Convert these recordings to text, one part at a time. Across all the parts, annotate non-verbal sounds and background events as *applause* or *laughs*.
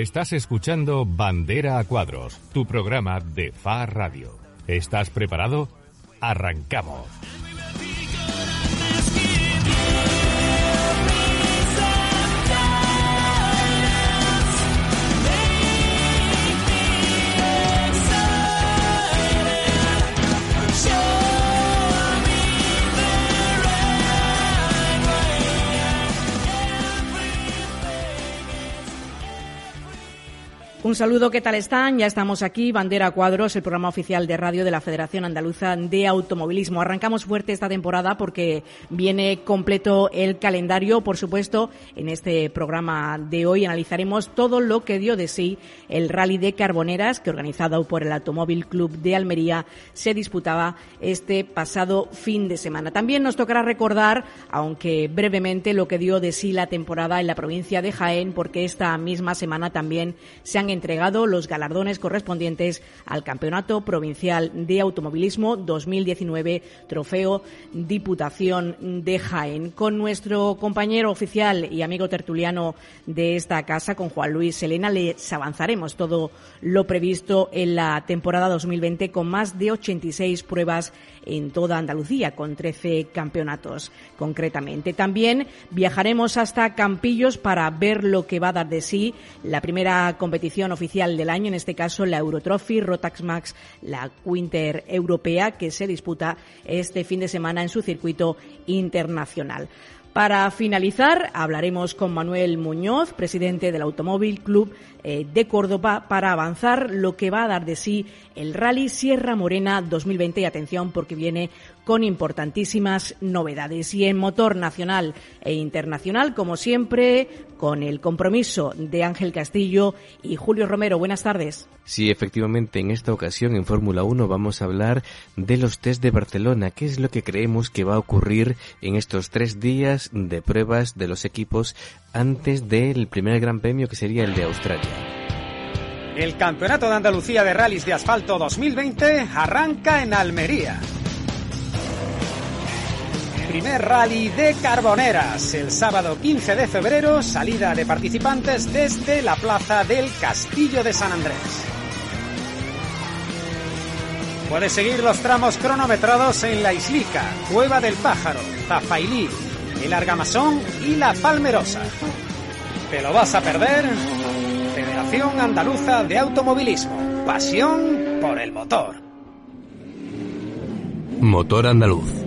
Estás escuchando Bandera a Cuadros, tu programa de FA Radio. ¿Estás preparado? Arrancamos. Un saludo, ¿qué tal están? Ya estamos aquí, Bandera Cuadros, el programa oficial de radio de la Federación Andaluza de Automovilismo. Arrancamos fuerte esta temporada porque viene completo el calendario. Por supuesto, en este programa de hoy analizaremos todo lo que dio de sí el Rally de Carboneras, que organizado por el Automóvil Club de Almería se disputaba este pasado fin de semana. También nos tocará recordar, aunque brevemente, lo que dio de sí la temporada en la provincia de Jaén, porque esta misma semana también se han entregado los galardones correspondientes al Campeonato Provincial de Automovilismo 2019, Trofeo Diputación de Jaén. Con nuestro compañero oficial y amigo tertuliano de esta casa, con Juan Luis Elena, les avanzaremos todo lo previsto en la temporada 2020 con más de 86 pruebas en toda Andalucía, con 13 campeonatos concretamente. También viajaremos hasta Campillos para ver lo que va a dar de sí la primera competición oficial del año, en este caso la Eurotrophy Rotax Max, la Winter Europea, que se disputa este fin de semana en su circuito internacional. Para finalizar, hablaremos con Manuel Muñoz, presidente del Automóvil Club eh, de Córdoba, para avanzar lo que va a dar de sí el Rally Sierra Morena 2020. Y atención, porque viene con importantísimas novedades. Y en motor nacional e internacional, como siempre, con el compromiso de Ángel Castillo y Julio Romero. Buenas tardes. Sí, efectivamente, en esta ocasión en Fórmula 1 vamos a hablar de los test de Barcelona. ¿Qué es lo que creemos que va a ocurrir en estos tres días de pruebas de los equipos antes del primer Gran Premio que sería el de Australia? El Campeonato de Andalucía de Rallys de Asfalto 2020 arranca en Almería primer rally de Carboneras. El sábado 15 de febrero, salida de participantes desde la plaza del Castillo de San Andrés. Puedes seguir los tramos cronometrados en La Islica, Cueva del Pájaro, Zafailí, El Argamasón y La Palmerosa. ¿Te lo vas a perder? Federación Andaluza de Automovilismo. Pasión por el motor. Motor Andaluz.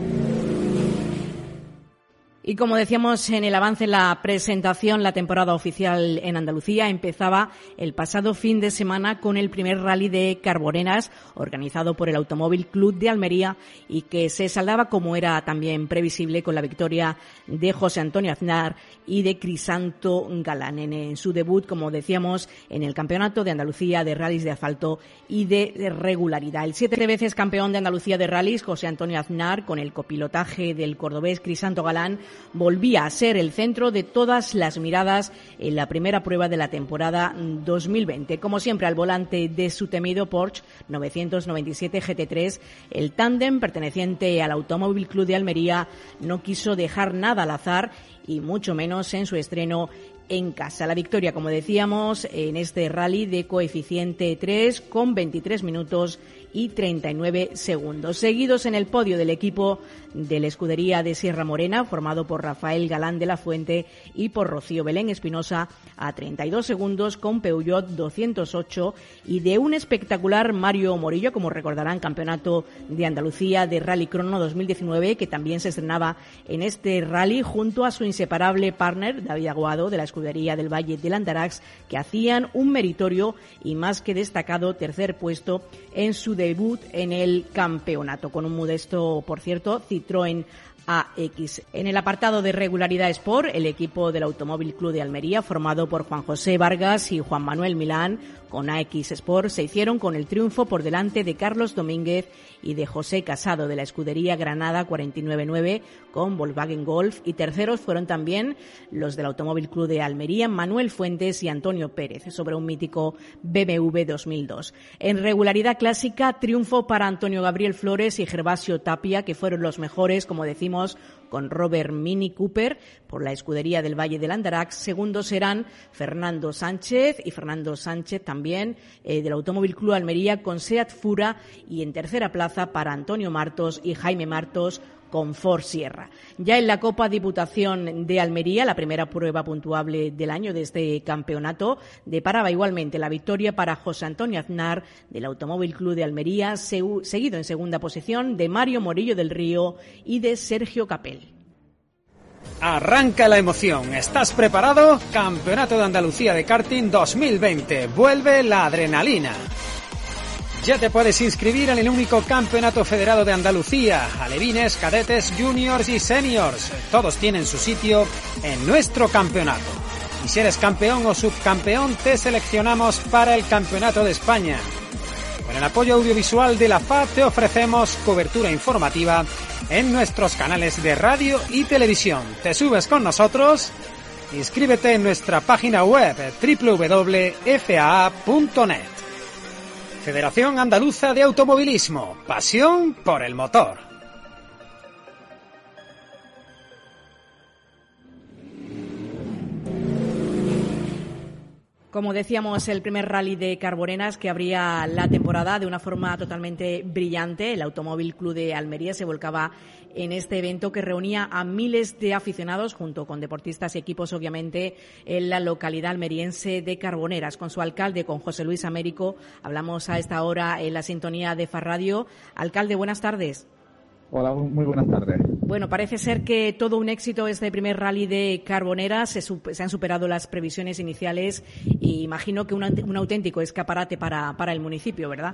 Y como decíamos en el avance, la presentación, la temporada oficial en Andalucía empezaba el pasado fin de semana con el primer rally de Carboneras organizado por el Automóvil Club de Almería y que se saldaba como era también previsible con la victoria de José Antonio Aznar y de Crisanto Galán en, su debut, como decíamos, en el Campeonato de Andalucía de Rallys de Asfalto y de Regularidad. El siete veces campeón de Andalucía de Rallys, José Antonio Aznar, con el copilotaje del cordobés Crisanto Galán, volvía a ser el centro de todas las miradas en la primera prueba de la temporada 2020. Como siempre, al volante de su temido Porsche 997 GT3, el tándem perteneciente al Automóvil Club de Almería no quiso dejar nada al azar y mucho menos en su estreno en casa. La victoria, como decíamos, en este rally de coeficiente 3 con 23 minutos y 39 segundos. Seguidos en el podio del equipo de la escudería de Sierra Morena, formado por Rafael Galán de la Fuente y por Rocío Belén Espinosa, a 32 segundos con Peugeot 208 y de un espectacular Mario Morillo, como recordarán, campeonato de Andalucía de Rally Crono 2019, que también se estrenaba en este rally junto a su inseparable partner, David Aguado, de la escudería del Valle del Andarax, que hacían un meritorio y más que destacado tercer puesto en su debut en el campeonato, con un modesto, por cierto, Citroën AX. En el apartado de regularidad Sport, el equipo del Automóvil Club de Almería, formado por Juan José Vargas y Juan Manuel Milán, con AX Sport, se hicieron con el triunfo por delante de Carlos Domínguez y de José Casado de la escudería Granada 499 con Volkswagen Golf y terceros fueron también los del Automóvil Club de Almería, Manuel Fuentes y Antonio Pérez sobre un mítico BMW 2002. En regularidad clásica, triunfo para Antonio Gabriel Flores y Gervasio Tapia, que fueron los mejores, como decimos, con Robert Mini Cooper por la escudería del Valle del Andarax. Segundo serán Fernando Sánchez y Fernando Sánchez también eh, del Automóvil Club Almería con Seat Fura y en tercera plaza para Antonio Martos y Jaime Martos con Ford Sierra. Ya en la Copa Diputación de Almería, la primera prueba puntuable del año de este campeonato, deparaba igualmente la victoria para José Antonio Aznar del Automóvil Club de Almería, seguido en segunda posición de Mario Morillo del Río y de Sergio Capel. Arranca la emoción. ¿Estás preparado? Campeonato de Andalucía de Karting 2020. Vuelve la adrenalina. Ya te puedes inscribir en el único campeonato federado de Andalucía. Alevines, cadetes, juniors y seniors. Todos tienen su sitio en nuestro campeonato. Y si eres campeón o subcampeón, te seleccionamos para el Campeonato de España. Con el apoyo audiovisual de la FA te ofrecemos cobertura informativa en nuestros canales de radio y televisión. ¿Te subes con nosotros? Inscríbete en nuestra página web www.faa.net. Federación Andaluza de Automovilismo. Pasión por el motor. Como decíamos, el primer rally de Carboneras que abría la temporada de una forma totalmente brillante. El Automóvil Club de Almería se volcaba en este evento que reunía a miles de aficionados junto con deportistas y equipos, obviamente, en la localidad almeriense de Carboneras. Con su alcalde, con José Luis Américo, hablamos a esta hora en la sintonía de Farradio. Alcalde, buenas tardes. Hola, muy buenas tardes. Bueno, parece ser que todo un éxito este primer rally de Carbonera. Se, han superado las previsiones iniciales y imagino que un, auténtico escaparate para, el municipio, ¿verdad?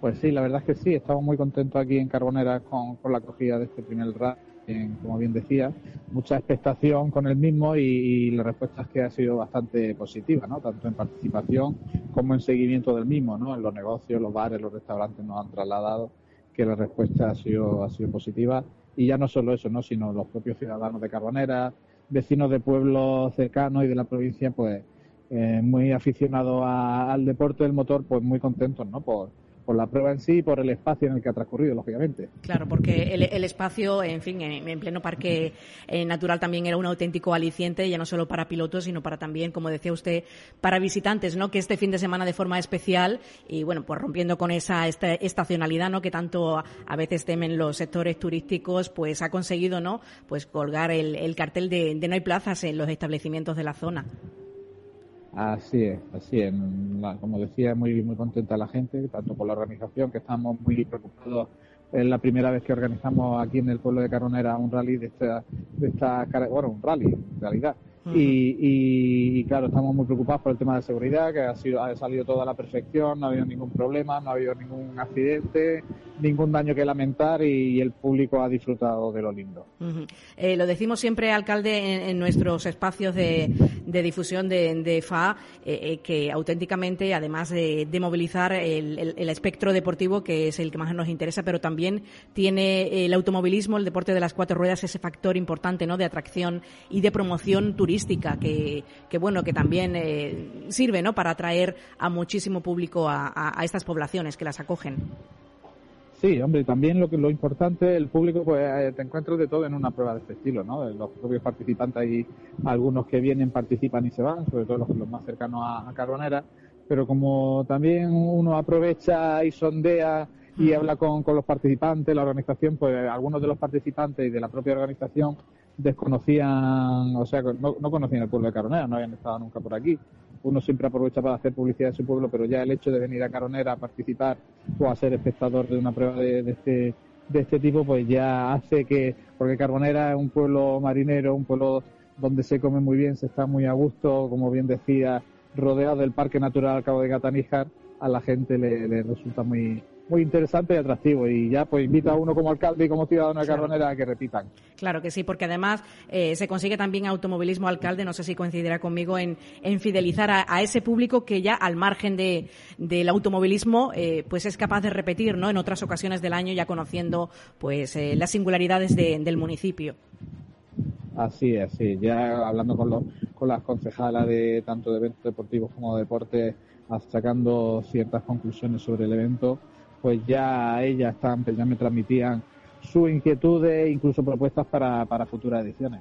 Pues sí, la verdad es que sí. Estamos muy contentos aquí en Carbonera con, la acogida de este primer rally. como bien decía, mucha expectación con el mismo y, la respuesta es que ha sido bastante positiva, ¿no? Tanto en participación como en seguimiento del mismo, ¿no? En los negocios, los bares, los restaurantes nos han trasladado que la respuesta ha sido, ha sido positiva. Y ya no solo eso, ¿no? sino los propios ciudadanos de Carbonera, vecinos de pueblos cercanos y de la provincia, pues eh, muy aficionados al deporte del motor, pues muy contentos ¿no? por, por la prueba en sí y por el espacio en el que ha transcurrido, lógicamente. Claro, porque el, espacio, en fin, en, pleno parque eh, natural también era un auténtico aliciente, ya no solo para pilotos, sino para también, como decía usted, para visitantes, ¿no? Que este fin de semana de forma especial y, bueno, pues rompiendo con esa estacionalidad, ¿no? Que tanto a veces temen los sectores turísticos, pues ha conseguido, ¿no? Pues colgar el, cartel de, de no hay plazas en los establecimientos de la zona. Así es, así es. como decía, muy muy contenta la gente, tanto por la organización, que estamos muy preocupados. Es la primera vez que organizamos aquí en el pueblo de Caronera un rally de esta, de esta bueno, un rally en realidad, y, claro, estamos muy preocupados por el tema de seguridad, que ha, sido, ha salido toda la perfección, no ha habido ningún problema, no ha habido ningún accidente, ningún daño que lamentar y, el público ha disfrutado de lo lindo. Eh, lo decimos siempre, alcalde, en, nuestros espacios de, difusión de, FA, eh, eh, que auténticamente, además de, movilizar el, el, espectro deportivo, que es el que más nos interesa, pero también tiene el automovilismo, el deporte de las cuatro ruedas, ese factor importante ¿no? de atracción y de promoción turística que, bueno, que también eh, sirve, ¿no? Para atraer a muchísimo público a, estas poblaciones que las acogen. Sí, hombre, también lo que lo importante, el público, pues eh, te encuentras de todo en una prueba de este estilo, ¿no? Los propios participantes hay algunos que vienen, participan y se van, sobre todo los, los más cercanos a, a Carbonera, pero como también uno aprovecha y sondea y habla con, con los participantes, la organización, pues algunos de los participantes y de la propia organización desconocían, o sea, no, no conocían el pueblo de Caronera, no habían estado nunca por aquí. Uno siempre aprovecha para hacer publicidad de su pueblo, pero ya el hecho de venir a Caronera a participar o a ser espectador de una prueba de, este de este tipo, pues ya hace que, porque Carbonera es un pueblo marinero, un pueblo donde se come muy bien, se está muy a gusto, como bien decía, rodeado del Parque Natural Cabo de Gataníjar, a la gente le resulta muy, muy interesante y atractivo. Y ya pues invito a uno como alcalde y como ciudadano de Carbonera a que repitan. Claro que sí, porque además eh, se consigue también automovilismo alcalde, no sé si coincidirá conmigo, en, en fidelizar a, ese público que ya al margen de, del automovilismo eh, pues es capaz de repetir ¿no? en otras ocasiones del año ya conociendo pues eh, las singularidades del municipio. Así es, sí. Ya hablando con, los, con las concejalas de tanto de eventos deportivos como de deportes, sacando ciertas conclusiones sobre el evento, pues ya ellas están, ya me transmitían sus inquietudes, incluso propuestas para, para futuras ediciones.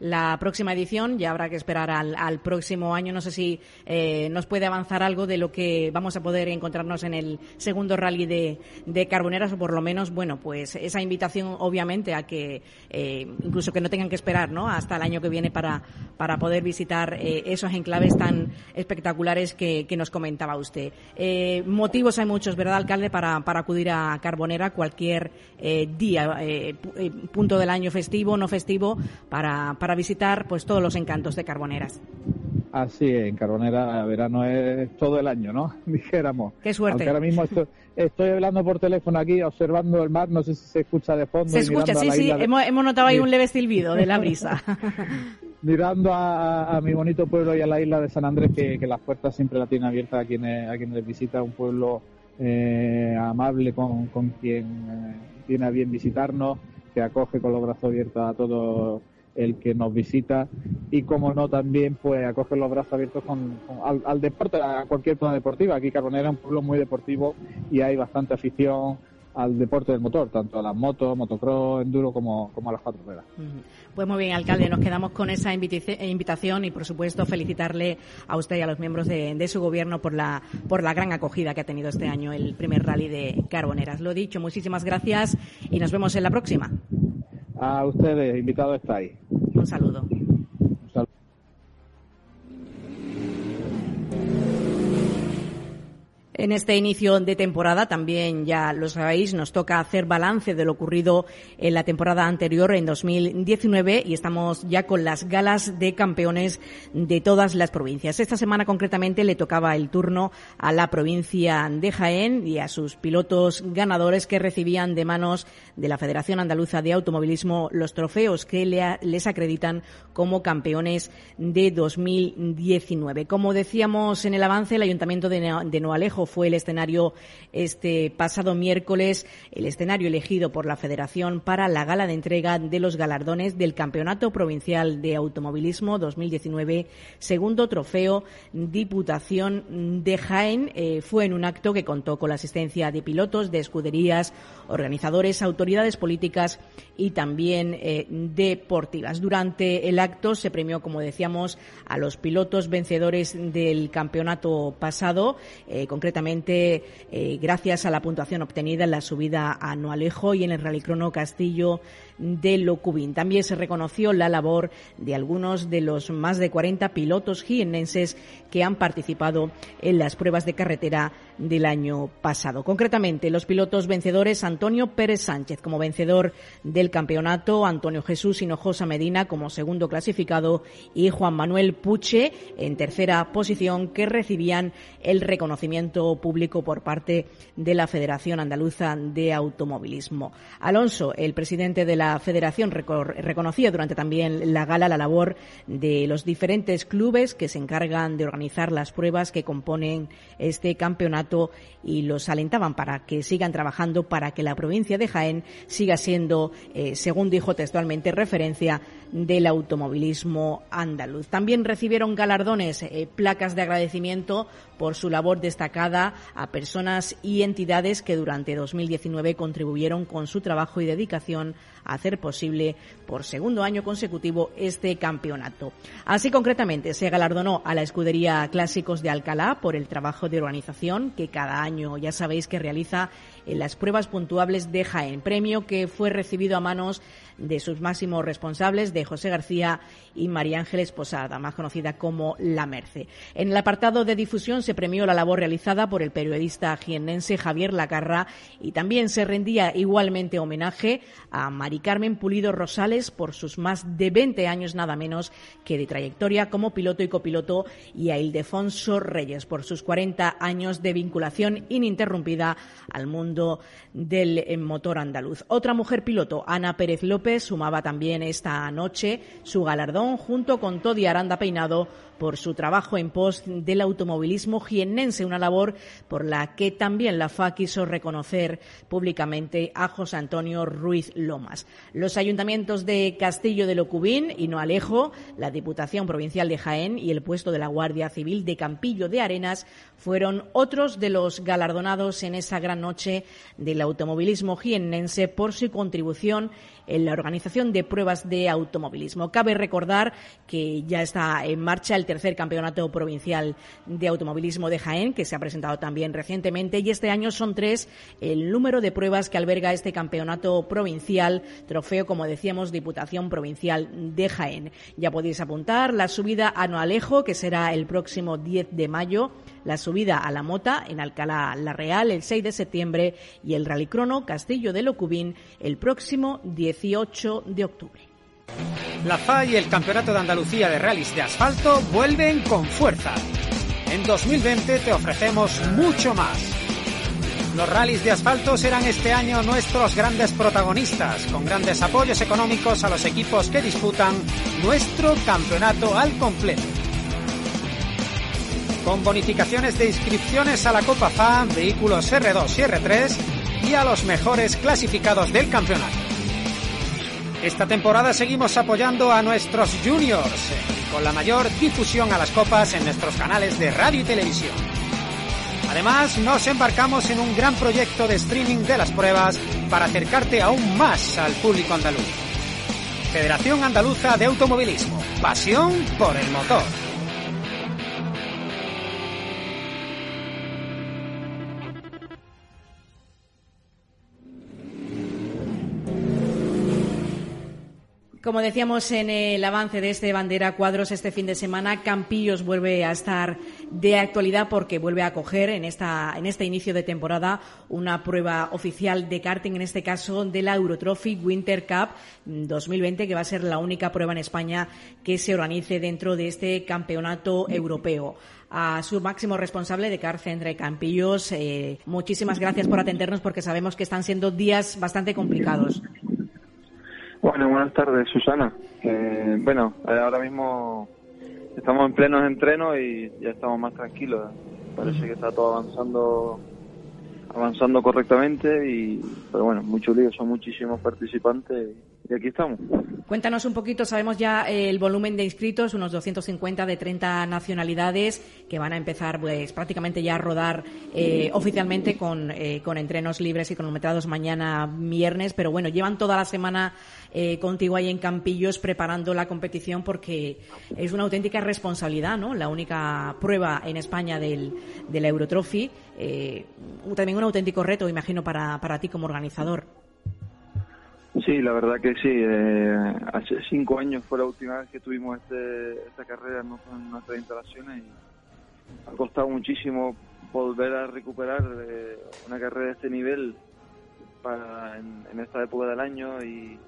La próxima edición ya habrá que esperar al, al próximo año. No sé si eh, nos puede avanzar algo de lo que vamos a poder encontrarnos en el segundo rally de, de Carboneras o por lo menos, bueno, pues esa invitación obviamente a que eh, incluso que no tengan que esperar ¿no? hasta el año que viene para, para poder visitar eh, esos enclaves tan espectaculares que, que nos comentaba usted. Eh, motivos hay muchos, ¿verdad, alcalde, para, para acudir a Carbonera cualquier eh, día, eh, eh, punto del año festivo, no festivo, para, para visitar pues todos los encantos de Carboneras. Así es, en Carbonera verano es todo el año, ¿no? *laughs* Dijéramos. Qué suerte. Aunque ahora mismo estoy, estoy, hablando por teléfono aquí, observando el mar, no sé si se escucha de fondo. Se escucha, sí, sí, de... hemos, hemos, notado ahí un leve silbido de la brisa. *laughs* *laughs* mirando a, a, mi bonito pueblo y a la isla de San Andrés, que, que las puertas siempre la tienen abiertas a quienes, a quienes les visita, un pueblo eh, amable con, con quien eh, tiene a bien visitarnos, que acoge con los brazos abiertos a todo el que nos visita y como no también pues acoge los brazos abiertos con, con al, al, deporte, a cualquier zona deportiva. Aquí Carbonera es un pueblo muy deportivo y hay bastante afición al deporte del motor, tanto a las motos, motocross, enduro como, como a las cuatro ruedas. Pues muy bien, alcalde, nos quedamos con esa invitación y, por supuesto, felicitarle a usted y a los miembros de, de, su gobierno por la, por la gran acogida que ha tenido este año el primer rally de Carboneras. Lo dicho, muchísimas gracias y nos vemos en la próxima. A ustedes, invitados estáis. Un saludo. En este inicio de temporada, también ya lo sabéis, nos toca hacer balance de lo ocurrido en la temporada anterior, en 2019, y estamos ya con las galas de campeones de todas las provincias. Esta semana concretamente le tocaba el turno a la provincia de Jaén y a sus pilotos ganadores que recibían de manos de la Federación Andaluza de Automovilismo los trofeos que le, les acreditan como campeones de 2019. Como decíamos en el avance, el Ayuntamiento de, de Fue el escenario este pasado miércoles, el escenario elegido por la Federación para la gala de entrega de los galardones del Campeonato Provincial de Automovilismo 2019, segundo trofeo Diputación de Jaén. Eh, fue en un acto que contó con la asistencia de pilotos, de escuderías, organizadores, autoridades políticas y también eh, deportivas. Durante el acto se premió, como decíamos, a los pilotos vencedores del campeonato pasado, eh, concretamente eh, gracias a la puntuación obtenida en la subida a Noalejo y en el Rallycrono Castillo de Locubín. También se reconoció la labor de algunos de los más de 40 pilotos jiennenses que han participado en las pruebas de carretera del año pasado. Concretamente, los pilotos vencedores Antonio Pérez Sánchez como vencedor del campeonato, Antonio Jesús Hinojosa Medina como segundo clasificado y Juan Manuel Puche en tercera posición que recibían el reconocimiento público por parte de la Federación Andaluza de Automovilismo. Alonso, el presidente de la Federación, reconocía durante también la gala la labor de los diferentes clubes que se encargan de organizar las pruebas que componen este campeonato y los alentaban para que sigan trabajando para que la provincia de Jaén siga siendo, eh, según dijo textualmente, referencia del automovilismo andaluz. También recibieron galardones, eh, placas de agradecimiento por su labor destacada a personas y entidades que durante 2019 contribuyeron con su trabajo y dedicación hacer posible por segundo año consecutivo este campeonato. Así concretamente se galardonó a la escudería Clásicos de Alcalá por el trabajo de organización que cada año ya sabéis que realiza en las pruebas puntuables de Jaén, premio que fue recibido a manos de sus máximos responsables, de José García y María Ángeles Posada, más conocida como La Merce. En el apartado de difusión se premió la labor realizada por el periodista jiennense Javier Lacarra y también se rendía igualmente homenaje a Mari Carmen Pulido Rosales por sus más de 20 años nada menos que de trayectoria como piloto y copiloto y a Ildefonso Reyes por sus 40 años de vinculación ininterrumpida al mundo del motor andaluz. Otra mujer piloto, Ana Pérez López, sumaba también esta noche su galardón junto con Todi Aranda Peinado por su trabajo en pos del automovilismo jiennense, una labor por la que también la FA quiso reconocer públicamente a José Antonio Ruiz Lomas. Los ayuntamientos de Castillo de Locubín y Noalejo, la Diputación Provincial de Jaén y el puesto de la Guardia Civil de Campillo de Arenas fueron otros de los galardonados en esa gran noche del automovilismo jiennense por su contribución en la organización de pruebas de automovilismo. Cabe recordar que ya está en marcha el tercer campeonato provincial de automovilismo de Jaén, que se ha presentado también recientemente, y este año son tres el número de pruebas que alberga este campeonato provincial, trofeo, como decíamos, Diputación Provincial de Jaén. Ya podéis apuntar la subida a Noalejo, que será el próximo 10 de mayo, la subida a la Mota en Alcalá La Real el 6 de septiembre y el Rallycrono Castillo de Locubín el próximo 18 de octubre. La FA y el Campeonato de Andalucía de Rallys de Asfalto vuelven con fuerza. En 2020 te ofrecemos mucho más. Los rallies de asfalto serán este año nuestros grandes protagonistas, con grandes apoyos económicos a los equipos que disputan nuestro campeonato al completo con bonificaciones de inscripciones a la Copa FA, vehículos R2 y R3 y a los mejores clasificados del campeonato. Esta temporada seguimos apoyando a nuestros juniors con la mayor difusión a las copas en nuestros canales de radio y televisión. Además, nos embarcamos en un gran proyecto de streaming de las pruebas para acercarte aún más al público andaluz. Federación Andaluza de Automovilismo. Pasión por el motor. Como decíamos en el avance de este bandera cuadros este fin de semana, Campillos vuelve a estar de actualidad porque vuelve a acoger en, esta, en este inicio de temporada una prueba oficial de karting, en este caso de la Eurotrophy Winter Cup 2020, que va a ser la única prueba en España que se organice dentro de este campeonato europeo a su máximo responsable de Carcentre Campillos. Eh, muchísimas gracias por atendernos porque sabemos que están siendo días bastante complicados. Bueno, buenas tardes, Susana. Eh, bueno, eh, ahora mismo estamos en plenos entrenos y ya estamos más tranquilos. Parece que está todo avanzando avanzando correctamente y pero bueno mucho lío son muchísimos participantes y aquí estamos cuéntanos un poquito sabemos ya el volumen de inscritos unos 250 de 30 nacionalidades que van a empezar pues prácticamente ya a rodar eh, oficialmente con, eh, con entrenos libres y cronometrados mañana viernes pero bueno llevan toda la semana eh, contigo ahí en Campillos preparando la competición porque es una auténtica responsabilidad no la única prueba en España del, de la Eurotrophy eh, también un auténtico reto, imagino, para, para ti como organizador. Sí, la verdad que sí. Eh, hace cinco años fue la última vez que tuvimos este, esta carrera en nuestras instalaciones y ha costado muchísimo volver a recuperar eh, una carrera de este nivel para en, esta época del año y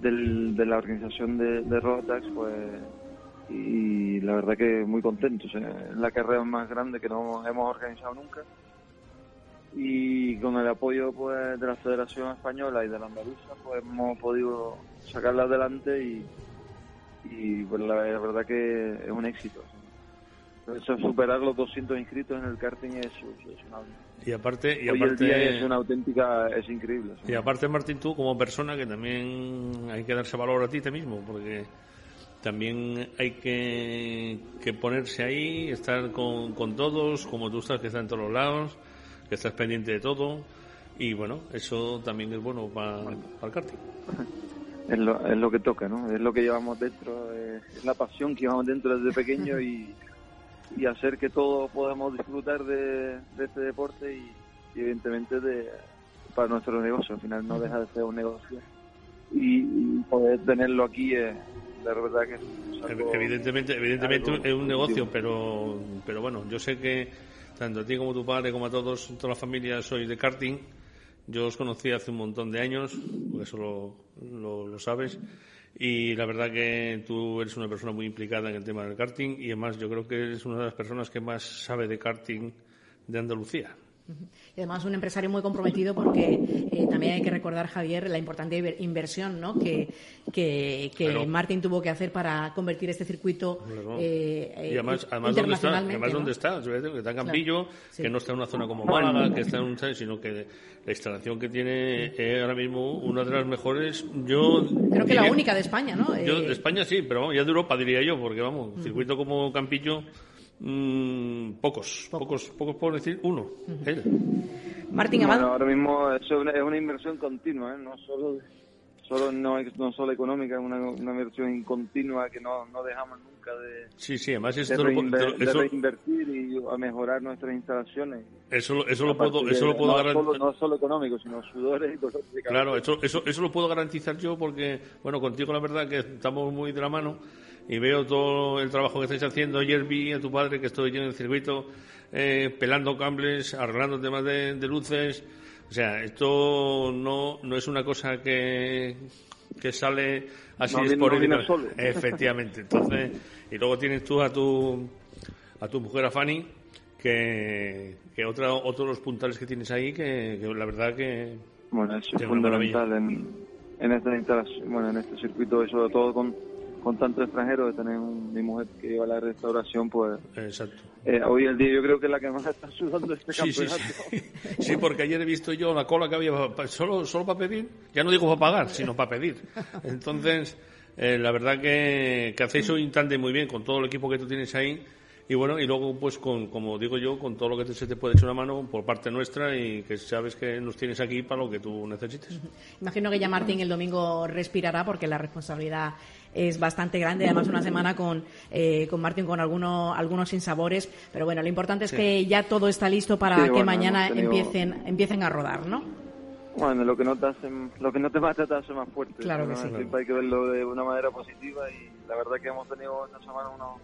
de la organización de, de pues y la verdad que muy contentos. Es la carrera más grande que no hemos organizado nunca y con el apoyo pues de la Federación Española y de la Andaluza pues hemos podido sacarla adelante y, pues la, verdad que es un éxito. Superar los 200 inscritos en el karting es, una... Y aparte, y Hoy aparte el día es una auténtica, es increíble. Y aparte, Martín, tú como persona que también hay que darse valor a ti mismo, porque también hay que, que ponerse ahí, estar con, con, todos, como tú estás, que estás en todos los lados, que estás pendiente de todo. Y bueno, eso también es bueno para, el karting. *laughs* Es lo, es lo que toca, ¿no? Es lo que llevamos dentro, es la pasión que llevamos dentro desde pequeño y, y hacer que todos podamos disfrutar de, este deporte y, evidentemente de, para nuestro negocio. Al final no deja de ser un negocio. Y, poder tenerlo aquí es la verdad que evidentemente evidentemente es un negocio pero pero bueno yo sé que tanto a ti como a tu padre como a todos toda la familia sois de karting. Yo os conocí hace un montón de años eso lo, lo, sabes y la verdad que tú eres una persona muy implicada en el tema del karting y además yo creo que eres una de las personas que más sabe de karting de Andalucía Y además un empresario muy comprometido porque eh, también hay que recordar, Javier, la importante inversión ¿no? que, que, Martín tuvo que hacer para convertir este circuito eh, y además, además ¿dónde está? Además, ¿dónde está? Que está en Campillo, que no está en una zona como Málaga, que está en un... sino que la instalación que tiene es ahora mismo una de las mejores. Yo Creo que la única de España, ¿no? Yo, de España sí, pero vamos, ya de Europa diría yo, porque vamos, circuito como Campillo Mm, pocos, pocos, pocos puedo decir uno. Martín ahora mismo es una, inversión continua, ¿eh? no solo solo no, no solo económica, es una, una inversión continua que no, no dejamos nunca de, sí, sí, además de, reinvertir y a mejorar nuestras instalaciones. Eso, eso lo puedo, eso lo puedo no, garantizar. Solo, no solo económico, sino sudores y cosas Claro, eso, eso, eso lo puedo garantizar yo porque, bueno, contigo la verdad que estamos muy de la mano y veo todo el trabajo que estáis haciendo. Ayer vi a tu padre que estoy en el circuito eh, pelando cables, arreglando temas de, luces. O sea, esto no, no es una cosa que, que sale así es por solo. Efectivamente. Entonces, y luego tienes tú a tu, a tu mujer, a Fanny, que, que otra, otro de los puntales que tienes ahí, que, la verdad que. Bueno, es fundamental en, en, este, bueno, en este circuito, sobre todo con con tanto extranjero, de tener mi mujer que lleva la restauración, pues Exacto. Eh, hoy el día yo creo que es la que más está sudando este campeonato. Sí, *laughs* sí. porque ayer he visto yo la cola que había solo, solo para pedir, ya no digo para pagar, sino para pedir. Entonces, eh, la verdad que, que hacéis un instante muy bien con todo el equipo que tú tienes ahí y bueno, y luego, pues, con, como digo yo, con todo lo que se te puede echar una mano por parte nuestra y que sabes que nos tienes aquí para lo que tú necesites. *laughs* Imagino que ya Martín el domingo respirará porque la responsabilidad es bastante grande, además una semana con, eh, con Martín con algunos, algunos sinsabores, pero bueno, lo importante es que ya todo está listo para que mañana empiecen, empiecen a rodar, ¿no? Bueno, lo que no te hace, lo que no te mata te hace más fuerte. Claro que sí. Hay que verlo de una manera positiva y la verdad que hemos tenido esta semana unos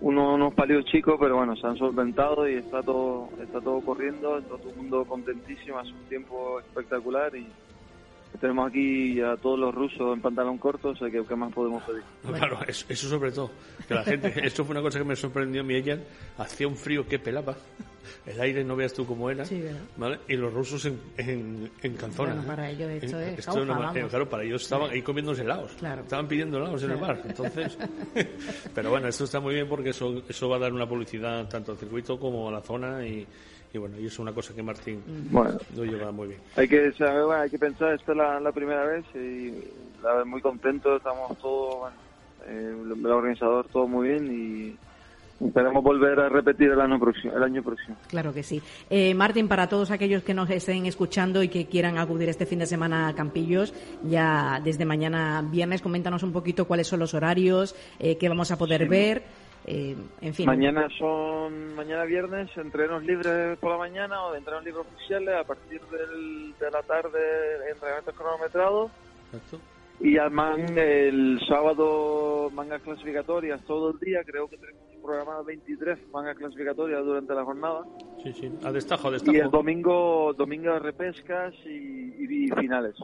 uno, unos palios chicos, pero bueno, se han solventado y está todo, está todo corriendo, todo el mundo contentísimo, hace un tiempo espectacular y tenemos aquí a todos los rusos en pantalón corto, o sea que ¿qué más podemos pedir? claro, eso, sobre todo, que la gente, *laughs* esto fue una cosa que me sorprendió a mí ella, hacía un frío que pelaba el aire no veas tú cómo era, ¿vale? Y los rusos en, en, en canzona. para ellos esto es Claro, para ellos estaban ahí comiéndose helados. Estaban pidiendo helados en el bar. Entonces, *laughs* pero bueno, esto está muy bien porque eso, eso va a dar una publicidad tanto al circuito como a la zona y, y bueno, y es una cosa que Martín bueno, lo lleva muy bien. Hay que, hay que pensar, esta es la, primera vez y la, muy contentos, estamos todos, bueno, eh, el organizador todo muy bien y Esperemos volver a repetir el año próximo. El año próximo. Claro que sí. Eh, Martín, para todos aquellos que nos estén escuchando y que quieran acudir este fin de semana a Campillos, ya desde mañana viernes, coméntanos un poquito cuáles son los horarios, eh, qué vamos a poder ver. Eh, en fin. Mañana son, mañana viernes, entrenos libres por la mañana o entrenos libres oficiales a partir de la tarde, entrenamientos cronometrados. Y además el sábado mangas clasificatorias todo el día, creo que tenemos programadas 23 mangas clasificatorias durante la jornada. Sí, sí, a destajo, a destajo. Y el domingo, domingo repescas y, finales.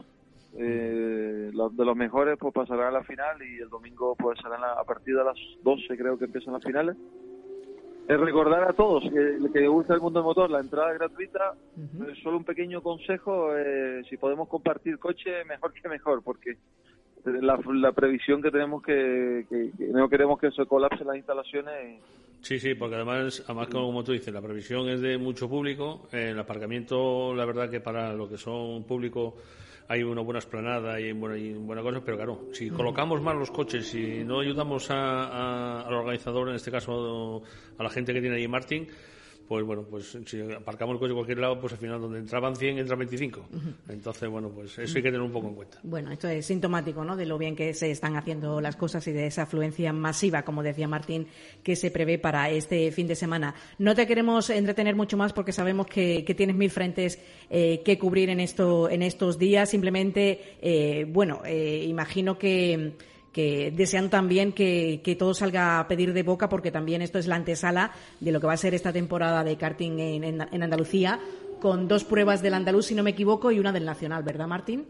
Eh, los de los mejores pues pasarán a la final y el domingo pues serán a, partir de las 12 creo que empiezan las finales. Es recordar a todos que, que les gusta el mundo del motor, la entrada es gratuita. Solo un pequeño consejo, eh, si podemos compartir coche, mejor que mejor, porque la, la previsión que tenemos que, no queremos que se colapsen las instalaciones. Sí, sí, porque además, además como tú dices, la previsión es de mucho público. el aparcamiento, la verdad que para lo que son público hay una buena esplanada y, buena, y buena cosa, pero claro, si colocamos mal los coches, si no ayudamos a, al organizador, en este caso a la gente que tiene ahí Martín, pues bueno, pues si aparcamos el coche en cualquier lado, pues al final donde entraban 100, entran 25. Entonces, bueno, pues eso hay que tener un poco en cuenta. Bueno, esto es sintomático, ¿no? De lo bien que se están haciendo las cosas y de esa afluencia masiva, como decía Martín, que se prevé para este fin de semana. No te queremos entretener mucho más porque sabemos que, tienes mil frentes eh, que cubrir en, esto, en estos días. Simplemente, eh, bueno, eh, imagino que que desean también que, todo salga a pedir de boca, porque también esto es la antesala de lo que va a ser esta temporada de karting en, Andalucía, con dos pruebas del andaluz, si no me equivoco, y una del nacional, ¿verdad, Martín?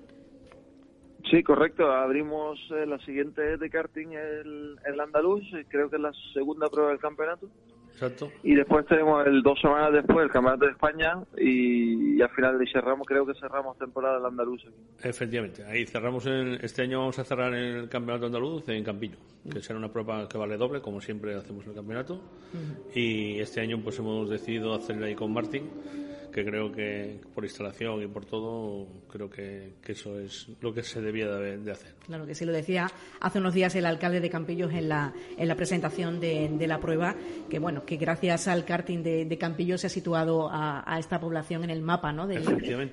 Sí, correcto. Abrimos eh, la siguiente de karting el, el andaluz, creo que es la segunda prueba del campeonato. Exacto. Y después tenemos el dos semanas después el Campeonato de España y, al final cerramos, creo que cerramos temporada del andaluz. Efectivamente, ahí cerramos el, este año vamos a cerrar el Campeonato Andaluz en Campillo, que será una prueba que vale doble, como siempre hacemos el campeonato. Y este año pues hemos decidido hacerlo ahí con Martín que creo que por instalación y por todo, creo que, eso es lo que se debía de, hacer. Claro que sí, lo decía hace unos días el alcalde de Campillos en la, en la presentación de, de la prueba, que bueno, que gracias al karting de, de Campillos se ha situado a, esta población en el mapa ¿no? del,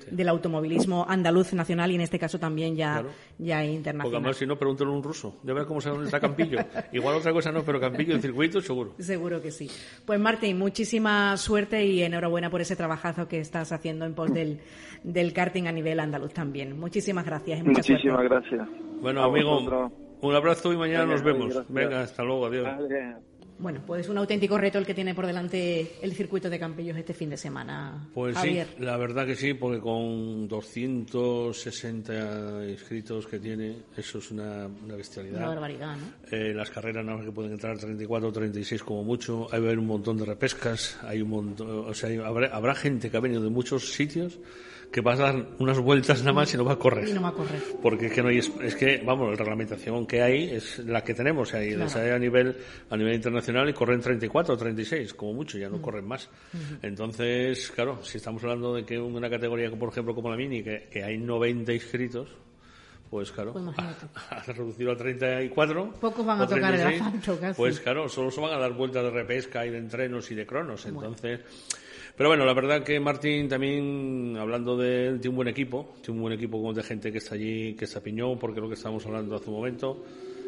del, automovilismo andaluz nacional y en este caso también ya, ya internacional. Porque además si no, pregúntale a un ruso, ya ver cómo sabe dónde está Campillo. *laughs* Igual otra cosa no, pero Campillo en circuito seguro. Seguro que sí. Pues Martín, muchísima suerte y enhorabuena por ese trabajazo que estás haciendo en pos del, del karting a nivel andaluz también. Muchísimas gracias. Y Muchísimas gracias. Bueno, amigo, un abrazo y mañana nos vemos. Venga, hasta luego, adiós. Bueno, pues un auténtico reto el que tiene por delante el circuito de Campillos este fin de semana. Pues sí, la verdad que sí, porque con 260 inscritos que tiene, eso es una, bestialidad. Una barbaridad, ¿no? Eh, las carreras nada más que pueden entrar 34 o 36 como mucho. Hay haber un montón de repescas, hay un montón, o sea, habrá, habrá gente que ha venido de muchos sitios que vas a dar unas vueltas nada más y no va a correr. Y no va a correr. Porque es que no hay, es que, vamos, la reglamentación que hay es la que tenemos ahí, a nivel, a nivel internacional y corren 34 o 36, como mucho, ya no corren más. Entonces, claro, si estamos hablando de que una categoría, por ejemplo, como la Mini, que, que hay 90 inscritos, pues claro, pues a, reducirlo a 34. Pocos van a tocar el asfalto casi. Pues claro, solo se van a dar vueltas de repesca y de entrenos y de cronos. Entonces, pero bueno, la verdad que Martín también, hablando de, tiene un buen equipo, tiene un buen equipo de gente que está allí, que se apiñó, porque lo que estábamos hablando hace un momento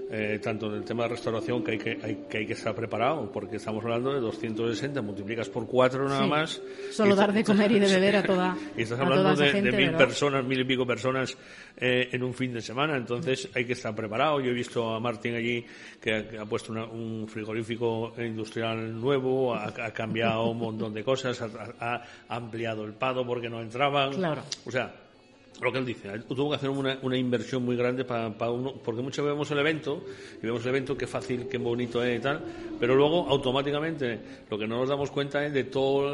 eh, tanto en el tema de restauración que hay que, hay, que hay que estar preparado, porque estamos hablando de 260, multiplicas por cuatro nada más. Solo dar de comer y de *laughs* beber a toda Y estás hablando de, mil personas, mil y pico personas eh, en un fin de semana, entonces hay que estar preparado. Yo he visto a Martín allí que ha, puesto un frigorífico industrial nuevo, ha, cambiado un montón de cosas, ha, ha ampliado el pado porque no entraban. Claro. O sea, lo que él dice, tuvo que hacer una, una inversión muy grande para, uno, porque muchas veces vemos el evento y vemos el evento qué fácil, qué bonito es y tal, pero luego automáticamente lo que no nos damos cuenta es de toda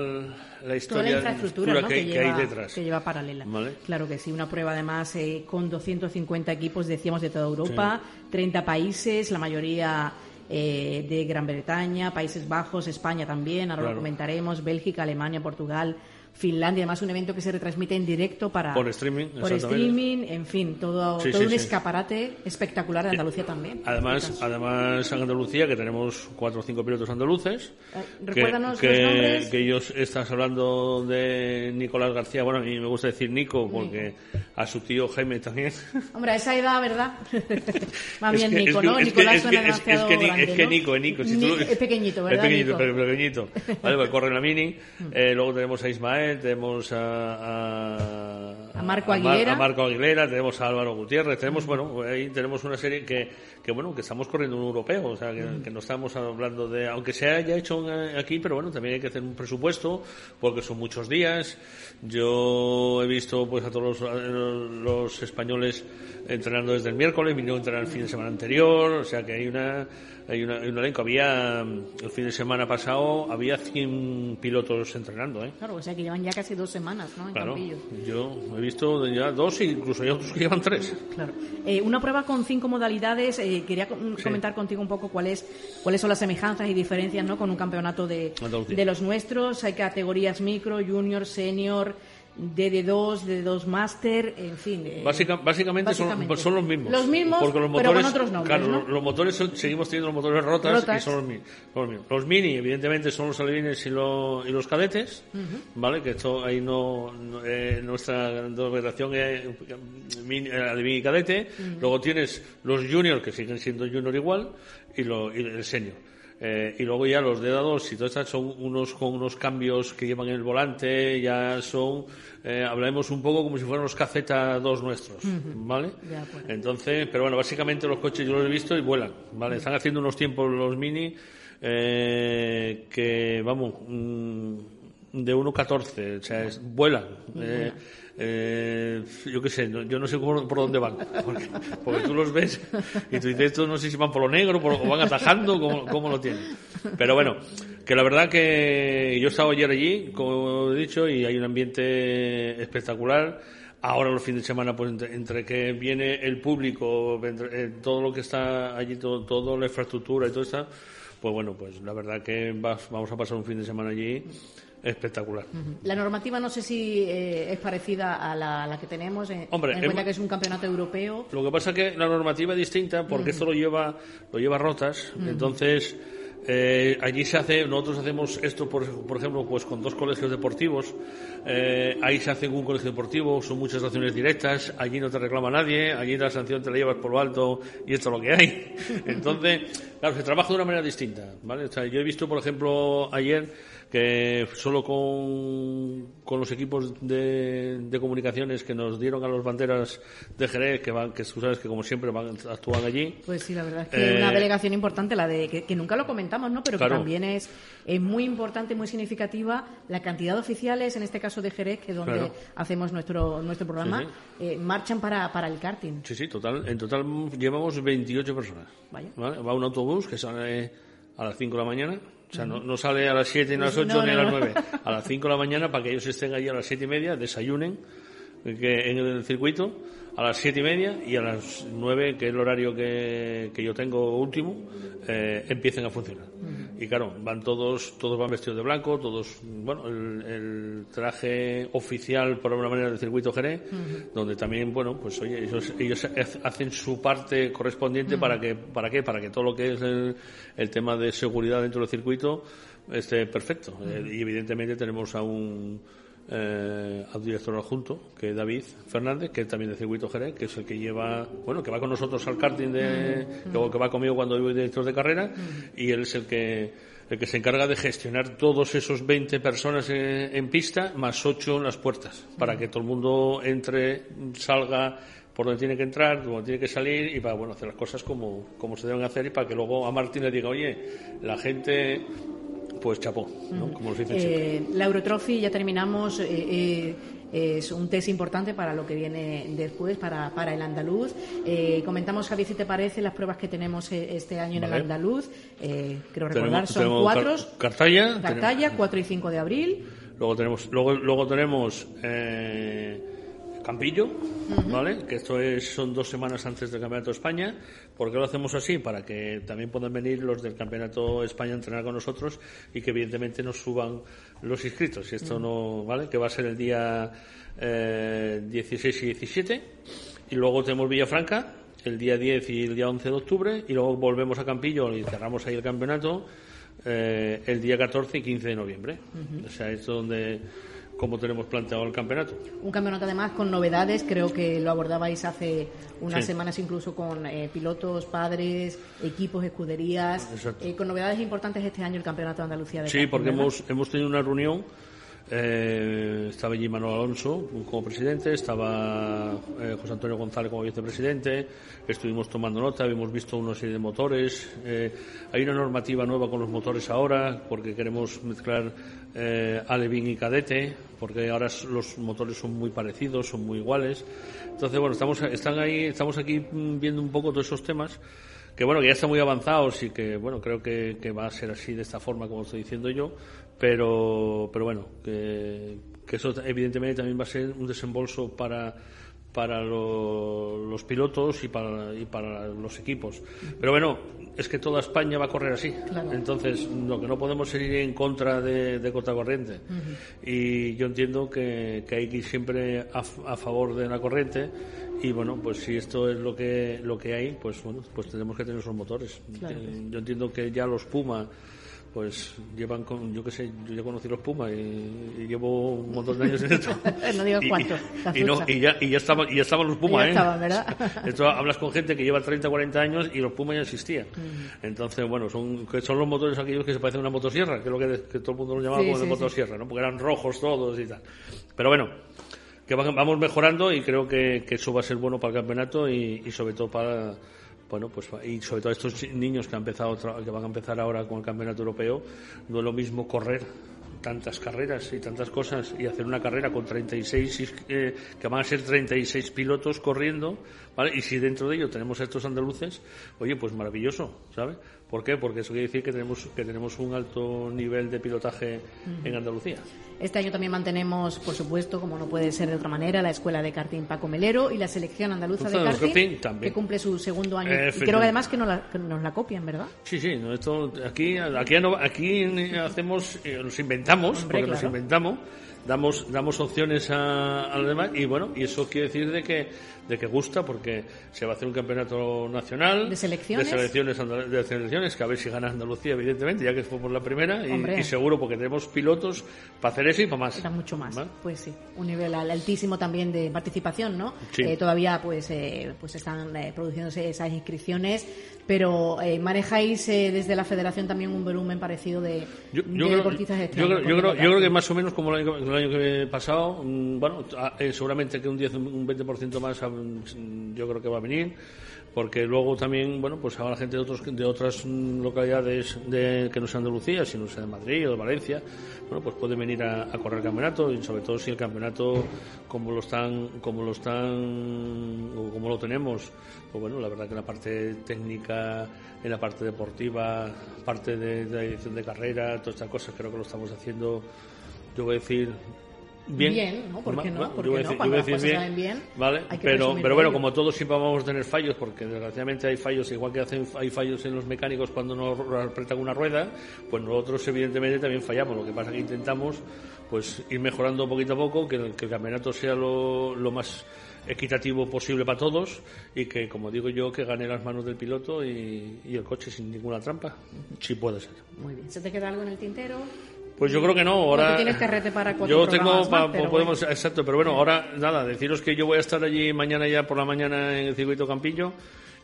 la historia toda la infraestructura, que, lleva, hay detrás. Que lleva paralela. Claro que sí, una prueba además eh, con 250 equipos, decíamos, de toda Europa, 30 países, la mayoría eh, de Gran Bretaña, Países Bajos, España también, ahora lo comentaremos, Bélgica, Alemania, Portugal, Finlandia, además un evento que se retransmite en directo para por streaming, por streaming, en fin, todo, todo un escaparate espectacular de Andalucía también. Además, además en Andalucía que tenemos cuatro o cinco pilotos andaluces. Eh, recuérdanos que, los nombres. Que ellos estás hablando de Nicolás García. Bueno, a mí me gusta decir Nico porque a su tío Jaime también. Hombre, a esa edad, ¿verdad? *laughs* Más bien Nico, ¿no? Nicolás suena demasiado grande, Es que Nico, es Nico. es pequeñito, ¿verdad? Es pequeñito, pequeñito. Vale, pues corre la mini. Eh, luego tenemos a Ismael tenemos a, a, Marco Aguilera. A, Marco Aguilera, tenemos a Álvaro Gutiérrez, tenemos, bueno, ahí tenemos una serie que, que bueno, que estamos corriendo un europeo, o sea, que, no estamos hablando de, aunque se haya hecho aquí, pero bueno, también hay que hacer un presupuesto, porque son muchos días. Yo he visto pues a todos los, los españoles entrenando desde el miércoles, vinieron a entrenar el fin de semana anterior, o sea que hay una hay, un elenco. Había, el fin de semana pasado, había 100 pilotos entrenando, ¿eh? Claro, o sea que llevan ya casi dos semanas, ¿no? En claro, yo he visto ya dos incluso hay otros *laughs* que llevan tres. Claro. Eh, una prueba con cinco modalidades. Eh, quería comentar contigo un poco cuáles cuáles son las semejanzas y diferencias, ¿no? Con un campeonato de, de los nuestros. Hay categorías micro, junior, senior DD2, DD2 Master, en fin. Eh, básicamente, Son, son, los mismos. Los mismos, porque los motores, pero con otros nombres. Claro, los motores seguimos teniendo los motores rotas, y son los, mismos, los, mini, evidentemente, son los alevines y, y los cadetes, ¿vale? Que esto ahí no. Eh, nuestra denominación es mini, alevín y cadete. Luego tienes los junior, que siguen siendo junior igual, y, lo, y el senior. Eh, y luego ya los dedados y todas estas son unos con unos cambios que llevan en el volante, ya son, eh, hablaremos un poco como si fueran los KZ2 nuestros, ¿vale? Entonces, pero bueno, básicamente los coches yo los he visto y vuelan, ¿vale? Están haciendo unos tiempos los mini eh, que, vamos, mm, de 1.14, o sea, vuelan. Eh, eh, yo qué sé, yo no sé por dónde van, *laughs* porque, tú los ves y tú dices, estos no sé si van por lo negro o van atajando, cómo, cómo lo tienen. Pero bueno, que la verdad que yo he estado ayer allí, como he dicho, y hay un ambiente espectacular. Ahora los fines de semana, pues entre, que viene el público, eh, todo lo que está allí, todo, toda la infraestructura y todo eso, pues bueno, pues la verdad que vamos a pasar un fin de semana allí espectacular. La normativa no sé si eh, es parecida a la, que tenemos, en, Hombre, en cuenta que es un campeonato europeo. Lo que pasa es que la normativa es distinta porque esto lo lleva, lo lleva rotas, entonces eh, allí se hace, nosotros hacemos esto, por, ejemplo, pues con dos colegios deportivos. Eh, ahí se hace un colegio deportivo, son muchas acciones directas. Allí no te reclama nadie, allí la sanción te la llevas por lo alto y esto es lo que hay. *laughs* Entonces, claro, se trabaja de una manera distinta, ¿vale? O sea, yo he visto, por ejemplo, ayer que solo con, con los equipos de, de, comunicaciones que nos dieron a los banderas de Jerez, que van, que tú sabes que como siempre van, actúan allí. Pues sí, la verdad es que una eh, delegación importante, la de que, nunca lo comentamos, ¿no? Pero que también es, es muy importante, muy significativa la cantidad de oficiales, en este caso de Jerez, que donde hacemos nuestro nuestro programa, eh, marchan para, para el karting. Sí, sí, total. En total llevamos 28 personas. Vaya. Va un autobús que sale a las 5 de la mañana o sea, no, sale a las 7 ni a las 8 ni a las 9. A las 5 de la mañana para que ellos estén allí a las 7 y media, desayunen que en el circuito a las siete y media y a las nueve, que es el horario que, que yo tengo último, eh, empiecen a funcionar. Y claro, van todos, todos van vestidos de blanco, todos, bueno, el, traje oficial, por alguna manera, del circuito Jerez, donde también, bueno, pues oye, ellos, ellos hacen su parte correspondiente para que, ¿para qué? Para que todo lo que es el, el tema de seguridad dentro del circuito esté perfecto. Eh, y evidentemente tenemos a un eh, al director adjunto, que es David Fernández, que es también de Circuito Jerez, que es el que lleva, bueno, que va con nosotros al karting, de, luego que va conmigo cuando yo director de carrera, y él es el que el que se encarga de gestionar todos esos 20 personas en, pista, más 8 en las puertas, para que todo el mundo entre, salga por donde tiene que entrar, donde tiene que salir y para bueno hacer las cosas como, como se deben hacer y para que luego a Martín le diga, oye, la gente pues chapó, ¿no? Como dice eh, La Eurotrophy, ya terminamos, eh, eh, es un test importante para lo que viene después, para, para el andaluz. comentamos, Javi, si te parece, las pruebas que tenemos este año en el andaluz. creo recordar, son cuatro. Cartaya. Cartaya, 4 y 5 de abril. Luego tenemos, luego, luego tenemos Campillo, ¿vale? Que esto es, son dos semanas antes del Campeonato de España. ¿Por qué lo hacemos así? Para que también puedan venir los del Campeonato de España a entrenar con nosotros y que evidentemente nos suban los inscritos. Y esto no, ¿vale? Que va a ser el día eh, 16 y 17. Y luego tenemos Villafranca, el día 10 y el día 11 de octubre. Y luego volvemos a Campillo y cerramos ahí el campeonato eh, el día 14 y 15 de noviembre. O sea, esto donde cómo tenemos planteado el campeonato. Un campeonato además con novedades, creo que lo abordabais hace unas semanas incluso con eh, pilotos, padres, equipos, escuderías, eh, con novedades importantes este año el campeonato de Andalucía. De sí, porque hemos, hemos tenido una reunión eh, estaba allí Manuel Alonso como presidente, estaba eh, José Antonio González como vicepresidente, estuvimos tomando nota, habíamos visto una serie de motores. Hay una normativa nueva con los motores ahora, porque queremos mezclar eh, Alevin y Cadete, porque ahora los motores son muy parecidos, son muy iguales. Entonces, bueno, estamos, están ahí, estamos aquí viendo un poco todos esos temas que bueno, que ya están muy avanzados y que bueno, creo que, que va a ser así de esta forma como estoy diciendo yo, pero, pero bueno, que, eso evidentemente también va a ser un desembolso para para los pilotos y para, y para los equipos. Pero bueno, es que toda España va a correr así. Entonces, lo que no podemos es ir en contra de, de corriente. Y yo entiendo que, que hay que ir siempre a, a, favor de la corriente. Y bueno, pues si esto es lo que, lo que hay, pues bueno, pues tenemos que tener esos motores. Yo entiendo que ya los Puma pues llevan con, yo qué sé, yo ya conocí los Pumas y, llevo un montón de años en esto. *laughs* no digo cuánto. Y, no, y, ya, y ya, estaban, y ya estaban los Pumas, ¿eh? Estaban, ¿verdad? *laughs* Esto hablas con gente que lleva 30, 40 años y los Pumas ya existían. Entonces, bueno, son, que son los motores aquellos que se parecen a una motosierra, que es lo que, todo el mundo lo llamaba como una motosierra, ¿no? Porque eran rojos todos y tal. Pero bueno, que vamos mejorando y creo que, que eso va a ser bueno para el campeonato y, y sobre todo para bueno, pues y sobre todo estos niños que han empezado que van a empezar ahora con el campeonato europeo, no es lo mismo correr tantas carreras y tantas cosas y hacer una carrera con 36 eh, que van a ser 36 pilotos corriendo, ¿vale? Y si dentro de ello tenemos a estos andaluces, oye, pues maravilloso, ¿sabes? ¿Por qué? Porque eso quiere decir que tenemos, que tenemos un alto nivel de pilotaje en Andalucía. Este año también mantenemos, por supuesto, como no puede ser de otra manera, la Escuela de Karting Paco Melero y la Selección Andaluza de Karting, que cumple su segundo año. Y creo que además que nos la, nos la copian, ¿verdad? Sí, sí. esto, aquí, aquí, aquí hacemos, eh, nos inventamos, porque nos inventamos damos damos opciones a, a, los demás y bueno y eso quiere decir de que de que gusta porque se va a hacer un campeonato nacional de selecciones de selecciones, de selecciones que a ver si gana Andalucía evidentemente ya que fue por la primera y, seguro porque tenemos pilotos para hacer eso y para más. Mucho más. Pues sí un nivel altísimo también de participación no eh, todavía pues eh, pues están eh, produciéndose esas inscripciones pero manejáis desde la federación también un volumen parecido de, yo, deportistas este yo, yo, creo, yo creo que más o menos como el año, que pasado mm, bueno seguramente que un 10 un 20% más yo creo que va a venir porque luego también, bueno, pues la gente de, otros, de otras localidades de, que no sean Andalucía, sino sea de Madrid o de Valencia, bueno, pues pueden venir a, correr el campeonato y sobre todo si el campeonato como lo están, como lo están, o como lo tenemos, pues bueno, la verdad que en la parte técnica, en la parte deportiva, parte de, de edición de carrera, todas estas cosas creo que lo estamos haciendo, yo voy a decir, bien. ¿no? ¿Por qué no? Porque no? Cuando las cosas bien, bien ¿vale? pero, pero bueno, como todos siempre vamos a tener fallos, porque desgraciadamente hay fallos, igual que hacen, hay fallos en los mecánicos cuando nos apretan una rueda, pues nosotros evidentemente también fallamos. Lo que pasa es que intentamos pues ir mejorando poquito a poco, que el, que el campeonato sea lo, lo más equitativo posible para todos y que, como digo yo, que gane las manos del piloto y, y el coche sin ninguna trampa, si puede ser. Muy bien. ¿Se te queda algo en el tintero? Pues yo creo que no. Ahora tienes carrete para Yo tengo, podemos, exacto, pero bueno, ahora nada, deciros que yo voy a estar allí mañana ya por la mañana en el circuito Campillo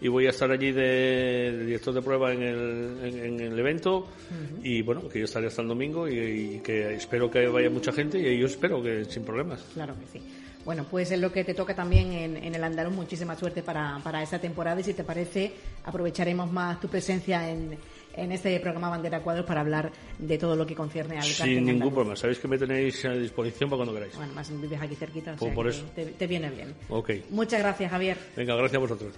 y voy a estar allí de, director de prueba en el, en, el evento y bueno, que yo estaré hasta el domingo y, que espero que vaya mucha gente y yo espero que sin problemas. Claro que sí. Bueno, pues es lo que te toca también en, en el Andaluz. Muchísima suerte para, para esta temporada y si te parece, aprovecharemos más tu presencia en en este programa Bandera Cuadros para hablar de todo lo que concierne al Sin ningún problema. Sabéis que me tenéis a disposición para cuando queráis. Bueno, más vives aquí cerquita, o por eso. Te, viene bien. Ok. Muchas gracias, Javier. Venga, gracias a vosotros.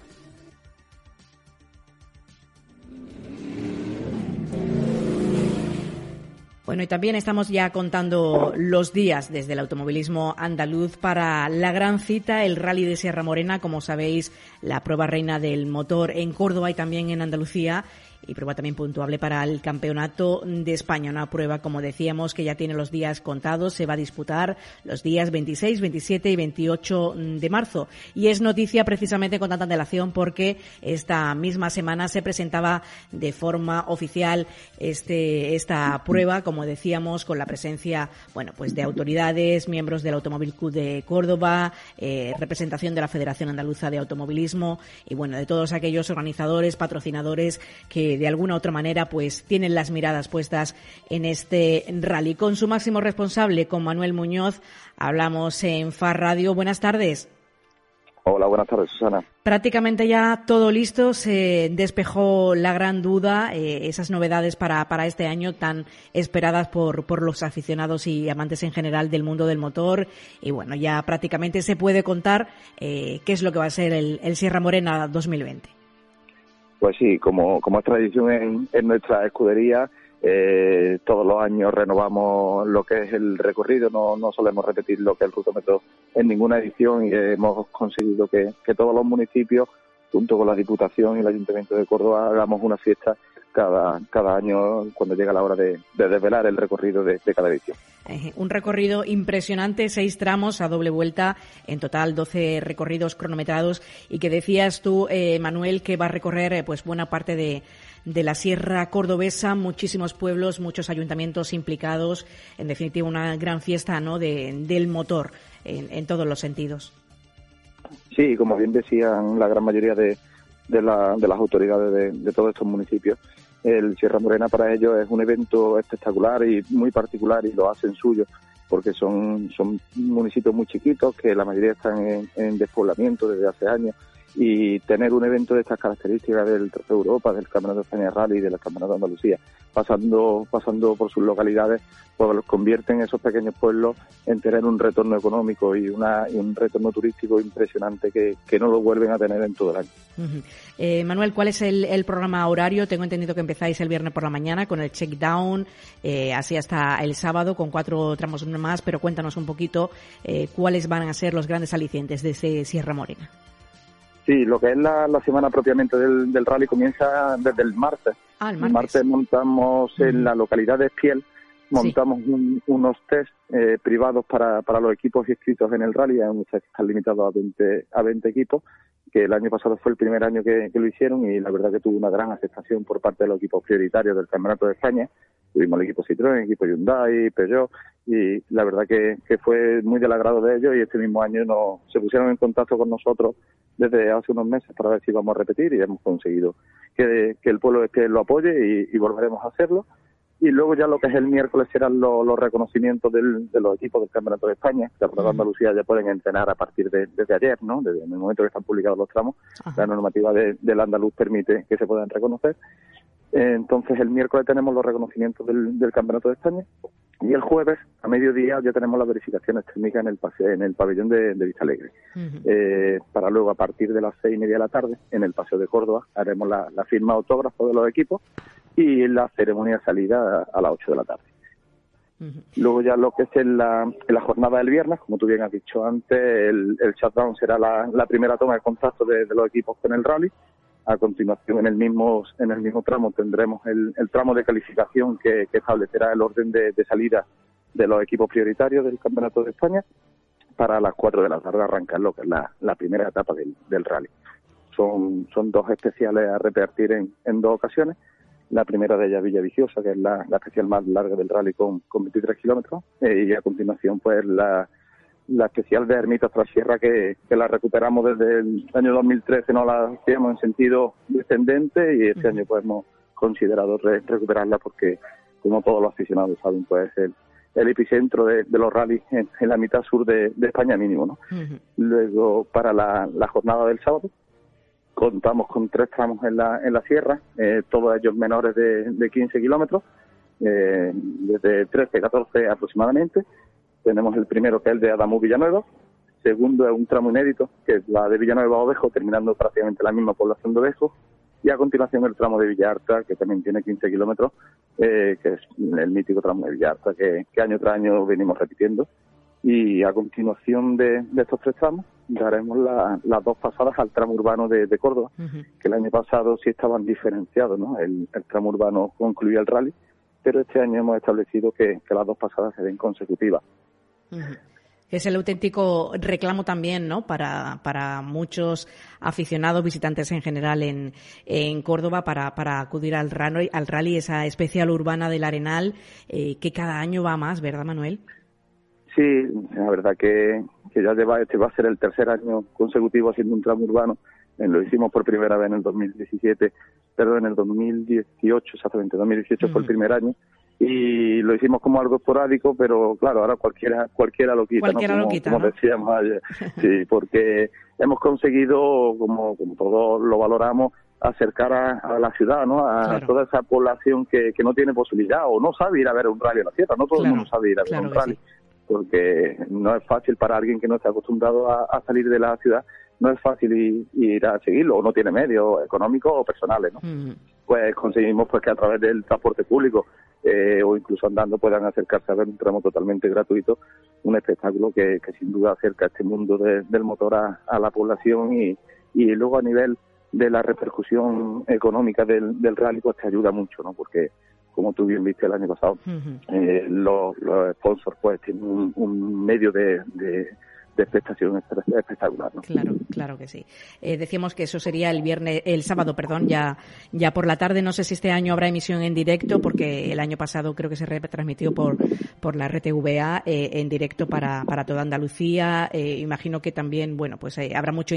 Bueno, y también estamos ya contando los días desde el automovilismo andaluz para la gran cita, el Rally de Sierra Morena, como sabéis, la prueba reina del motor en Córdoba y también en Andalucía y prueba también puntuable para el Campeonato de España. Una prueba, como decíamos, que ya tiene los días contados. Se va a disputar los días 26, 27 y 28 de marzo. Y es noticia precisamente con tanta antelación porque esta misma semana se presentaba de forma oficial este, esta prueba, como decíamos, con la presencia, bueno, pues de autoridades, miembros del Automóvil Club de Córdoba, eh, representación de la Federación Andaluza de Automovilismo y, bueno, de todos aquellos organizadores, patrocinadores que de alguna u otra manera pues tienen las miradas puestas en este rally. Con su máximo responsable, con Manuel Muñoz, hablamos en FAR Radio. Buenas tardes. Hola, buenas tardes, Susana. Prácticamente ya todo listo, se despejó la gran duda, eh, esas novedades para, para este año tan esperadas por, por los aficionados y amantes en general del mundo del motor. Y bueno, ya prácticamente se puede contar eh, qué es lo que va a ser el, el Sierra Morena 2020. Pues sí, como, como es tradición en, nuestra escudería, eh, todos los años renovamos lo que es el recorrido, no, no solemos repetir lo que es el rutómetro en ninguna edición y hemos conseguido que todos los municipios, junto con la Diputación y el Ayuntamiento de Córdoba, hagamos una fiesta cada, cada año cuando llega la hora de, desvelar el recorrido de, cada edición. Un recorrido impresionante, seis tramos a doble vuelta, en total doce recorridos cronometrados y que decías tú, eh, Manuel, que va a recorrer eh, pues buena parte de, de la Sierra Cordobesa, muchísimos pueblos, muchos ayuntamientos implicados, en definitiva una gran fiesta ¿no? de, del motor en, en todos los sentidos. Sí, como bien decían la gran mayoría de, de, la, de las autoridades de, todos estos municipios. El Sierra Morena para ellos es un evento espectacular y muy particular y lo hacen suyo porque son, son municipios muy chiquitos que la mayoría están en, despoblamiento desde hace años y tener un evento de estas características del Trofeo Europa, del Campeonato de España Rally y del Campeonato de Andalucía, pasando, pasando por sus localidades, pues los convierten esos pequeños pueblos en tener un retorno económico y, una, un retorno turístico impresionante que, no lo vuelven a tener en todo el año. Eh, Manuel, ¿cuál es el, programa horario? Tengo entendido que empezáis el viernes por la mañana con el check down, eh, así hasta el sábado con cuatro tramos más, pero cuéntanos un poquito eh, cuáles van a ser los grandes alicientes de ese Sierra Morena. Sí, lo que es la, semana propiamente del, rally comienza desde el martes. Ah, el martes. montamos en la localidad de Espiel, montamos unos test eh, privados para, para los equipos inscritos en el rally, un están limitados a 20, a 20 equipos, que el año pasado fue el primer año que, lo hicieron y la verdad que tuvo una gran aceptación por parte de los equipos prioritarios del Campeonato de España. Tuvimos el equipo Citroën, el equipo Hyundai, Peugeot y la verdad que, que fue muy del agrado de ellos y este mismo año nos, se pusieron en contacto con nosotros desde hace unos meses para ver si vamos a repetir y hemos conseguido que, el pueblo este lo apoye y, volveremos a hacerlo. Y luego ya lo que es el miércoles serán los, reconocimientos de los equipos del Campeonato de España, que por Andalucía ya pueden entrenar a partir de, desde ayer, ¿no? Desde el momento que están publicados los tramos, la normativa del andaluz permite que se puedan reconocer. Entonces el miércoles tenemos los reconocimientos del, Campeonato de España. Y el jueves a mediodía ya tenemos las verificaciones técnicas en el paseo, en el pabellón de, Vista Alegre. Eh, para luego a partir de las seis y media de la tarde en el paseo de Córdoba haremos la, firma autógrafo de los equipos y la ceremonia de salida a, las ocho de la tarde. Luego ya lo que es en la, jornada del viernes, como tú bien has dicho antes, el, el shutdown será la, primera toma de contacto de, los equipos con el rally a continuación, en el mismo, en el mismo tramo, tendremos el, tramo de calificación que, establecerá el orden de, salida de los equipos prioritarios del Campeonato de España para las 4 de la tarde arrancar lo que es la, primera etapa del, rally. Son, son dos especiales a repartir en, dos ocasiones. La primera de ella Villa Viciosa, que es la, especial más larga del rally con, con 23 kilómetros, eh, y a continuación pues la, la especial de Ermitas tras Sierra que, la recuperamos desde el año 2013, no la hacíamos en sentido descendente y este año pues hemos considerado recuperarla porque, como todos los aficionados saben, pues el, el epicentro de, los rallies en, la mitad sur de, España mínimo. ¿no? Luego, para la, jornada del sábado, contamos con tres tramos en la, en la sierra, eh, todos ellos menores de, de 15 kilómetros, eh, desde 13, 14 aproximadamente, tenemos el primero que es el de Adamu Villanueva, segundo es un tramo inédito, que es la de Villanueva Ovejo, terminando prácticamente la misma población de Ovejo, y a continuación el tramo de Villarta, que también tiene 15 kilómetros, eh, que es el mítico tramo de Villarta, que, año tras año venimos repitiendo. Y a continuación de, estos tres tramos, daremos las dos pasadas al tramo urbano de, Córdoba, que el año pasado sí estaban diferenciados, ¿no? El, tramo urbano concluía el rally, pero este año hemos establecido que, que las dos pasadas se den consecutivas. Es el auténtico reclamo también, ¿no? Para, para muchos aficionados, visitantes en general en, en Córdoba, para, para acudir al rally, al rally, esa especial urbana del Arenal, eh, que cada año va más, ¿verdad, Manuel? Sí, la verdad que, que ya lleva, este va a ser el tercer año consecutivo haciendo un tramo urbano. Eh, lo hicimos por primera vez en el 2017, pero en el 2018, exactamente, 2018 fue el primer año y lo hicimos como algo esporádico, pero claro, ahora cualquiera cualquiera lo quita, ¿no? como, decíamos ayer. *laughs* Sí, porque hemos conseguido, como, como todos lo valoramos, acercar a, la ciudad, ¿no? A toda esa población que, que no tiene posibilidad o no sabe ir a ver un rally a la sierra, no todo el mundo sabe ir a ver un rally. Porque no es fácil para alguien que no está acostumbrado a, salir de la ciudad, no es fácil ir, a seguirlo, o no tiene medios económicos o personales, ¿no? Pues conseguimos pues que a través del transporte público eh, o incluso andando puedan acercarse a ver un tramo totalmente gratuito, un espectáculo que, sin duda acerca este mundo del motor a, la población y, y luego a nivel de la repercusión económica del, del rally pues te ayuda mucho, ¿no? Porque como tú bien viste el año pasado, eh, los, sponsors pues tienen un, medio de de expectación espectacular. Claro, claro que sí. Eh, decíamos que eso sería el viernes, el sábado, perdón, ya, ya por la tarde. No sé si este año habrá emisión en directo, porque el año pasado creo que se retransmitió por, por la RTVA eh, en directo para, para toda Andalucía. Eh, imagino que también, bueno, pues eh, habrá mucho,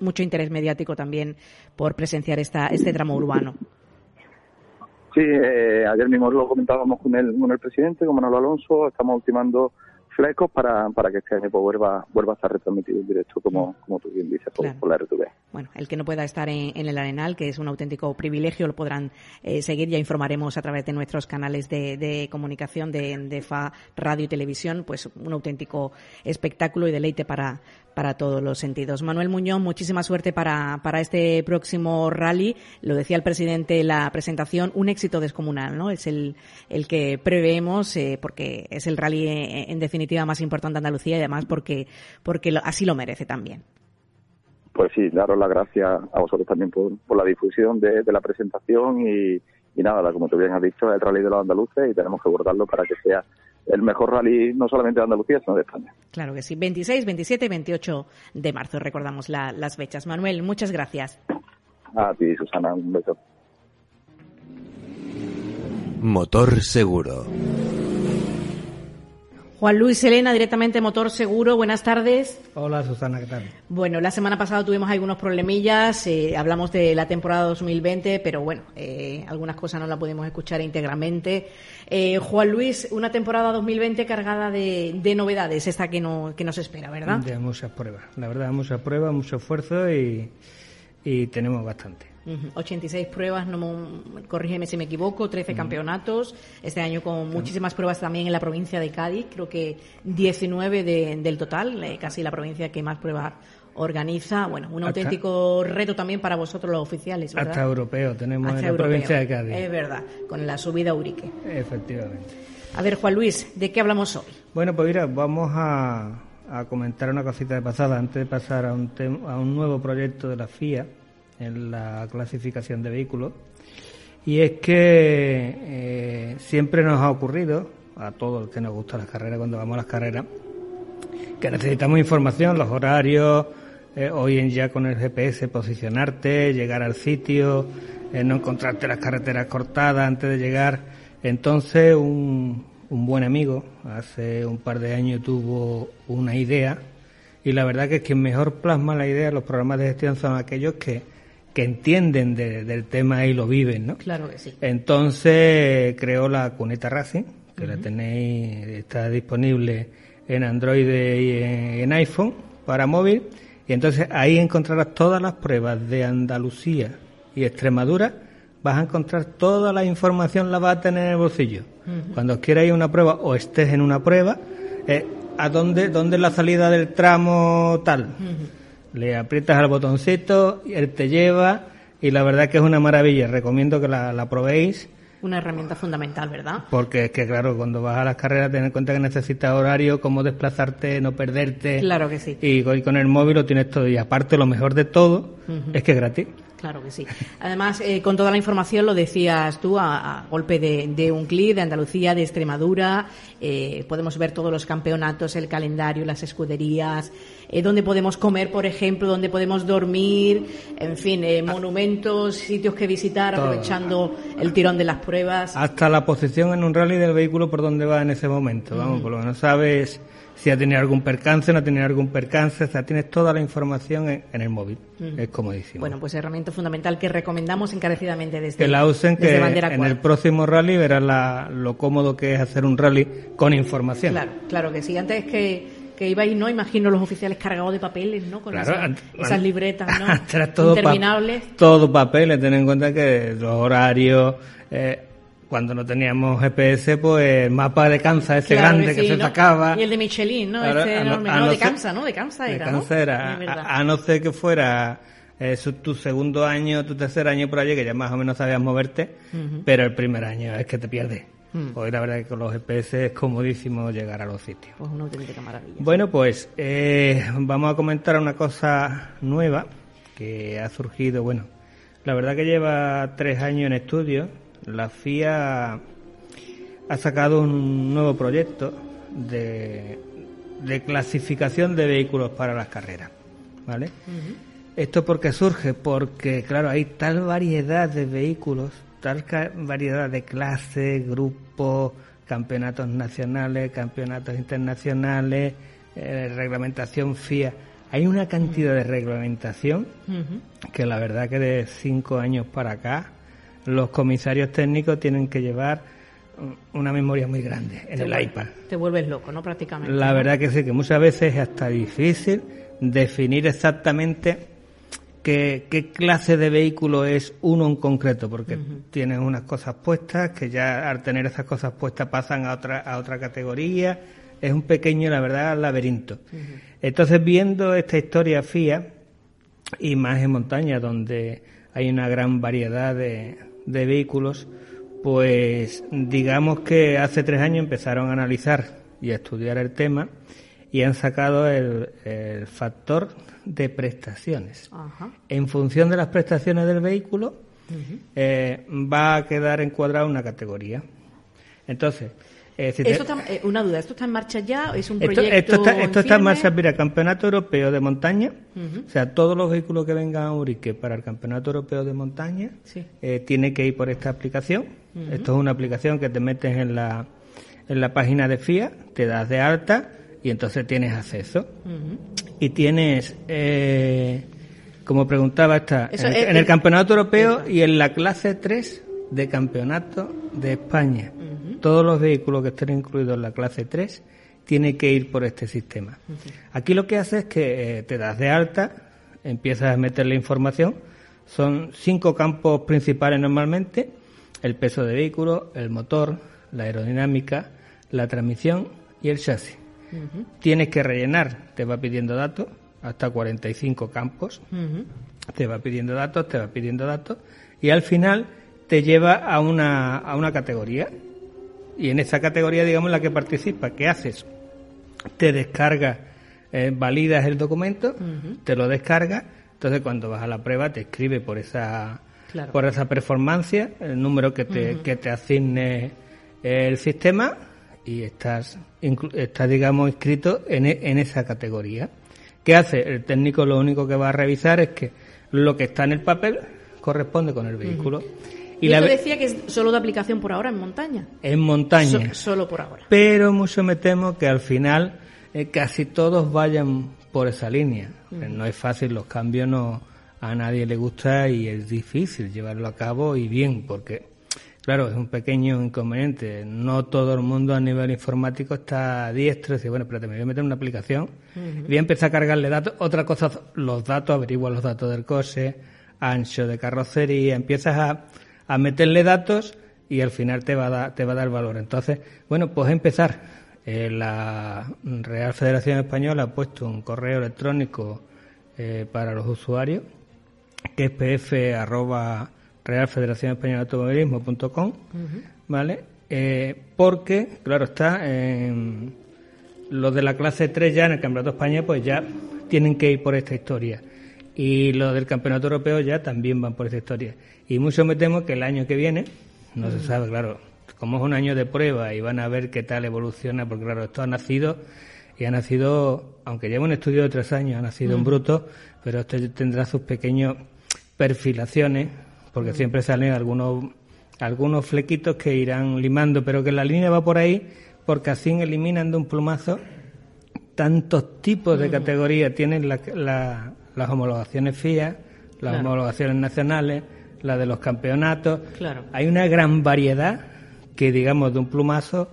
mucho interés mediático también por presenciar esta, este tramo urbano. Sí, ayer mismo lo comentábamos con el, con el presidente, con Manuel Alonso. Estamos ultimando frescos para, para que este año pues, vuelva, vuelva a estar retransmitido en directo, como, como tú bien dices, por, la RTV. Bueno, el que no pueda estar en, el Arenal, que es un auténtico privilegio, lo podrán eh, seguir. Ya informaremos a través de nuestros canales de, comunicación de, de, FA, radio y televisión, pues un auténtico espectáculo y deleite para, para todos los sentidos. Manuel Muñoz, muchísima suerte para, para este próximo rally. Lo decía el presidente en la presentación, un éxito descomunal, ¿no? Es el, el que preveemos, eh, porque es el rally eh, en, definitiva más importante de Andalucía y además porque, porque así lo merece también. Pues sí, daros las gracias a vosotros también por, la difusión de, la presentación y, y nada, como tú bien has dicho, es el rally de los andaluces y tenemos que abordarlo para que sea el mejor rally no solamente de Andalucía, sino de España. Claro que sí, 26, 27 y 28 de marzo, recordamos las fechas. Manuel, muchas gracias. A ti, Susana, un beso. Motor Seguro. Juan Luis Elena, directamente Motor Seguro. Buenas tardes. Hola, Susana, ¿qué tal? Bueno, la semana pasada tuvimos algunos problemillas. Eh, hablamos de la temporada 2020, pero bueno, eh, algunas cosas no las pudimos escuchar íntegramente. Eh, Juan Luis, una temporada 2020 cargada de, novedades, esta que, no, que nos espera, ¿verdad? De muchas pruebas. La verdad, muchas pruebas, mucho esfuerzo y, y tenemos bastante. 86 pruebas, no, corrígeme si me equivoco, 13 campeonatos. Este año con muchísimas pruebas también en la provincia de Cádiz, creo que 19 del total, eh, casi la provincia que más pruebas organiza. Bueno, un auténtico reto también para vosotros los oficiales, ¿verdad? Hasta europeo tenemos en la provincia de Cádiz. Es verdad, con la subida a Urique. Efectivamente. A ver, Juan Luis, ¿de qué hablamos hoy? Bueno, pues mira, vamos a, comentar una cosita de pasada antes de pasar a un, a un nuevo proyecto de la FIA en la clasificación de vehículos. Y es que eh, siempre nos ha ocurrido, a todos los que nos gustan las carreras cuando vamos a las carreras, que necesitamos información, los horarios, eh, hoy en ya con el GPS posicionarte, llegar al sitio, eh, no encontrarte las carreteras cortadas antes de llegar. Entonces un, un buen amigo hace un par de años tuvo una idea y la verdad que quien mejor plasma la idea los programas de gestión son aquellos que que entienden del tema y lo viven, ¿no? Claro que sí. Entonces creó la cuneta Racing, que la tenéis, está disponible en Android y en, iPhone para móvil, y entonces ahí encontrarás todas las pruebas de Andalucía y Extremadura, vas a encontrar toda la información, la vas a tener en el bolsillo. Cuando quieras ir a una prueba o estés en una prueba, eh, ¿a dónde, dónde es la salida del tramo tal? Le aprietas al botoncito, él te lleva y la verdad que es una maravilla. Recomiendo que la, probéis. Una herramienta fundamental, ¿verdad? Porque es que, claro, cuando vas a las carreras, ten en cuenta que necesitas horario, cómo desplazarte, no perderte. Claro que sí. Y, con el móvil lo tienes todo. Y aparte, lo mejor de todo es que es gratis. Claro que sí. Además, eh, con toda la información, lo decías tú, a, golpe de, un clic, de Andalucía, de Extremadura, eh, podemos ver todos los campeonatos, el calendario, las escuderías, eh, dónde podemos comer, por ejemplo, dónde podemos dormir, en fin, monumentos, sitios que visitar, aprovechando el tirón de las pruebas. Hasta la posición en un rally del vehículo por donde va en ese momento, vamos, por lo menos sabes si ha tenido algún percance, no ha tenido algún percance, o sea, tienes toda la información en, el móvil. Es comodísimo. Bueno, pues herramienta fundamental que recomendamos encarecidamente desde Que la usen, que en el próximo rally verás lo cómodo que es hacer un rally con información. Claro, claro que sí. Antes que que ibais, ¿no? Imagino los oficiales cargados de papeles, ¿no? Con esas, libretas, ¿no? *laughs* todo Interminables. todo papeles, ten en cuenta que los horarios, eh, cuando no teníamos GPS, pues mapa de Kansas, ese grande que, se sacaba. Y el de Michelin, ¿no? Este enorme, no, de Kansas, ¿no? De Kansas era, de A, no ser que fuera eh, tu segundo año, tu tercer año por allí, que ya más o menos sabías moverte, pero el primer año es que te pierdes. Mm. Pues la verdad que con los GPS es comodísimo llegar a los sitios. Pues una auténtica maravilla. Bueno, pues eh, vamos a comentar una cosa nueva que ha surgido, bueno, la verdad que lleva tres años en estudio la FIA ha sacado un nuevo proyecto de, clasificación de vehículos para las carreras. ¿Vale? ¿Esto porque surge? Porque, claro, hay tal variedad de vehículos, tal variedad de clases, grupos, campeonatos nacionales, campeonatos internacionales, eh, reglamentación FIA. Hay una cantidad de reglamentación que la verdad que de cinco años para acá los comisarios técnicos tienen que llevar una memoria muy grande en el iPad. Te vuelves loco, ¿no? Prácticamente. La verdad que sí, que muchas veces es hasta difícil definir exactamente qué, qué clase de vehículo es uno en concreto, porque tienes unas cosas puestas que ya al tener esas cosas puestas pasan a otra, a otra categoría. Es un pequeño, la verdad, laberinto. Entonces, viendo esta historia FIA, y más en montaña, donde hay una gran variedad de, de vehículos, pues digamos que hace tres años empezaron a analizar y a estudiar el tema y han sacado el, factor de prestaciones. En función de las prestaciones del vehículo, eh, va a quedar encuadrada una categoría. Entonces, eh, una duda, ¿esto está en marcha ya? ¿Es un proyecto Esto, está, esto está en marcha, mira, Campeonato Europeo de Montaña, o sea, todos los vehículos que vengan a Urique para el Campeonato Europeo de Montaña eh, tiene que ir por esta aplicación. Esto es una aplicación que te metes en la, en la página de FIA, te das de alta y entonces tienes acceso. Y tienes, eh, como preguntaba esta, en, el, Campeonato Europeo y en la clase 3 de Campeonato de España todos los vehículos que estén incluidos en la clase 3 tienen que ir por este sistema. Aquí lo que hace es que eh, te das de alta, empiezas a meter la información, son cinco campos principales normalmente, el peso de vehículo, el motor, la aerodinámica, la transmisión y el chasis. Tienes que rellenar, te va pidiendo datos, hasta 45 campos, te va pidiendo datos, te va pidiendo datos, y al final te lleva a una, a una categoría y en esa categoría, digamos, la que participa, ¿qué haces? Te descargas, eh, validas el documento, te lo descargas, entonces cuando vas a la prueba te escribe por esa por esa performance, el número que te, que te asigne el sistema y estás, estás digamos, inscrito en, e, en esa categoría. ¿Qué hace? El técnico lo único que va a revisar es que lo que está en el papel corresponde con el vehículo. Y, la... decía que es solo de aplicación por ahora en montaña. En montaña. solo por ahora. Pero mucho me temo que al final eh, casi todos vayan por esa línea. No es fácil, los cambios no a nadie le gusta y es difícil llevarlo a cabo y bien, porque claro, es un pequeño inconveniente. No todo el mundo a nivel informático está diestro y dice, bueno, espérate, me voy a meter en una aplicación, voy a empezar a cargarle datos. Otra cosa, los datos, averigua los datos del coche, ancho de carrocería, empiezas a a meterle datos y al final te va a, dar, te va a dar valor. Entonces, bueno, pues empezar. Eh, la Real Federación Española ha puesto un correo electrónico eh, para los usuarios, que es pf arroba Real Federación Española de Automovilismo.com, ¿vale? Eh, porque, claro, está los de la clase 3 ya en el Campeonato de España, pues ya tienen que ir por esta historia. Y los del Campeonato Europeo ya también van por esta historia. Y mucho me temo que el año que viene, no se sabe, claro, como es un año de prueba y van a ver qué tal evoluciona, porque claro, esto ha nacido y ha nacido, aunque lleva un estudio de tres años, ha nacido en bruto, pero esto tendrá sus pequeños perfilaciones, porque siempre salen algunos, algunos flequitos que irán limando, pero que la línea va por ahí, porque así eliminan de un plumazo tantos tipos de categorías, tienen las homologaciones FIA, las homologaciones nacionales, la de los campeonatos. Claro. Hay una gran variedad que, digamos, de un plumazo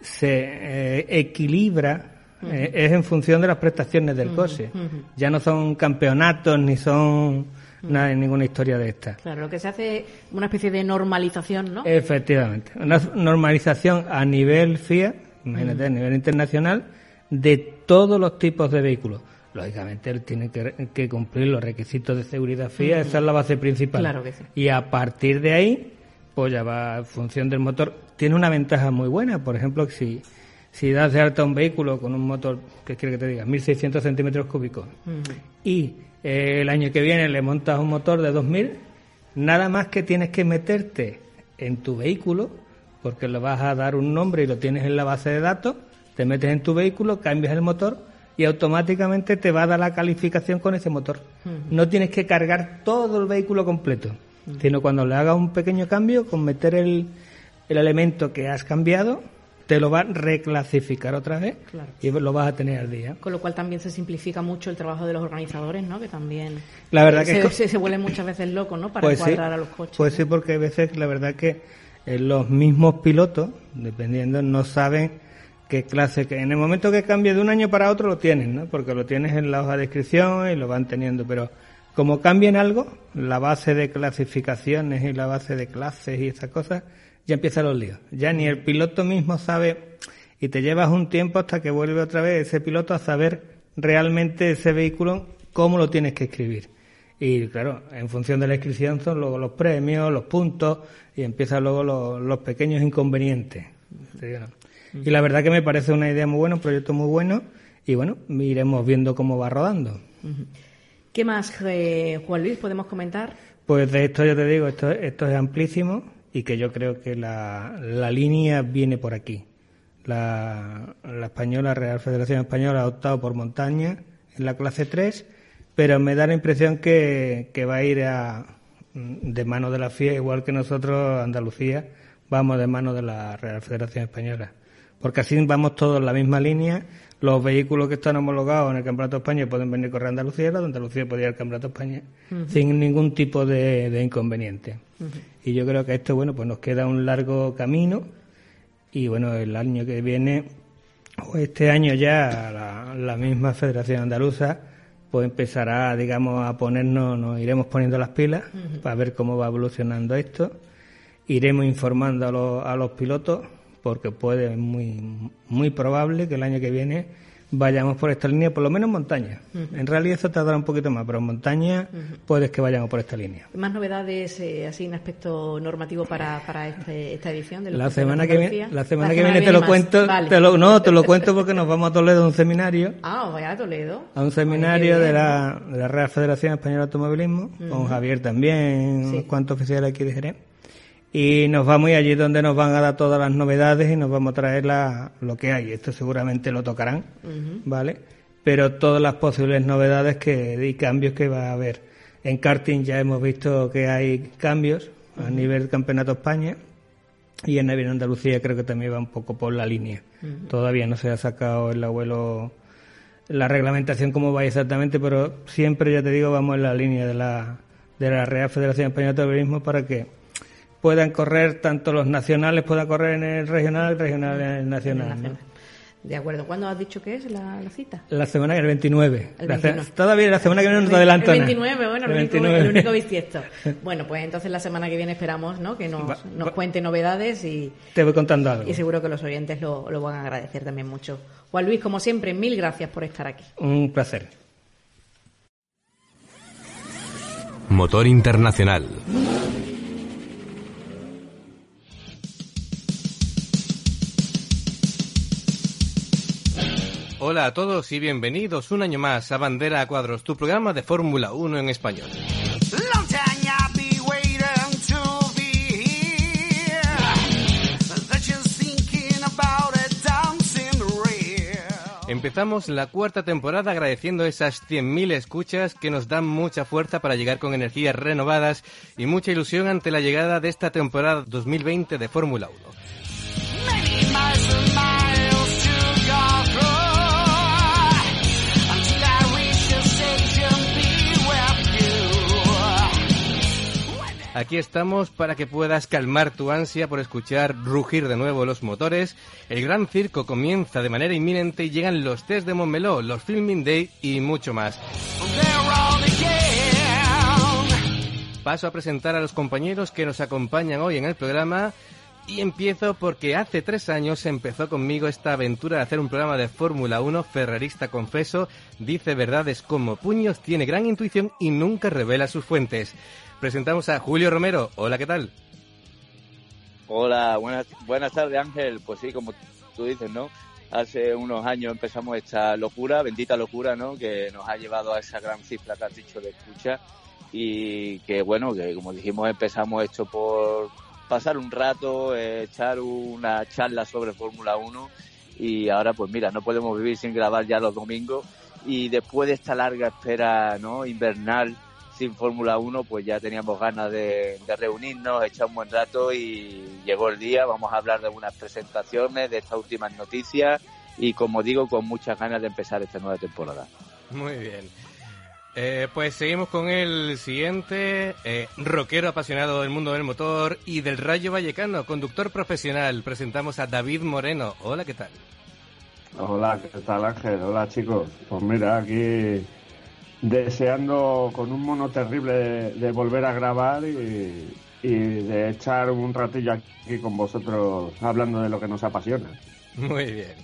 se eh, equilibra, eh, es en función de las prestaciones del coche. Ya no son campeonatos ni son nada, ninguna historia de esta. Claro, lo que se hace es una especie de normalización, ¿no? Efectivamente, una normalización a nivel FIA, imagínate, a nivel internacional, de todos los tipos de vehículos lógicamente él tiene que, cumplir los requisitos de seguridad FIA, esa es la base principal. Claro que Y a partir de ahí, pues ya va en función del motor. Tiene una ventaja muy buena, por ejemplo, si, si das de alta un vehículo con un motor, que quiere que te diga, 1600 centímetros cúbicos, y eh, el año que viene le montas un motor de 2000, nada más que tienes que meterte en tu vehículo, porque le vas a dar un nombre y lo tienes en la base de datos, te metes en tu vehículo, cambias el motor y automáticamente te va a dar la calificación con ese motor. No tienes que cargar todo el vehículo completo, sino cuando le hagas un pequeño cambio, con meter el, el elemento que has cambiado, te lo va a reclasificar otra vez y lo vas a tener al día. Con lo cual también se simplifica mucho el trabajo de los organizadores, ¿no? Que también la verdad se, que se, vuelven muchas veces locos, ¿no? Para pues cuadrar a los coches. Pues sí, porque a veces la verdad que los mismos pilotos, dependiendo, no saben qué clase, que en el momento que cambie de un año para otro lo tienen, ¿no? Porque lo tienes en la hoja de descripción y lo van teniendo, pero como cambien algo, la base de clasificaciones y la base de clases y esas cosas, ya empiezan los líos. Ya ni el piloto mismo sabe y te llevas un tiempo hasta que vuelve otra vez ese piloto a saber realmente ese vehículo cómo lo tienes que escribir. Y claro, en función de la inscripción son luego los premios, los puntos y empiezan luego los, pequeños inconvenientes. Y la verdad que me parece una idea muy buena, un proyecto muy bueno y bueno, iremos viendo cómo va rodando. ¿Qué más, eh, Juan Luis, podemos comentar? Pues de esto ya te digo, esto, esto es amplísimo y que yo creo que la, la línea viene por aquí. La, la española, Real Federación Española, ha optado por montaña en la clase 3, pero me da la impresión que, que va a ir a, de mano de la FIA, igual que nosotros, Andalucía, vamos de mano de la Real Federación Española. Porque así vamos todos en la misma línea. Los vehículos que están homologados en el Campeonato de España pueden venir correr a Andalucía, la de Andalucía puede ir al Campeonato de España sin ningún tipo de, inconveniente. Y yo creo que esto, bueno, pues nos queda un largo camino. Y bueno, el año que viene, o este año ya, la, misma Federación Andaluza pues empezará, digamos, a ponernos, nos iremos poniendo las pilas para ver cómo va evolucionando esto. Iremos informando a los, a los pilotos porque puede, muy, muy probable que el año que viene vayamos por esta línea, por lo menos en montaña. En realidad eso tardará un poquito más, pero en montaña puedes que vayamos por esta línea. ¿Más novedades eh, así en aspecto normativo para, para este, esta edición? De la, semana que viene, la semana que viene te lo cuento, te lo, no, te lo cuento porque nos vamos a Toledo a un seminario. Ah, vaya a Toledo. A un seminario de la, de la Real Federación Española de Automovilismo, con Javier también, unos cuantos oficiales aquí de Jerez y nos vamos y allí donde nos van a dar todas las novedades y nos vamos a traer la, lo que hay. Esto seguramente lo tocarán, ¿vale? Pero todas las posibles novedades que, y cambios que va a haber. En karting ya hemos visto que hay cambios a nivel Campeonato España y en Navidad Andalucía creo que también va un poco por la línea. Todavía no se ha sacado el abuelo la reglamentación como va exactamente, pero siempre, ya te digo, vamos en la línea de la, de la Real Federación Española de Automovilismo para que puedan correr, tanto los nacionales puedan correr en el regional, el regional en el nacional. De acuerdo. ¿Cuándo has dicho que es la, cita? La semana que el 29. todavía la semana que viene no te adelanto. El 29, bueno, el, Único, bisiesto. *laughs* Bueno, pues entonces la semana que viene esperamos ¿no? que nos, nos cuente novedades y... Te voy contando algo. Y seguro que los oyentes lo, lo van a agradecer también mucho. Juan Luis, como siempre, mil gracias por estar aquí. Un placer. Motor Internacional. Hola a todos y bienvenidos un año más a Bandera a Cuadros, tu programa de Fórmula 1 en español. Empezamos la cuarta temporada agradeciendo esas 100.000 escuchas que nos dan mucha fuerza para llegar con energías renovadas y mucha ilusión ante la llegada de esta temporada 2020 de Fórmula 1. Aquí estamos para que puedas calmar tu ansia por escuchar rugir de nuevo los motores. El gran circo comienza de manera inminente y llegan los test de Montmeló, los Filming Day y mucho más. Paso a presentar a los compañeros que nos acompañan hoy en el programa. Y empiezo porque hace tres años empezó conmigo esta aventura de hacer un programa de Fórmula 1, ferrarista confeso, dice verdades como puños, tiene gran intuición y nunca revela sus fuentes presentamos a Julio Romero. Hola, ¿qué tal? Hola, buenas, buenas tardes Ángel. Pues sí, como tú dices, ¿no? Hace unos años empezamos esta locura, bendita locura, ¿no? Que nos ha llevado a esa gran cifra que has dicho de escucha y que bueno, que como dijimos empezamos esto por pasar un rato, echar una charla sobre Fórmula 1 y ahora pues mira, no podemos vivir sin grabar ya los domingos y después de esta larga espera, ¿no? Invernal sin Fórmula 1, pues ya teníamos ganas de, reunirnos, echar un buen rato y llegó el día. Vamos a hablar de algunas presentaciones, de estas últimas noticias y, como digo, con muchas ganas de empezar esta nueva temporada. Muy bien. Eh, pues seguimos con el siguiente, eh, rockero apasionado del mundo del motor y del Rayo Vallecano, conductor profesional. Presentamos a David Moreno. Hola, ¿qué tal? Hola, ¿qué tal Ángel? Hola chicos. Pues mira, aquí deseando con un mono terrible de, volver a grabar y, de echar un ratillo aquí con vosotros hablando de lo que nos apasiona. Muy bien.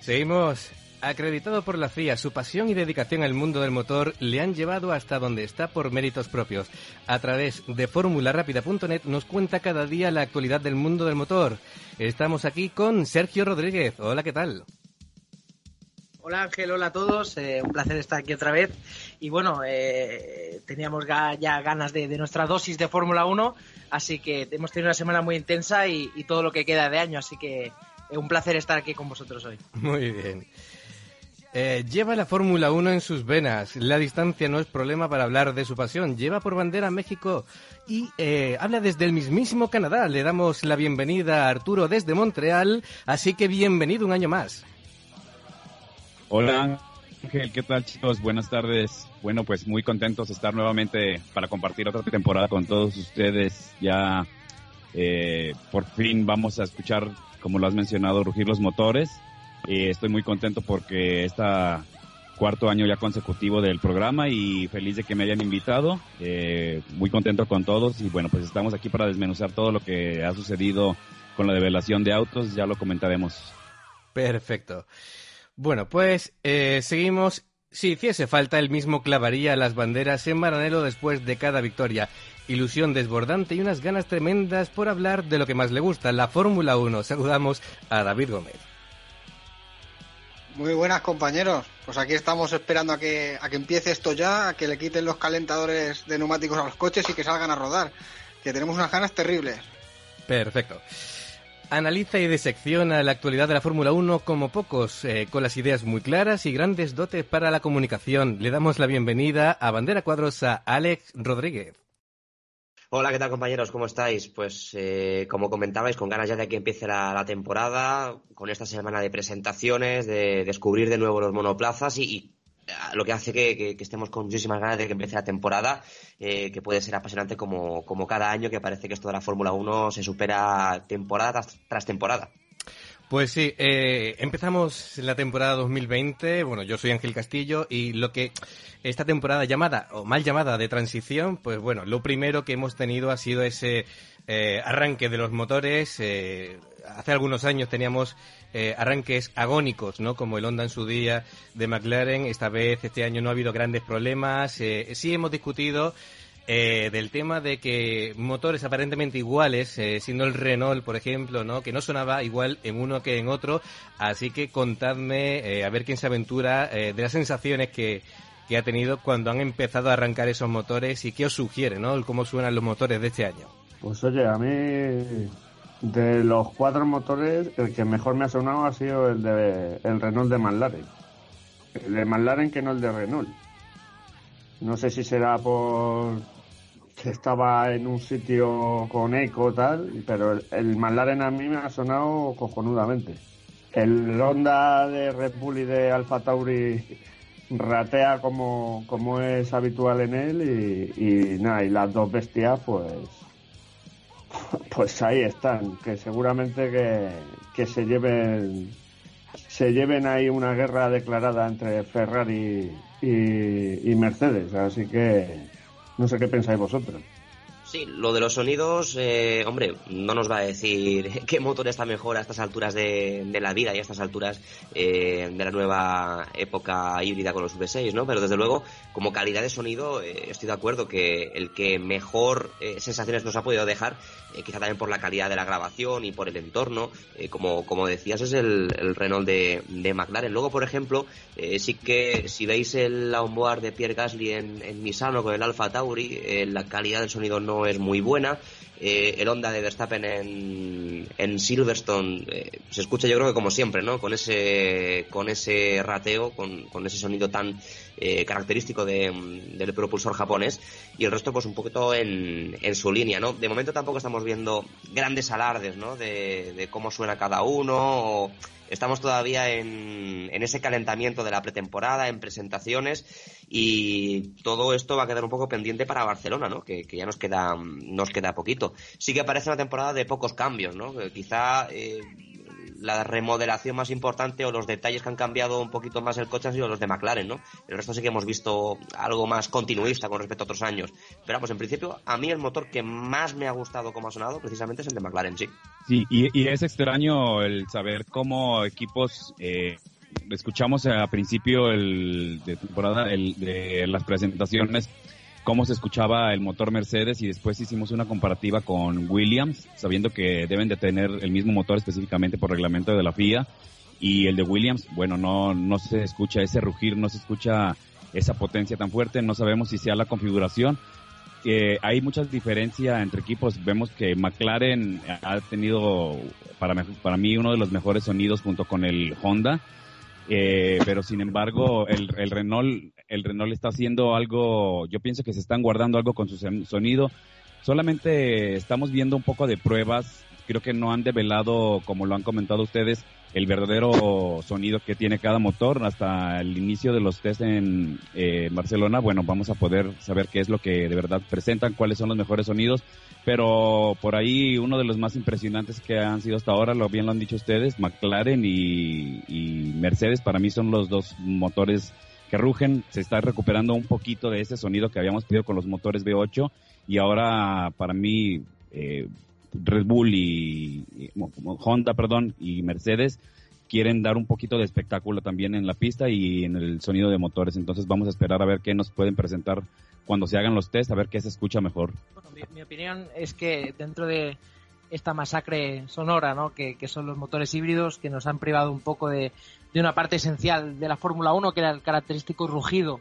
Seguimos Acreditado por la FIA, su pasión y dedicación al mundo del motor le han llevado hasta donde está por méritos propios. A través de formularápida.net nos cuenta cada día la actualidad del mundo del motor. Estamos aquí con Sergio Rodríguez. Hola, ¿qué tal? Hola Ángel, hola a todos, eh, un placer estar aquí otra vez. Y bueno, eh, teníamos ya ganas de, nuestra dosis de Fórmula 1, así que hemos tenido una semana muy intensa y, todo lo que queda de año, así que eh, un placer estar aquí con vosotros hoy. Muy bien. Eh, lleva la Fórmula 1 en sus venas. La distancia no es problema para hablar de su pasión. Lleva por bandera México y habla desde el mismísimo Canadá. Le damos la bienvenida a Arturo desde Montreal. Así que bienvenido un año más. Hola Ángel, ¿qué tal chicos? Buenas tardes. Bueno, pues muy contentos de estar nuevamente para compartir otra temporada con todos ustedes. Ya eh, por fin vamos a escuchar, como lo has mencionado, rugir los motores estoy muy contento porque está cuarto año ya consecutivo del programa y feliz de que me hayan invitado. Eh, muy contento con todos y bueno, pues estamos aquí para desmenuzar todo lo que ha sucedido con la develación de autos, ya lo comentaremos. Perfecto. Bueno, pues eh, seguimos. Si hiciese falta, el mismo clavaría las banderas en Maranelo después de cada victoria. Ilusión desbordante y unas ganas tremendas por hablar de lo que más le gusta, la Fórmula 1. Saludamos a David Gómez. Muy buenas compañeros, pues aquí estamos esperando a que, a que empiece esto ya, a que le quiten los calentadores de neumáticos a los coches y que salgan a rodar, que tenemos unas ganas terribles. Perfecto. Analiza y disecciona la actualidad de la Fórmula 1 como pocos, eh, con las ideas muy claras y grandes dotes para la comunicación. Le damos la bienvenida a Bandera Cuadros a Alex Rodríguez. Hola, ¿qué tal compañeros? ¿Cómo estáis? Pues eh, como comentabais, con ganas ya de que empiece la, temporada, con esta semana de presentaciones, de descubrir de nuevo los monoplazas y, lo que hace que, estemos con muchísimas ganas de que empiece la temporada, eh, que puede ser apasionante como, como cada año, que parece que esto de la Fórmula 1 se supera temporada tras temporada. Pues sí, eh, empezamos la temporada 2020. Bueno, yo soy Ángel Castillo y lo que esta temporada llamada o mal llamada de transición, pues bueno, lo primero que hemos tenido ha sido ese eh, arranque de los motores. Eh, hace algunos años teníamos eh, arranques agónicos, ¿no? Como el Honda en su día de McLaren. Esta vez, este año no ha habido grandes problemas. Eh, sí hemos discutido eh, del tema de que motores aparentemente iguales, eh, siendo el Renault, por ejemplo, ¿no? que no sonaba igual en uno que en otro. Así que contadme, eh, a ver quién se aventura, de las sensaciones que, que ha tenido cuando han empezado a arrancar esos motores y qué os sugiere, ¿no? Cómo suenan los motores de este año. Pues oye, a mí de los cuatro motores, el que mejor me ha sonado ha sido el de el Renault de McLaren. El de McLaren que no el de Renault. No sé si será por que estaba en un sitio con eco tal, pero el, el a mí me ha sonado cojonudamente. El Honda de Red Bull y de Alfa Tauri ratea como, como es habitual en él y, y nada, y las dos bestias pues pues ahí están, que seguramente que, que se lleven se lleven ahí una guerra declarada entre Ferrari y, Mercedes. Así que no sé qué pensáis vosotros. Sí, lo de los sonidos, eh, hombre, no nos va a decir *laughs* qué motor está mejor a estas alturas de, la vida y a estas alturas eh, de la nueva época híbrida con los V6, ¿no? Pero desde luego, como calidad de sonido, eh, estoy de acuerdo que el que mejor sensaciones nos ha podido dejar, quizá también por la calidad de la grabación y por el entorno, como, como decías, es el, Renault de, de, McLaren. Luego, por ejemplo, sí que si veis el onboard de Pierre Gasly en, en Misano con el Alfa Tauri, la calidad del sonido no es muy buena. Eh, el Honda de Verstappen en, en Silverstone eh, se escucha yo creo que como siempre, ¿no? Con ese, con ese rateo, con, con ese sonido tan eh, característico del propulsor japonés y el resto pues un poquito en, en su línea, ¿no? De momento tampoco estamos viendo grandes alardes, ¿no? De, de cómo suena cada uno o estamos todavía en, ese calentamiento de la pretemporada, en presentaciones y todo esto va a quedar un poco pendiente para Barcelona, ¿no? Que, que ya nos queda, nos queda poquito. Sí que parece una temporada de pocos cambios, ¿no? Quizá eh, la remodelación más importante o los detalles que han cambiado un poquito más el coche han sido los de McLaren, ¿no? El resto sí que hemos visto algo más continuista con respecto a otros años. Pero vamos, en principio, a mí el motor que más me ha gustado como ha sonado precisamente es el de McLaren, sí. Sí, y, es extraño el saber cómo equipos... Eh, escuchamos a principio el, de temporada el, de las presentaciones cómo se escuchaba el motor Mercedes y después hicimos una comparativa con Williams, sabiendo que deben de tener el mismo motor específicamente por reglamento de la FIA y el de Williams, bueno, no, no se escucha ese rugir, no se escucha esa potencia tan fuerte, no sabemos si sea la configuración. Eh, hay mucha diferencia entre equipos. Vemos que McLaren ha tenido, para, para mí, uno de los mejores sonidos junto con el Honda. Eh, pero sin embargo, el Renault el Renault está haciendo algo, yo pienso que se están guardando algo con su sonido. Solamente estamos viendo un poco de pruebas. Creo que no han develado, como lo han comentado ustedes, el verdadero sonido que tiene cada motor. Hasta el inicio de los test en eh, Barcelona, bueno, vamos a poder saber qué es lo que de verdad presentan, cuáles son los mejores sonidos. Pero por ahí uno de los más impresionantes que han sido hasta ahora, lo bien lo han dicho ustedes, McLaren y, y Mercedes, para mí son los dos motores que rugen, se está recuperando un poquito de ese sonido que habíamos pedido con los motores V8 y ahora para mí eh, Red Bull y, Honda, perdón, y Mercedes quieren dar un poquito de espectáculo también en la pista y en el sonido de motores. Entonces vamos a esperar a ver qué nos pueden presentar cuando se hagan los test, a ver qué se escucha mejor. mi, opinión es que dentro de esta masacre sonora, ¿no? que, son los motores híbridos, que nos han privado un poco de, de una parte esencial de la Fórmula 1, que era el característico rugido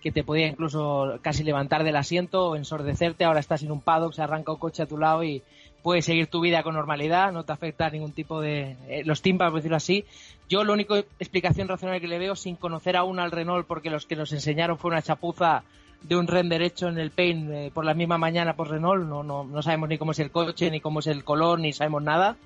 que te podía incluso casi levantar del asiento o ensordecerte. Ahora estás en un paddock, se arranca un coche a tu lado y puedes seguir tu vida con normalidad, no te afecta ningún tipo de... Eh, los tímpanos, por decirlo así. Yo la única explicación razonable que le veo, sin conocer aún al Renault, porque los que nos enseñaron fue una chapuza de un render hecho en el Paint eh, por la misma mañana por Renault, no, no, no sabemos ni cómo es el coche, ni cómo es el color, ni sabemos nada.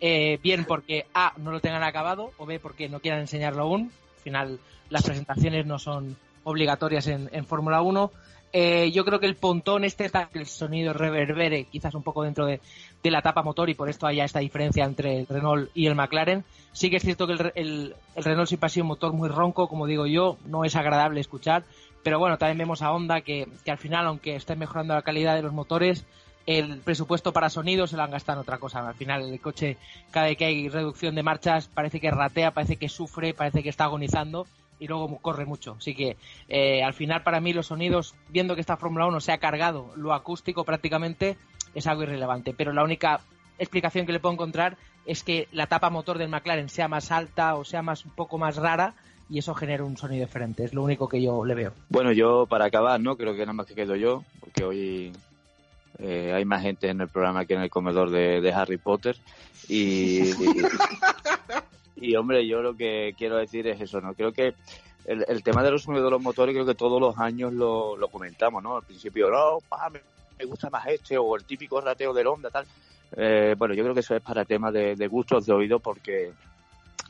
Eh, bien porque A, no lo tengan acabado, o B, porque no quieran enseñarlo aún. Al final, las presentaciones no son obligatorias en, Fórmula 1. Eh, yo creo que el pontón este, que el sonido reverbere quizás un poco dentro de, la tapa motor y por esto haya esta diferencia entre el Renault y el McLaren. Sí que es cierto que el, el, Renault siempre ha sido un motor muy ronco, como digo yo, no es agradable escuchar, pero bueno, también vemos a Honda que, que al final, aunque esté mejorando la calidad de los motores, el presupuesto para sonido se lo han gastado en otra cosa. Al final el coche, cada vez que hay reducción de marchas, parece que ratea, parece que sufre, parece que está agonizando y luego corre mucho. Así que eh, al final para mí los sonidos, viendo que esta Fórmula 1 se ha cargado lo acústico prácticamente, es algo irrelevante. Pero la única explicación que le puedo encontrar es que la tapa motor del McLaren sea más alta o sea más un poco más rara y eso genera un sonido diferente. Es lo único que yo le veo. Bueno, yo para acabar, ¿no? Creo que nada más que quedo yo, porque hoy eh, hay más gente en el programa que en el comedor de, Harry Potter. Y, y, hombre, yo lo que quiero decir es eso, ¿no? Creo que el, tema de los sonidos motores, creo que todos los años lo, comentamos, ¿no? Al principio, no, me, gusta más este, o el típico rateo del Honda, tal. Eh, bueno, yo creo que eso es para temas de, gustos de oído, porque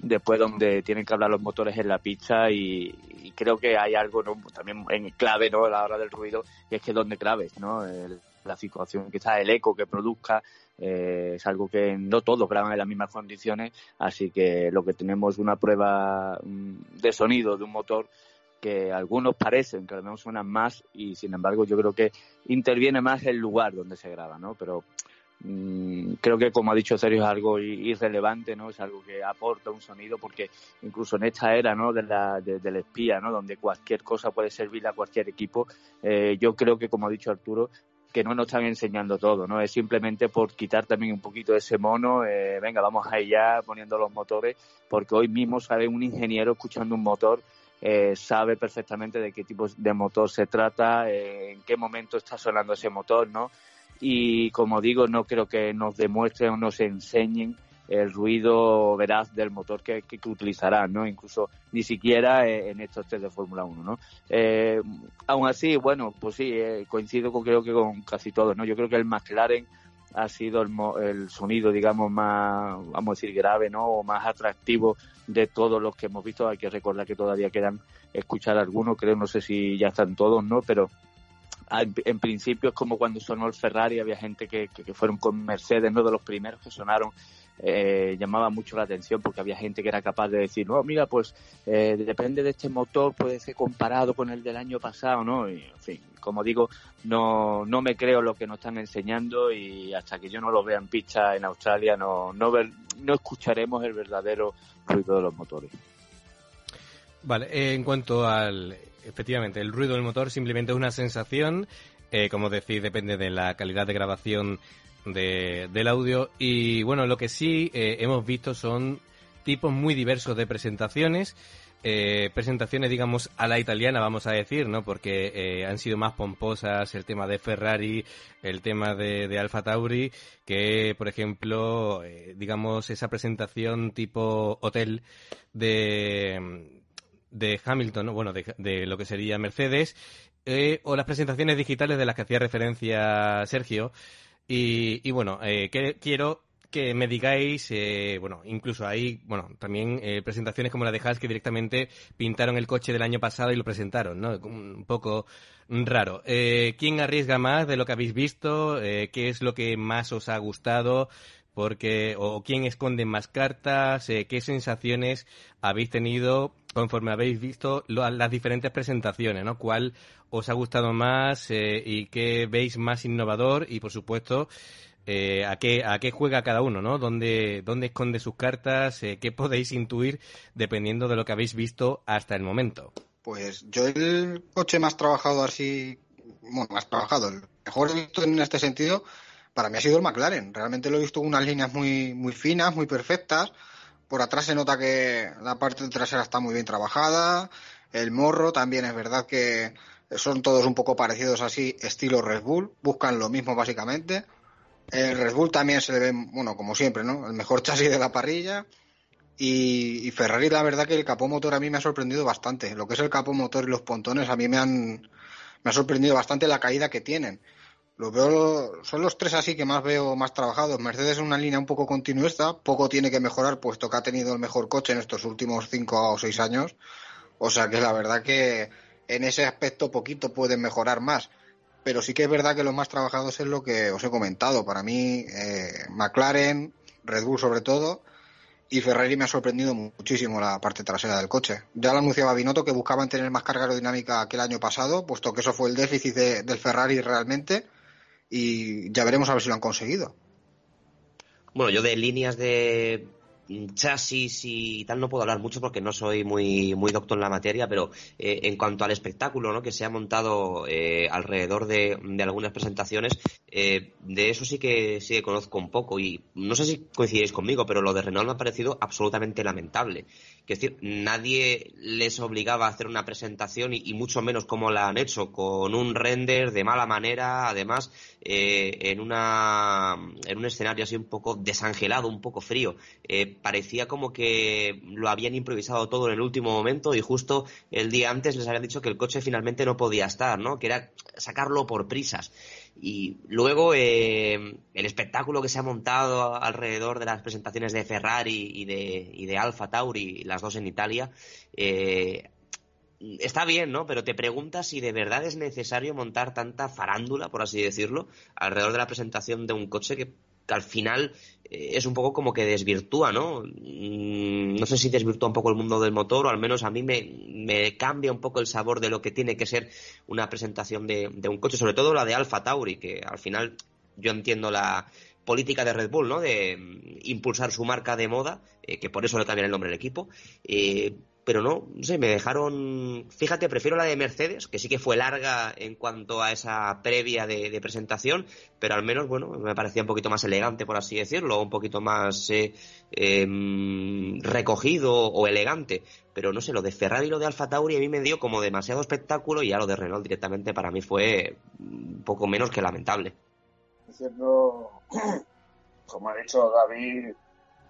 después donde tienen que hablar los motores en la pista y, creo que hay algo también en clave no a la hora del ruido y es que donde claves no el, la situación, quizás el eco que produzca, eh, es algo que no todos graban en las mismas condiciones, así que lo que tenemos es una prueba mm, de sonido de un motor que algunos parecen que al suenan más y sin embargo yo creo que interviene más el lugar donde se graba, ¿no? Pero mm, creo que como ha dicho Sergio es algo irrelevante, ¿no? Es algo que aporta un sonido porque incluso en esta era, ¿no? De la, del espía, ¿no? Donde cualquier cosa puede servir a cualquier equipo, eh, yo creo que como ha dicho Arturo, que no nos están enseñando todo, ¿no? Es simplemente por quitar también un poquito ese mono, eh, venga, vamos ya poniendo los motores, porque hoy mismo sabe un ingeniero escuchando un motor, eh, sabe perfectamente de qué tipo de motor se trata, eh, en qué momento está sonando ese motor, ¿no? Y como digo, no creo que nos demuestren o nos enseñen el ruido veraz del motor que, que, utilizarán, ¿no? Incluso ni siquiera eh, en estos test de Fórmula 1, ¿no? Eh, aún así, bueno, pues sí, eh, coincido con creo que con casi todos, ¿no? Yo creo que el McLaren ha sido el, el sonido, digamos, más, vamos a decir, grave, ¿no? O más atractivo de todos los que hemos visto. Hay que recordar que todavía quedan escuchar algunos, creo, no sé si ya están todos, ¿no? Pero en principio es como cuando sonó el Ferrari, había gente que, que, fueron con Mercedes, ¿no? De los primeros que sonaron eh, llamaba mucho la atención porque había gente que era capaz de decir, no, mira, pues eh, depende de este motor, puede ser comparado con el del año pasado, ¿no? Y, en fin, como digo, no, no me creo lo que nos están enseñando y hasta que yo no lo vea en pista en Australia no, no, no escucharemos el verdadero ruido de los motores. Vale, en cuanto al, efectivamente, el ruido del motor simplemente es una sensación, eh, como decís, depende de la calidad de grabación de, del audio. Y bueno, lo que sí eh, hemos visto son tipos muy diversos de presentaciones. Eh, presentaciones, digamos, a la italiana, vamos a decir, ¿no? Porque han sido más pomposas el tema de Ferrari, el tema de Alfa Tauri, que, por ejemplo, digamos, esa presentación tipo hotel de, de Hamilton, ¿no? bueno, de, lo que sería Mercedes, o las presentaciones digitales de las que hacía referencia Sergio, y, bueno, eh, quiero que me digáis, eh, bueno, incluso hay, bueno, también eh, presentaciones como la de Haas que directamente pintaron el coche del año pasado y lo presentaron, ¿no? Un poco raro. Eh, ¿Quién arriesga más de lo que habéis visto? Eh, ¿Qué es lo que más os ha gustado? Porque, o quién esconde más cartas, eh, qué sensaciones habéis tenido conforme habéis visto las diferentes presentaciones, ¿no? ¿Cuál os ha gustado más eh, y qué veis más innovador y, por supuesto, eh, a, qué, a qué juega cada uno, ¿no? ¿Dónde, dónde esconde sus cartas? Eh, ¿Qué podéis intuir dependiendo de lo que habéis visto hasta el momento? Pues yo el coche más trabajado así, bueno, más trabajado, el mejor visto en este sentido, para mí ha sido el McLaren. Realmente lo he visto con unas líneas muy, muy finas, muy perfectas. Por atrás se nota que la parte trasera está muy bien trabajada. El morro también es verdad que son todos un poco parecidos así, estilo Red Bull, buscan lo mismo básicamente. El Red Bull también se le ve, bueno, como siempre, ¿no? El mejor *laughs* chasis de la parrilla. Y, Ferrari, la verdad que el capó motor a mí me ha sorprendido bastante. Lo que es el capó motor y los pontones a mí me han, me ha sorprendido bastante la caída que tienen. Lo veo, son los tres así que más veo más trabajados. Mercedes es una línea un poco continuista, poco tiene que mejorar puesto que ha tenido el mejor coche en estos últimos cinco o seis años. O sea que la verdad que en ese aspecto poquito pueden mejorar más. Pero sí que es verdad que lo más trabajados es lo que os he comentado. Para mí, eh, McLaren, Red Bull sobre todo, y Ferrari me ha sorprendido muchísimo la parte trasera del coche. Ya lo anunciaba Binotto que buscaban tener más carga aerodinámica que el año pasado, puesto que eso fue el déficit de, del Ferrari realmente, y ya veremos a ver si lo han conseguido. Bueno, yo de líneas de chasis y tal no puedo hablar mucho porque no soy muy, muy doctor en la materia, pero eh, en cuanto al espectáculo ¿no? que se ha montado eh, alrededor de, de, algunas presentaciones, eh, de eso sí que, sí que conozco un poco y no sé si coincidéis conmigo, pero lo de Renault me ha parecido absolutamente lamentable. Es decir, nadie les obligaba a hacer una presentación y, y mucho menos como la han hecho, con un render de mala manera, además, eh, en, una, en un escenario así un poco desangelado, un poco frío. Eh, parecía como que lo habían improvisado todo en el último momento y justo el día antes les habían dicho que el coche finalmente no podía estar, ¿no? Que era sacarlo por prisas. Y luego eh, el espectáculo que se ha montado alrededor de las presentaciones de Ferrari y de, Alfa Tauri, las dos en Italia, eh, está bien, ¿no? Pero te preguntas si de verdad es necesario montar tanta farándula, por así decirlo, alrededor de la presentación de un coche que al final eh, es un poco como que desvirtúa, ¿no? Mm, no sé si desvirtúa un poco el mundo del motor, o al menos a mí me, cambia un poco el sabor de lo que tiene que ser una presentación de, de un coche, sobre todo la de Alfa Tauri, que al final yo entiendo la política de Red Bull, ¿no? De mm, impulsar su marca de moda, eh, que por eso le cambian el nombre del equipo, eh, pero no, no sé, me dejaron, fíjate, prefiero la de Mercedes, que sí que fue larga en cuanto a esa previa de, presentación, pero al menos, bueno, me parecía un poquito más elegante, por así decirlo, un poquito más eh, eh, recogido o elegante, pero no sé, lo de Ferrari y lo de Alfa Tauri a mí me dio como demasiado espectáculo y ya lo de Renault directamente para mí fue un poco menos que lamentable. Diciendo, *clears throat* como ha dicho David,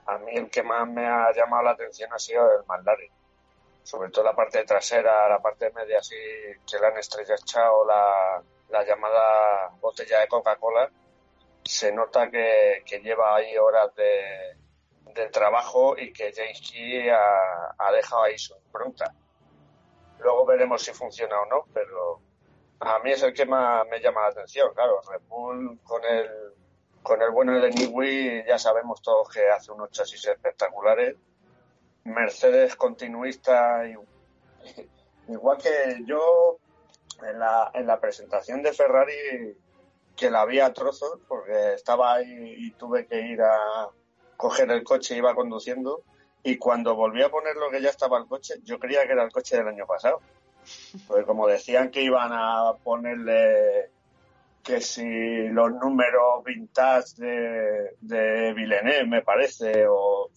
a mí el que más me ha llamado la atención ha sido el McLaren sobre todo la parte trasera, la parte media así que le han estrellachado la, la llamada botella de Coca-Cola, se nota que, lleva ahí horas de, trabajo y que James Key ha, dejado ahí su impronta. Luego veremos si funciona o no, pero a mí es el que más me llama la atención. Claro, Red Bull con el, con el bueno de Niwi ya sabemos todos que hace unos chasis espectaculares. Mercedes continuista, igual que yo en la, en la presentación de Ferrari que la vi a trozos porque estaba ahí y tuve que ir a coger el coche, iba conduciendo y cuando volví a poner lo que ya estaba el coche, yo creía que era el coche del año pasado. Porque como decían que iban a ponerle que si los números vintage de, de Villeneuve, me parece, o...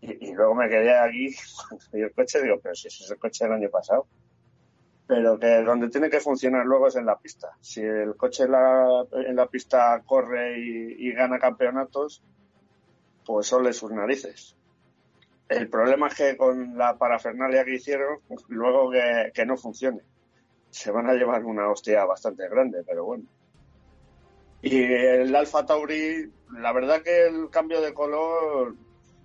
Y, luego me quedé aquí *laughs* y el coche, digo, pero si ese es el coche del año pasado pero que donde tiene que funcionar luego es en la pista. Si el coche la, en la pista corre y, gana campeonatos, pues sole sus narices. El problema es que con la parafernalia que hicieron, *laughs* luego que, no funcione. Se van a llevar una hostia bastante grande, pero bueno. Y el Alfa Tauri, la verdad que el cambio de color,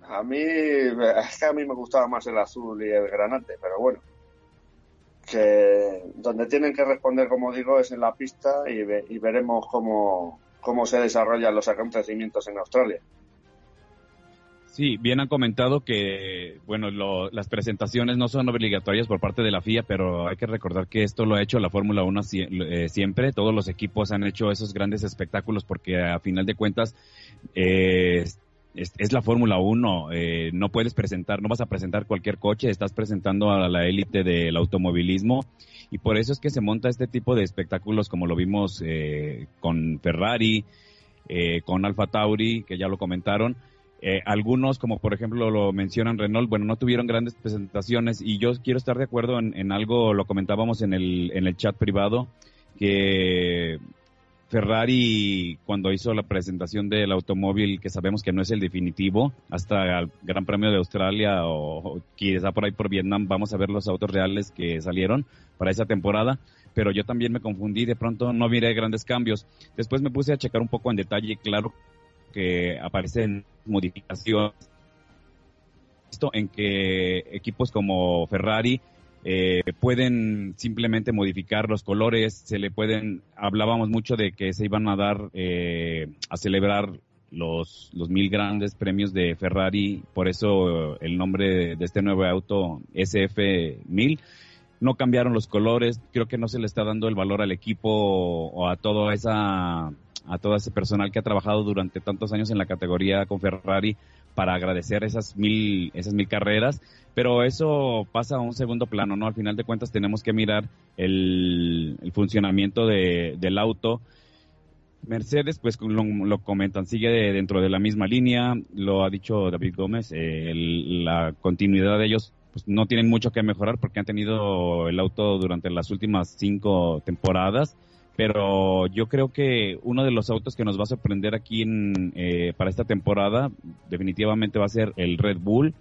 a mí, *laughs* es que a mí me gustaba más el azul y el granate, pero bueno que donde tienen que responder, como digo, es en la pista y, y veremos cómo, cómo se desarrollan los acontecimientos en Australia. Sí, bien han comentado que, bueno, las presentaciones no son obligatorias por parte de la FIA, pero hay que recordar que esto lo ha hecho la Fórmula 1 eh, siempre. Todos los equipos han hecho esos grandes espectáculos porque a final de cuentas eh, es, la Fórmula 1, eh, no puedes presentar, no vas a presentar cualquier coche, estás presentando a la élite del automovilismo y por eso es que se monta este tipo de espectáculos como lo vimos eh, con Ferrari, eh, con Alfa Tauri, que ya lo comentaron. algunos, como por ejemplo lo mencionan Renault, bueno, no tuvieron grandes presentaciones y yo quiero estar de acuerdo en, en algo, lo comentábamos en el, en el chat privado, que Ferrari cuando hizo la presentación del automóvil, que sabemos que no es el definitivo, hasta el Gran Premio de Australia o, quizá por ahí por Vietnam, vamos a ver los autos reales que salieron para esa temporada, pero yo también me confundí, de pronto no miré grandes cambios. Después me puse a checar un poco en detalle, claro que aparecen modificaciones en que equipos como Ferrari eh, pueden simplemente modificar los colores, se le pueden, hablábamos mucho de que se iban a dar, eh, a celebrar los, los mil grandes premios de Ferrari, por eso el nombre de este nuevo auto SF1000. No cambiaron los colores, creo que no se le está dando el valor al equipo o a toda esa a todo ese personal que ha trabajado durante tantos años en la categoría con Ferrari para agradecer esas mil, esas mil carreras, pero eso pasa a un segundo plano, ¿no? Al final de cuentas tenemos que mirar el, funcionamiento de, del auto. Mercedes, pues lo, comentan, sigue dentro de la misma línea, lo ha dicho David Gómez, eh, la continuidad de ellos pues no tienen mucho que mejorar porque han tenido el auto durante las últimas cinco temporadas pero yo creo que uno de los autos que nos va a sorprender aquí en, eh, para esta temporada definitivamente va a ser el Red Bull.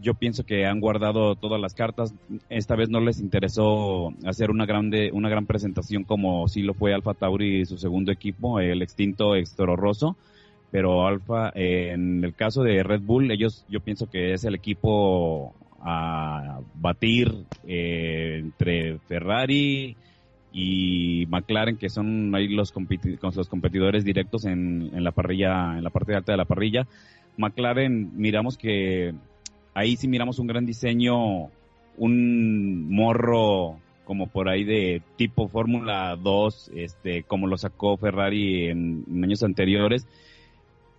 Yo pienso que han guardado todas las cartas. Esta vez no les interesó hacer una grande, una gran presentación como sí lo fue Alfa Tauri y su segundo equipo, el extinto Extoro. Pero Alfa, en el caso de Red Bull, ellos, yo pienso que es el equipo a batir eh, entre Ferrari, y McLaren, que son ahí los, los competidores directos en, en, la parrilla, en la parte alta de la parrilla. McLaren, miramos que ahí sí miramos un gran diseño, un morro como por ahí de tipo Fórmula 2, este, como lo sacó Ferrari en, en, años anteriores.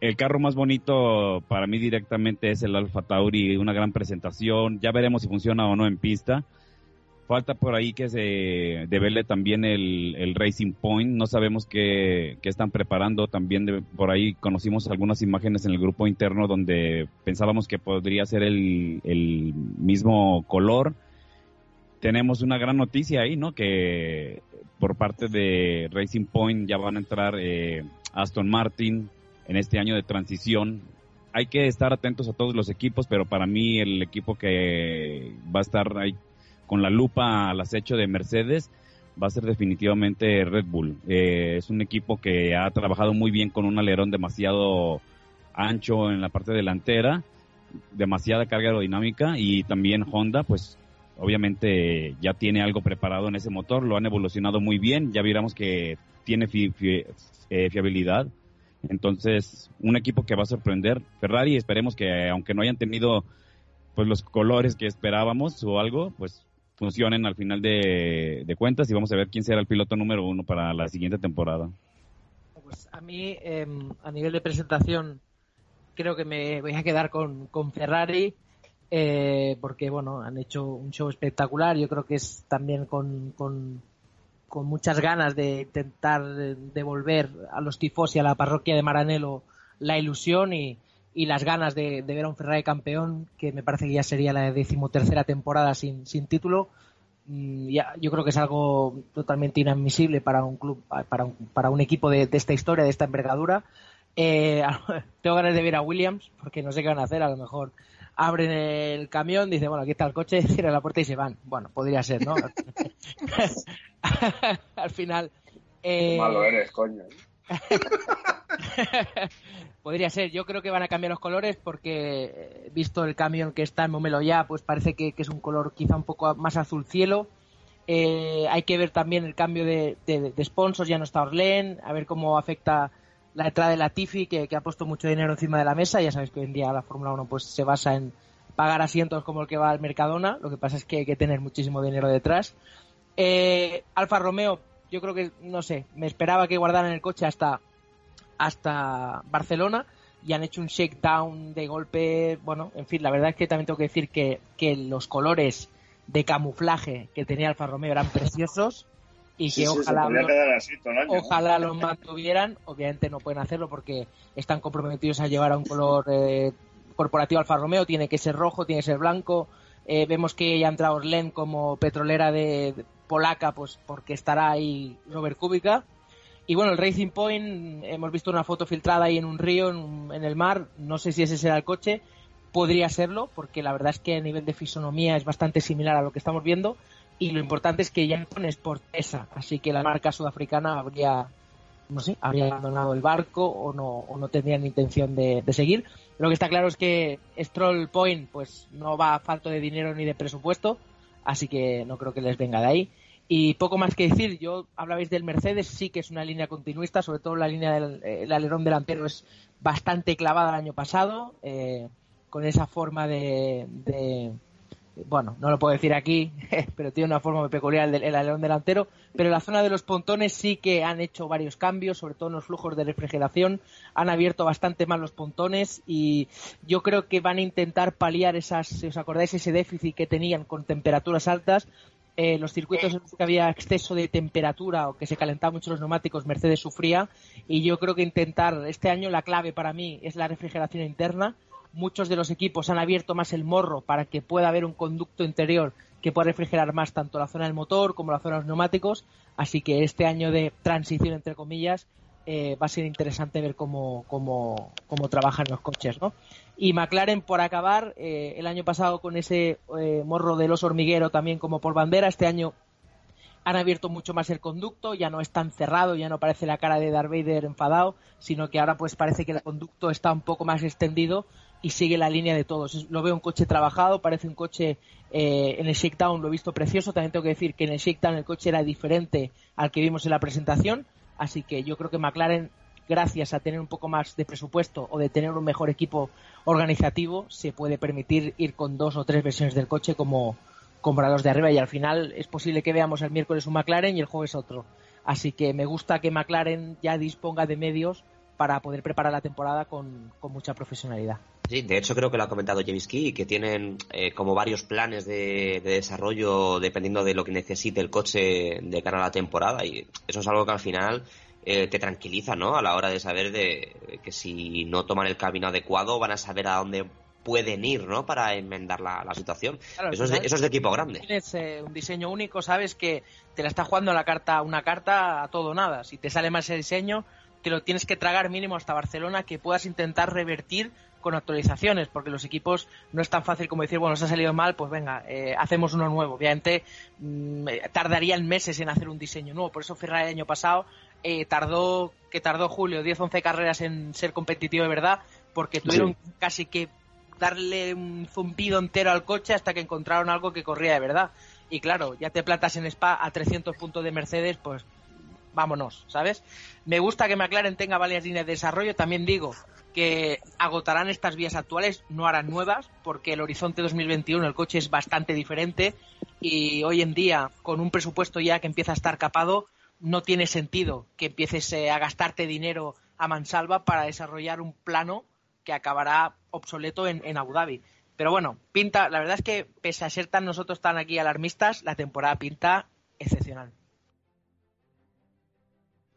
El carro más bonito para mí directamente es el Alfa Tauri, una gran presentación. Ya veremos si funciona o no en pista Falta por ahí que se devele también el, Racing Point. No sabemos qué, están preparando. También por ahí conocimos algunas imágenes en el grupo interno donde pensábamos que podría ser el, mismo color. Tenemos una gran noticia ahí, ¿no? Que por parte de Racing Point ya van a entrar eh, Aston Martin en este año de transición. Hay que estar atentos a todos los equipos, pero para mí el equipo que va a estar ahí con la lupa al acecho de Mercedes va a ser definitivamente Red Bull. Eh, es un equipo que ha trabajado muy bien con un alerón demasiado ancho en la parte delantera, demasiada carga aerodinámica y también Honda, pues obviamente ya tiene algo preparado en ese motor, lo han evolucionado muy bien, ya viéramos que tiene eh, fiabilidad. Entonces, un equipo que va a sorprender. Ferrari, esperemos que aunque no hayan tenido pues los colores que esperábamos o algo, pues funcionen al final de, cuentas y vamos a ver quién será el piloto número uno para la siguiente temporada. Pues a mí, em, a nivel de presentación, creo que me voy a quedar con, con Ferrari. Eh, porque bueno, han hecho un show espectacular. Yo creo que es también con, con, con muchas ganas de intentar devolver a los tifos y a la parroquia de Maranello la ilusión y, y las ganas de, ver a un Ferrari campeón, que me parece que ya sería la decimotercera temporada sin, sin título. Mm, ya, yo creo que es algo totalmente inadmisible para un club, para un, para un equipo de, esta historia, de esta envergadura. Eh, *laughs* tengo ganas de ver a Williams, porque no sé qué van a hacer, a lo mejor abren el camión, dicen, bueno, aquí está el coche, *laughs* cierran la puerta y se van. Bueno, podría ser, ¿no? *laughs* Al final... Eh... Malo eres, coño. *laughs* Podría ser. Yo creo que van a cambiar los colores porque, eh, visto el camión que está en Momelo ya, pues parece que, es un color quizá un poco más azul cielo. Eh, hay que ver también el cambio de, sponsors, ya no está Orlen, a ver cómo afecta la entrada de la Tifi, que, ha puesto mucho dinero encima de la mesa. Ya sabéis que hoy en día la Fórmula 1 pues se basa en pagar asientos como el que va al Mercadona. Lo que pasa es que hay que tener muchísimo dinero detrás. Eh, Alfa Romeo, yo creo que, no sé, me esperaba que guardaran el coche hasta hasta Barcelona y han hecho un shakedown de golpe. Bueno, en fin, la verdad es que también tengo que decir que, los colores de camuflaje que tenía Alfa Romeo eran preciosos y que ojalá, ojalá los mantuvieran. Obviamente no pueden hacerlo porque están comprometidos a llevar a un color eh, corporativo Alfa Romeo. Tiene que ser rojo, tiene que ser blanco. Eh, vemos que ya ha entrado Orlen como petrolera de, polaca, pues porque estará ahí Robert Kubica. Y bueno, el Racing Point, hemos visto una foto filtrada ahí en un río, en, el mar, no sé si ese será el coche, podría serlo, porque la verdad es que a nivel de fisonomía es bastante similar a lo que estamos viendo, y lo importante es que ya es esa, así que la marca sudafricana habría, no sé, habría abandonado el barco o no, o no tendrían intención de, de seguir. Lo que está claro es que Stroll Point pues no va a falta de dinero ni de presupuesto, así que no creo que les venga de ahí. Y poco más que decir, yo hablabais del Mercedes, sí que es una línea continuista, sobre todo la línea del alerón delantero es bastante clavada el año pasado, eh, con esa forma de, bueno, no lo puedo decir aquí, *laughs* pero tiene una forma peculiar el, alerón delantero, pero en la zona de los pontones sí que han hecho varios cambios, sobre todo en los flujos de refrigeración, han abierto bastante más los pontones y yo creo que van a intentar paliar esas, si os acordáis, ese déficit que tenían con temperaturas altas, eh, los circuitos en los que había exceso de temperatura o que se calentaban mucho los neumáticos, Mercedes sufría. Y yo creo que intentar este año la clave para mí es la refrigeración interna. Muchos de los equipos han abierto más el morro para que pueda haber un conducto interior que pueda refrigerar más tanto la zona del motor como la zona de los neumáticos. Así que este año de transición, entre comillas, eh, va a ser interesante ver cómo, cómo, cómo trabajan los coches, ¿no? Y McLaren, por acabar, eh, el año pasado con ese eh, morro de los hormiguero también como por bandera, este año han abierto mucho más el conducto, ya no es tan cerrado, ya no parece la cara de Darth enfadado, sino que ahora pues parece que el conducto está un poco más extendido y sigue la línea de todos. Lo veo un coche trabajado, parece un coche en el shakedown, lo he visto precioso, también tengo que decir que en el shakedown el coche era diferente al que vimos en la presentación, Así que yo creo que McLaren, gracias a tener un poco más de presupuesto o de tener un mejor equipo organizativo, se puede permitir ir con dos o tres versiones del coche como compradores de arriba y al final es posible que veamos el miércoles un McLaren y el jueves otro. Así que me gusta que McLaren ya disponga de medios para poder preparar la temporada con, mucha profesionalidad. Sí, de hecho creo que lo ha comentado James Key, que tienen eh, como varios planes de, desarrollo dependiendo de lo que necesite el coche de cara a la temporada y eso es algo que al final eh, te tranquiliza, ¿no? A la hora de saber de que si no toman el camino adecuado van a saber a dónde pueden ir, ¿no? Para enmendar la, situación. eso, es de, eso, es de, equipo grande. Tienes eh, un diseño único, sabes que te la está jugando la carta, una carta a todo nada. Si te sale mal ese diseño, te lo tienes que tragar mínimo hasta Barcelona, que puedas intentar revertir con actualizaciones, porque los equipos no es tan fácil como decir, bueno, se ha salido mal, pues venga, eh, hacemos uno nuevo. Obviamente mm, tardarían meses en hacer un diseño nuevo, por eso Ferrari el año pasado eh, tardó, que tardó Julio, 10-11 carreras en ser competitivo de verdad, porque tuvieron casi que darle un zumbido entero al coche hasta que encontraron algo que corría de verdad. Y claro, ya te plantas en Spa a 300 puntos de Mercedes, pues vámonos, ¿sabes? Me gusta que McLaren tenga varias líneas de desarrollo. También digo que agotarán estas vías actuales, no harán nuevas, porque el horizonte 2021 el coche es bastante diferente y hoy en día, con un presupuesto ya que empieza a estar capado, no tiene sentido que empieces eh, a gastarte dinero a mansalva para desarrollar un plano que acabará obsoleto en, en Abu Dhabi. Pero bueno, pinta, la verdad es que pese a ser tan nosotros tan aquí alarmistas, la temporada pinta excepcional.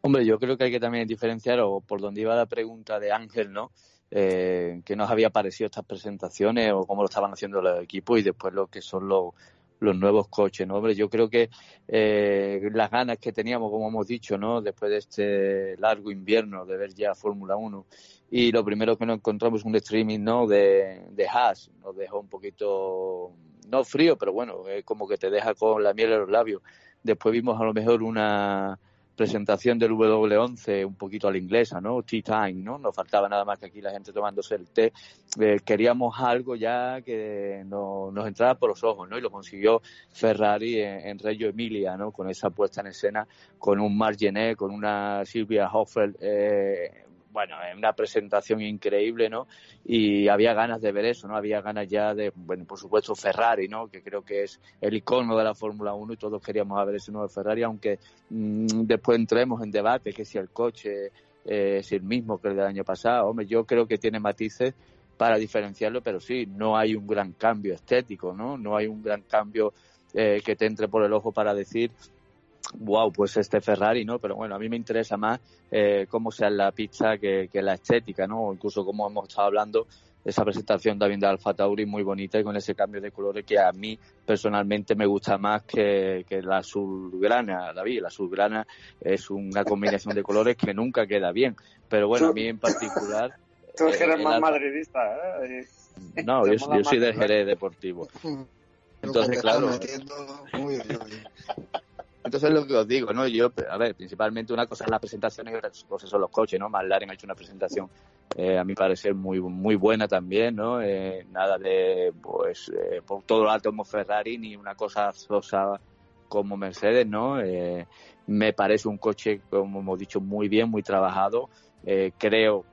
Hombre, yo creo que hay que también diferenciar, o por donde iba la pregunta de Ángel, ¿no? Eh, que nos había parecido estas presentaciones o cómo lo estaban haciendo los equipos y después lo que son los, los nuevos coches, ¿no? Hombre, yo creo que eh, las ganas que teníamos, como hemos dicho, ¿no? Después de este largo invierno de ver ya Fórmula 1 y lo primero que nos encontramos un streaming, ¿no? De, de Haas, nos dejó un poquito, no frío, pero bueno, es como que te deja con la miel en los labios. Después vimos a lo mejor una presentación del W11 un poquito a la inglesa, ¿no? Tea time, ¿no? Nos faltaba nada más que aquí la gente tomándose el té. Eh, queríamos algo ya que no, nos entrara por los ojos, ¿no? Y lo consiguió Ferrari en, Reggio Emilia, ¿no? Con esa puesta en escena, con un Margenet, con una Silvia Hoffel, eh, bueno, una presentación increíble, ¿no? Y había ganas de ver eso, ¿no? Había ganas ya de, bueno, por supuesto Ferrari, ¿no? Que creo que es el icono de la Fórmula 1 y todos queríamos ver ese nuevo Ferrari, aunque mm, después entremos en debate que si el coche eh, es el mismo que el del año pasado. Hombre, yo creo que tiene matices para diferenciarlo, pero sí, no hay un gran cambio estético, ¿no? No hay un gran cambio eh, que te entre por el ojo para decir wow, pues este Ferrari, ¿no? Pero bueno, a mí me interesa más eh, cómo sea la pista que, la estética, ¿no? O incluso como hemos estado hablando, esa presentación también de Alfa Tauri muy bonita y con ese cambio de colores que a mí personalmente me gusta más que, la azulgrana, David. La azulgrana es una combinación de colores que nunca queda bien. Pero bueno, a mí en particular... Tú eres eh, más madridista, ¿eh? No, yo, soy del Jerez Deportivo. Entonces, claro... Entonces lo que os digo, ¿no? Yo, a ver, principalmente una cosa es la presentación y otra cosa son los coches, ¿no? McLaren ha hecho una presentación, eh, a mi parecer, muy muy buena también, ¿no? Eh, nada de, pues, eh, por todo lo alto como Ferrari, ni una cosa sosa como Mercedes, ¿no? me parece un coche, como hemos dicho, muy bien, muy trabajado. creo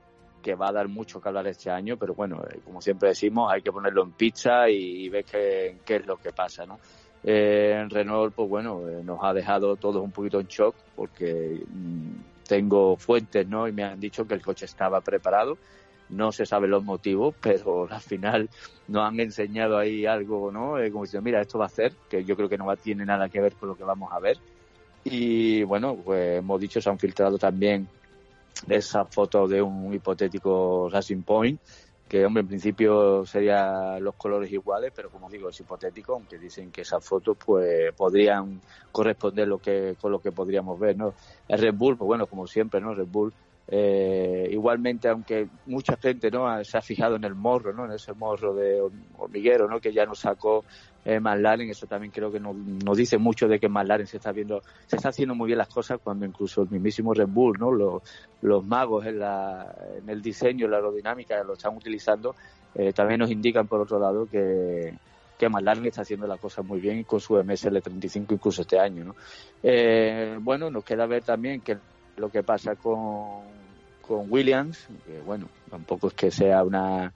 que va a dar mucho que hablar este año, pero bueno, como siempre decimos, hay que ponerlo en pizza y, ver qué, qué es lo que pasa, ¿no? Eh, Renault, pues bueno, eh, nos ha dejado todos un poquito en shock porque mm, tengo fuentes, ¿no? Y me han dicho que el coche estaba preparado. No se sabe los motivos, *laughs* pero al final nos han enseñado ahí algo, ¿no? Eh, como diciendo, mira, esto va a ser, que yo creo que no tiene nada que ver con lo que vamos a ver. Y bueno, pues hemos dicho, se han filtrado también esa foto de un hipotético Racing Point que hombre en principio serían los colores iguales pero como digo es hipotético aunque dicen que esas fotos pues podrían corresponder lo que con lo que podríamos ver no el Red Bull pues bueno como siempre no Red Bull eh, igualmente aunque mucha gente no se ha fijado en el morro no en ese morro de hormiguero no que ya nos sacó eh, McLaren, eso también creo que nos, dice mucho de que McLaren se está viendo, se está haciendo muy bien las cosas cuando incluso el mismísimo Red Bull, ¿no? Los, los magos en, la, en el diseño, la aerodinámica lo están utilizando, eh, también nos indican por otro lado que, que McLaren está haciendo las cosas muy bien con su MSL35 incluso este año, ¿no? Eh, bueno, nos queda ver también que lo que pasa con, con Williams, que bueno, tampoco es que sea una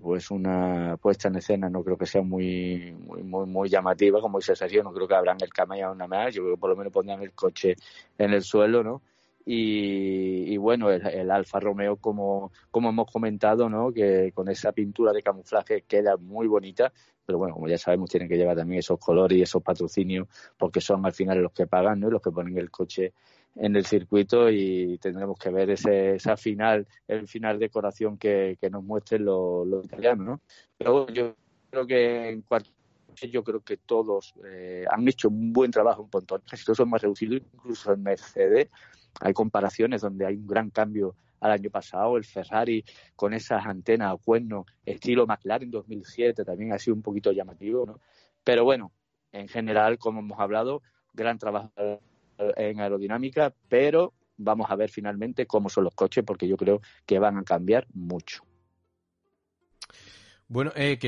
pues una puesta en escena no creo que sea muy muy muy, muy llamativa como dice Sergio no creo que abran el camello una más. Yo creo que por lo menos pondrán el coche en el suelo no y, bueno el, Alfa Romeo como como hemos comentado no que con esa pintura de camuflaje queda muy bonita. Pero bueno como ya sabemos tienen que llevar también esos colores y esos patrocinios porque son al final los que pagan no y los que ponen el coche en el circuito y tendremos que ver ese, esa final, el final decoración que, que nos muestren los, italianos, ¿no? Pero yo creo que en cuanto yo creo que todos eh, han hecho un buen trabajo en Pontón, casi todos son más reducidos, incluso en Mercedes. hay comparaciones donde hay un gran cambio al año pasado. El Ferrari con esas antenas a cuerno estilo McLaren 2007 también ha sido un poquito llamativo, ¿no? Pero bueno, en general, como hemos hablado, gran trabajo en aerodinámica, pero vamos a ver finalmente cómo son los coches porque yo creo que van a cambiar mucho. Bueno, eh,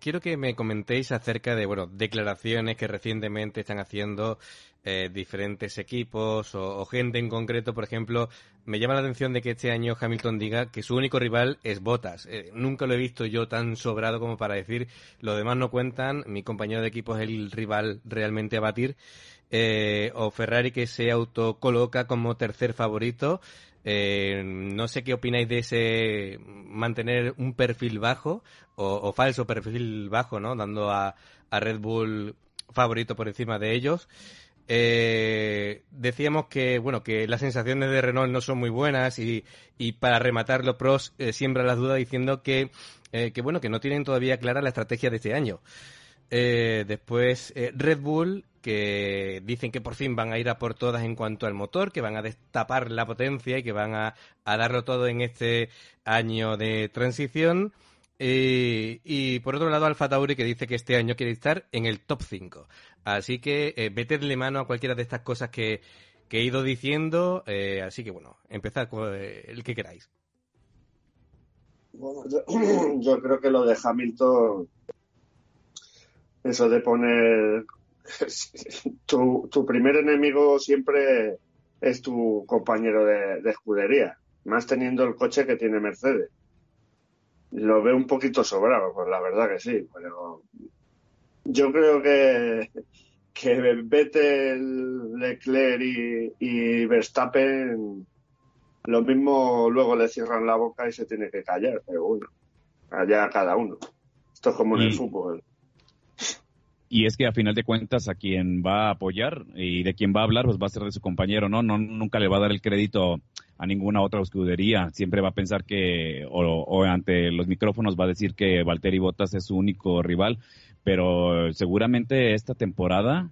quiero que me comentéis acerca de, bueno, declaraciones que recientemente están haciendo eh, diferentes equipos o, gente en concreto. Por ejemplo, me llama la atención de que este año Hamilton diga que su único rival es Bottas. Eh, nunca lo he visto yo tan sobrado como para decir, lo demás no cuentan, mi compañero de equipo es el rival realmente a batir. Eh, o Ferrari que se autocoloca como tercer favorito. Eh, no sé qué opináis de ese mantener un perfil bajo o, falso perfil bajo, ¿no? Dando a, Red Bull favorito por encima de ellos. Eh, decíamos que bueno que las sensaciones de Renault no son muy buenas y, y para rematar los pros eh, siembra las dudas diciendo que, que bueno que no tienen todavía clara la estrategia de este año. Después Red Bull que dicen que por fin van a ir a por todas en cuanto al motor, que van a destapar la potencia y que van a, darlo todo en este año de transición. Eh, y por otro lado, Alfa Tauri que dice que este año quiere estar en el top 5. Así que eh, mano a cualquiera de estas cosas que, he ido diciendo. Eh, así que bueno, empezad con eh, el que queráis. Bueno, yo, *clears throat* creo que lo de Hamilton, eso de poner *laughs* tu, tu, primer enemigo siempre es tu compañero de, escudería, más teniendo el coche que tiene Mercedes. Lo veo un poquito sobrado, pues la verdad que sí, pero yo creo que, que Vettel, Leclerc y, y Verstappen lo mismo luego le cierran la boca y se tiene que callar, pero bueno, allá cada uno. Esto es como en el fútbol. Y es que a final de cuentas a quien va a apoyar y de quien va a hablar pues va a ser de su compañero, ¿no? no nunca le va a dar el crédito a ninguna otra escudería. Siempre va a pensar que, o, ante los micrófonos va a decir que Valtteri Bottas es su único rival, pero seguramente esta temporada,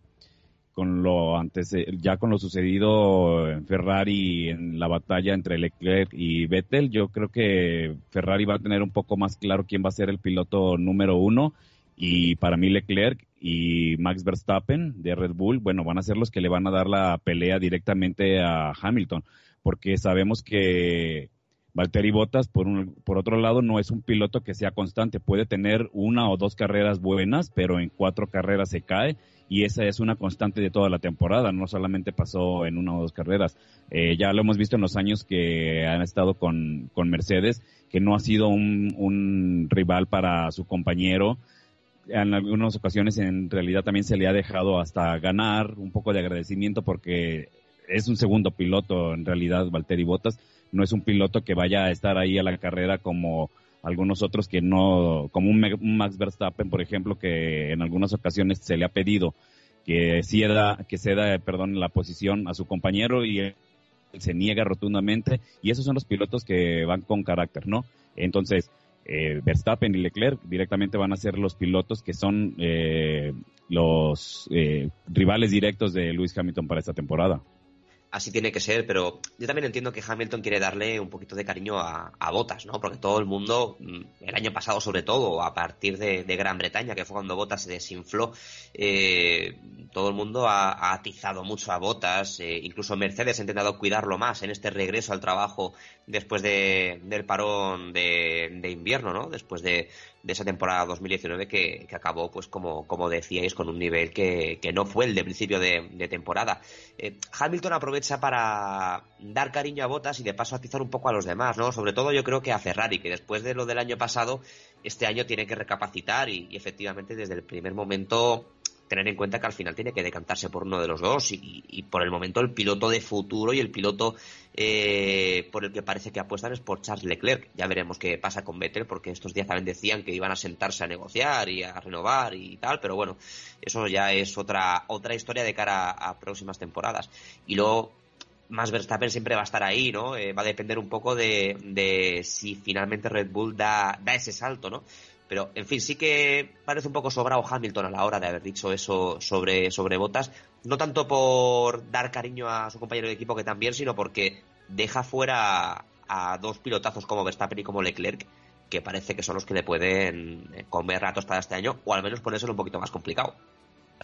con lo antes, ya con lo sucedido en Ferrari en la batalla entre Leclerc y Vettel, yo creo que Ferrari va a tener un poco más claro quién va a ser el piloto número uno y para mí Leclerc y Max Verstappen de Red Bull, bueno, van a ser los que le van a dar la pelea directamente a Hamilton, porque sabemos que Valtteri Bottas, por, un, por otro lado, no es un piloto que sea constante, puede tener una o dos carreras buenas, pero en cuatro carreras se cae y esa es una constante de toda la temporada, no solamente pasó en una o dos carreras. Eh, ya lo hemos visto en los años que han estado con, con Mercedes, que no ha sido un, un rival para su compañero, en algunas ocasiones en realidad también se le ha dejado hasta ganar un poco de agradecimiento porque es un segundo piloto en realidad Valtteri Bottas. No es un piloto que vaya a estar ahí a la carrera como algunos otros que no como un, Max Verstappen por ejemplo que en algunas ocasiones se le ha pedido que ceda que ceda perdón la posición a su compañero y él se niega rotundamente. Y esos son los pilotos que van con carácter no entonces eh, Verstappen y Leclerc directamente van a ser los pilotos que son eh, los eh, rivales directos de Lewis Hamilton para esta temporada así tiene que ser, pero yo también entiendo que Hamilton quiere darle un poquito de cariño a, Botas, ¿no? Porque todo el mundo, mm, el año pasado sobre todo, a partir de, Gran Bretaña, que fue cuando Botas se desinfló, eh, todo el mundo ha, atizado mucho a Botas, eh, incluso Mercedes ha intentado cuidarlo más en este regreso al trabajo después del parón de, invierno, ¿no? Después de, esa temporada 2019 que, que acabó, pues como, como decíais, con un nivel que, que no fue el de principio de, temporada. Eh, Hamilton aprovecha para dar cariño a Botas y de paso atizar un poco a los demás, ¿no? Sobre todo yo creo que a Ferrari, que después de lo del año pasado, este año tiene que recapacitar y efectivamente desde el primer momento tener en cuenta que al final tiene que decantarse por uno de los dos y, por el momento el piloto de futuro y el piloto eh, por el que parece que apuestan es por Charles Leclerc. Ya veremos qué pasa con Vettel porque estos días también decían que iban a sentarse a negociar y a renovar y tal, pero bueno, eso ya es otra otra historia de cara a, próximas temporadas. Y luego más Verstappen siempre va a estar ahí, ¿no? Eh, va a depender un poco de, de si finalmente Red Bull da, da ese salto, ¿no? Pero, en fin, sí que parece un poco sobrado Hamilton a la hora de haber dicho eso sobre, sobre Botas. No tanto por dar cariño a su compañero de equipo que también, sino porque deja fuera a dos pilotazos como Verstappen y como Leclerc, que parece que son los que le pueden eh, comer la tostada este año, o al menos ponérselo un poquito más complicado.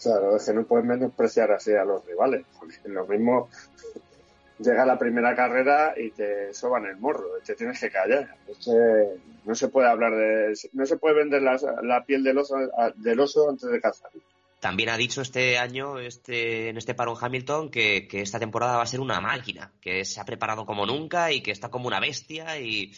Claro, es que no puedes menospreciar así a los rivales, lo mismo llega la primera carrera y te soban el morro, te tienes que callar. no se puede hablar de, no se puede vender la, piel del oso, del oso antes de cazar. También ha dicho este año, este, en este parón Hamilton, que, que, esta temporada va a ser una máquina, que se ha preparado como nunca y que está como una bestia y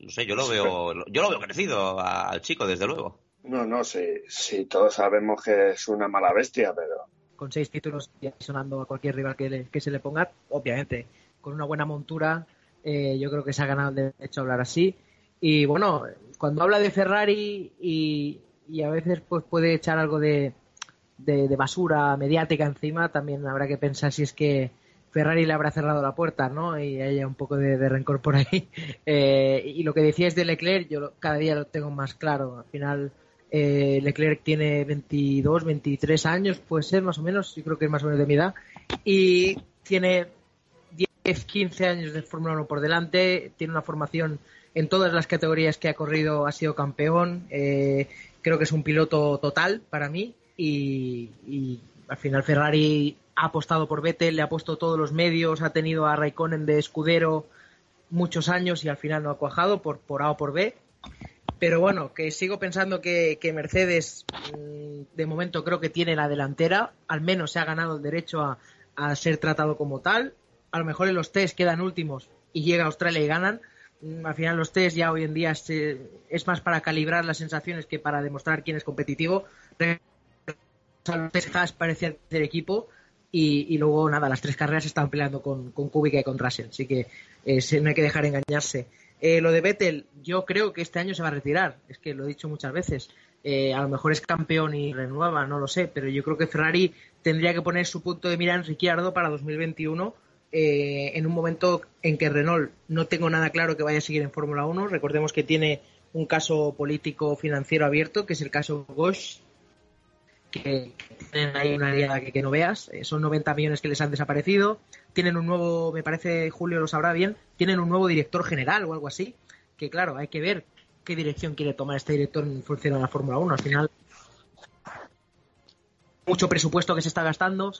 no sé, yo lo veo, yo lo veo crecido al chico, desde luego. No, no, sí, sí, todos sabemos que es una mala bestia, pero con seis títulos ya sonando a cualquier rival que, que se le ponga, obviamente, con una buena montura, eh, yo creo que se ha ganado el derecho a hablar así. Y bueno, cuando habla de Ferrari y, y a veces pues puede echar algo de, de, basura mediática encima, también habrá que pensar si es que Ferrari le habrá cerrado la puerta, ¿no? Y haya un poco de, rencor por ahí. *laughs* Eh, y lo que decías de Leclerc, yo cada día lo tengo más claro. Al final, eh, Leclerc tiene 22, 23 años, puede ser más o menos, yo creo que es más o menos de mi edad, y tiene 10, 15 años de Fórmula 1 por delante, tiene una formación en todas las categorías que ha corrido, ha sido campeón, eh, creo que es un piloto total para mí, y, al final Ferrari ha apostado por Vettel, le ha puesto todos los medios, ha tenido a Raikkonen de escudero muchos años y al final no ha cuajado por, por A o por B. Pero bueno, que sigo pensando que, Mercedes mm, de momento creo que tiene la delantera, al menos se ha ganado el derecho a, ser tratado como tal. A lo mejor en los test quedan últimos y llega a Australia y ganan. Mm, al final los test ya hoy en día es, más para calibrar las sensaciones que para demostrar quién es competitivo. Los test Haas parecían ser equipo y, luego nada, las tres carreras están peleando con, con Kubica y con Russell. Así que eh, no hay que dejar engañarse. Eh, lo de Vettel, yo creo que este año se va a retirar. Es que lo he dicho muchas veces. Eh, a lo mejor es campeón y renueva, no lo sé, pero yo creo que Ferrari tendría que poner su punto de mira en Ricciardo para 2021 eh, en un momento en que Renault no tengo nada claro que vaya a seguir en Fórmula 1. Recordemos que tiene un caso político financiero abierto, que es el caso Bosch, que tienen ahí una aliada que, no veas. son 90 millones que les han desaparecido tienen un nuevo, me parece Julio lo sabrá bien, tienen un nuevo director general o algo así, que claro, hay que ver qué dirección quiere tomar este director en función de la Fórmula 1. Al final, mucho presupuesto que se está gastando,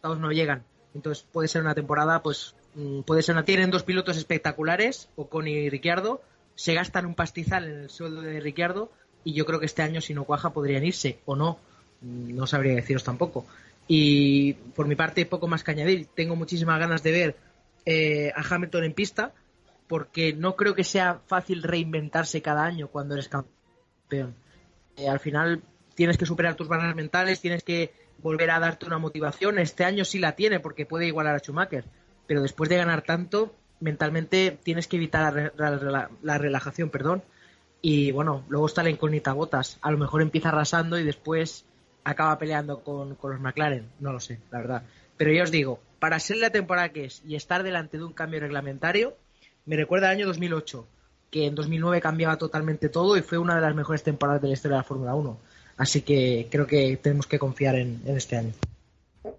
todos no llegan. Entonces puede ser una temporada, pues, mm, puede ser una. Tienen dos pilotos espectaculares, Ocon y Ricciardo, se gastan un pastizal en el sueldo de Ricciardo, y yo creo que este año, si no cuaja, podrían irse, o no. Mm, no sabría deciros tampoco. Y por mi parte, poco más que añadir. Tengo muchísimas ganas de ver eh, a Hamilton en pista, porque no creo que sea fácil reinventarse cada año cuando eres campeón. Eh, al final tienes que superar tus barreras mentales, tienes que volver a darte una motivación. Este año sí la tiene porque puede igualar a Schumacher, pero después de ganar tanto, mentalmente tienes que evitar la, la relajación, perdón. Y bueno, luego está la incógnita botas. A lo mejor empieza arrasando y después acaba peleando con, los McLaren, no lo sé, la verdad. Pero ya os digo, para ser la temporada que es y estar delante de un cambio reglamentario, me recuerda al año 2008, que en 2009 cambiaba totalmente todo y fue una de las mejores temporadas de la historia de la Fórmula 1. Así que creo que tenemos que confiar en, este año.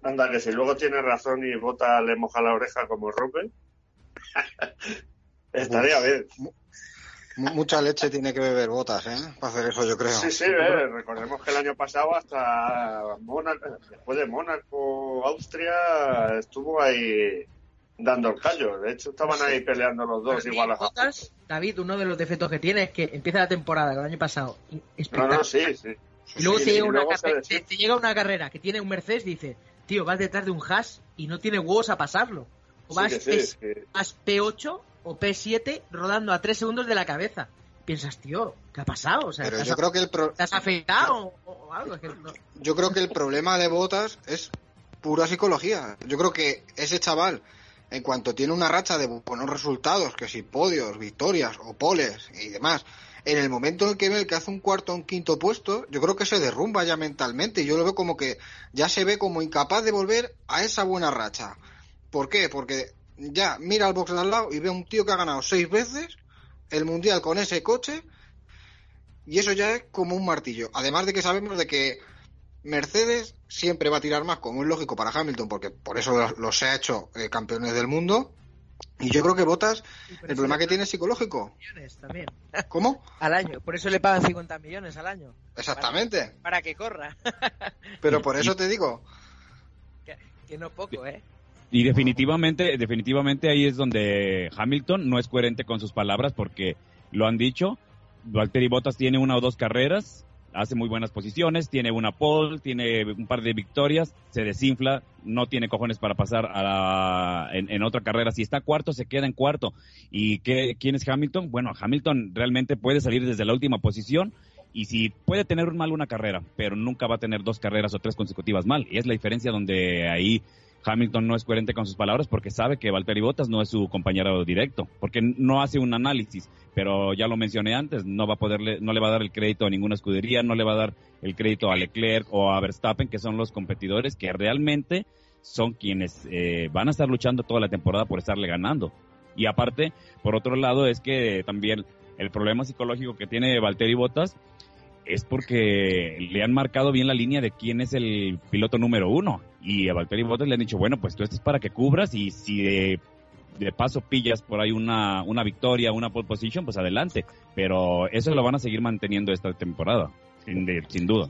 Anda, que si luego tiene razón y Bota le moja la oreja como rompe, *laughs* estaría bien. Mucha leche tiene que beber botas, ¿eh? Para hacer eso, yo creo. Sí, sí, eh, recordemos que el año pasado hasta después de Mónaco, Austria, estuvo ahí dando el callo. De hecho, estaban ahí peleando los dos igual a botas, David, uno de los defectos que tiene es que empieza la temporada el año pasado. No, no, sí, sí. Y luego, te, llega una te, llega una carrera que tiene un Mercedes y dice, tío, vas detrás de un hash y no tiene huevos a pasarlo. O vas, P8 o P7 rodando a 3 segundos de la cabeza. Piensas, tío, ¿qué ha pasado? O sea, Pero yo creo que el ¿Te has afeitado o, algo? Yo creo que el problema de Botas es pura psicología. Yo creo que ese chaval, en cuanto tiene una racha de buenos resultados, que si podios, victorias o poles y demás, en el momento en el que ve que hace un cuarto o un quinto puesto, yo creo que se derrumba ya mentalmente. Yo lo veo como que ya se ve como incapaz de volver a esa buena racha. ¿Por qué? Porque ya mira al box de al lado y ve a un tío que ha ganado seis veces el mundial con ese coche Y eso ya es como un martillo. Además de que sabemos de que Mercedes siempre va a tirar más, como es lógico para Hamilton, porque por eso los, se ha hecho eh, campeones del mundo. Y yo creo que Botas, el problema que tiene es psicológico. Millones también. *laughs* ¿Cómo? al año. Por eso le pagan 50 millones al año. Exactamente. Para, que corra. Pero *laughs* por eso te digo. Que, no poco, ¿eh? Y definitivamente, definitivamente ahí es donde Hamilton no es coherente con sus palabras porque lo han dicho. Valtteri Bottas tiene una o dos carreras hace muy buenas posiciones, tiene una pole, tiene un par de victorias, se desinfla, no tiene cojones para pasar a en, otra carrera. Si está cuarto, se queda en cuarto. ¿Y qué, quién es Hamilton? Bueno, Hamilton realmente puede salir desde la última posición y si puede tener mal una carrera, pero nunca va a tener dos carreras o tres consecutivas mal. Y es la diferencia donde ahí Hamilton no es coherente con sus palabras porque sabe que Valtteri Bottas no es su compañero directo, porque no hace un análisis, pero ya lo mencioné antes, no va a poderle, no le va a dar el crédito a ninguna escudería, no le va a dar el crédito a Leclerc o a Verstappen, que son los competidores que realmente son quienes eh, van a estar luchando toda la temporada por estarle ganando. Y aparte, por otro lado, es que también el problema psicológico que tiene Valtteri Bottas es porque le han marcado bien la línea de quién es el piloto número uno. Y a Valtteri Bottas le han dicho, bueno, pues tú estás para que cubras y si de, paso pillas por ahí una, una victoria, una pole position, pues adelante. Pero eso lo van a seguir manteniendo esta temporada, sin, sin duda.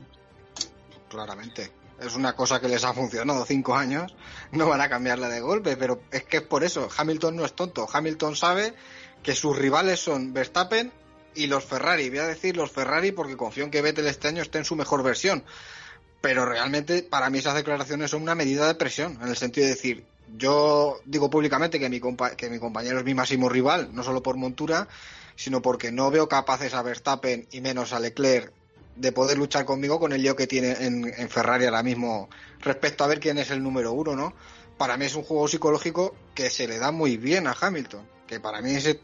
Claramente. Es una cosa que les ha funcionado cinco años, no van a cambiarla de golpe, pero es que es por eso. Hamilton no es tonto. Hamilton sabe que sus rivales son Verstappen y los Ferrari. Voy a decir los Ferrari porque confío en que Vettel este año esté en su mejor versión. Pero realmente para mí esas declaraciones son una medida de presión, en el sentido de decir, yo digo públicamente que mi, que mi compañero es mi máximo rival, no solo por montura, sino porque no veo capaces a Verstappen y menos a Leclerc de poder luchar conmigo con el lío que tiene en, Ferrari ahora mismo respecto a ver quién es el número uno, ¿no? Para mí es un juego psicológico que se le da muy bien a Hamilton, que para mí es eh,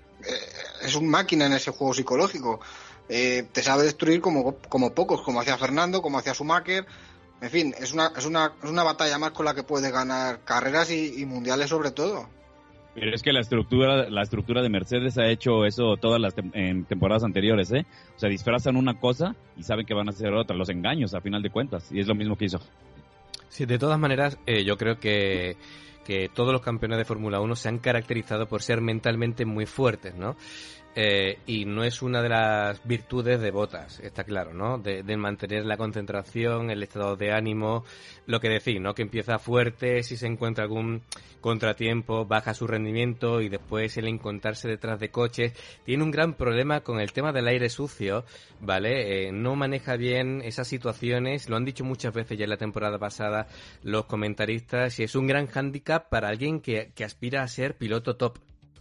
es un máquina en ese juego psicológico. Eh, te sabe destruir como, como pocos, como hacía Fernando, como hacía Schumacher. En fin, es una, es una, es una batalla más con la que puedes ganar carreras y, mundiales sobre todo. Pero es que la estructura, la estructura de Mercedes ha hecho eso todas las en temporadas anteriores, ¿eh? O sea, disfrazan una cosa y saben que van a hacer otra, los engaños a final de cuentas. Y es lo mismo que hizo. Sí, de todas maneras, eh, yo creo que que todos los campeones de Fórmula 1 se han caracterizado por ser mentalmente muy fuertes, ¿no? Eh, y no es una de las virtudes de Botas, está claro, ¿no? De, mantener la concentración, el estado de ánimo, lo que decís, ¿no? Que empieza fuerte, si se encuentra algún contratiempo, baja su rendimiento y después el encontrarse detrás de coches. Tiene un gran problema con el tema del aire sucio, ¿vale? Eh, no maneja bien esas situaciones, lo han dicho muchas veces ya en la temporada pasada los comentaristas, y es un gran hándicap para alguien que, que aspira a ser piloto top.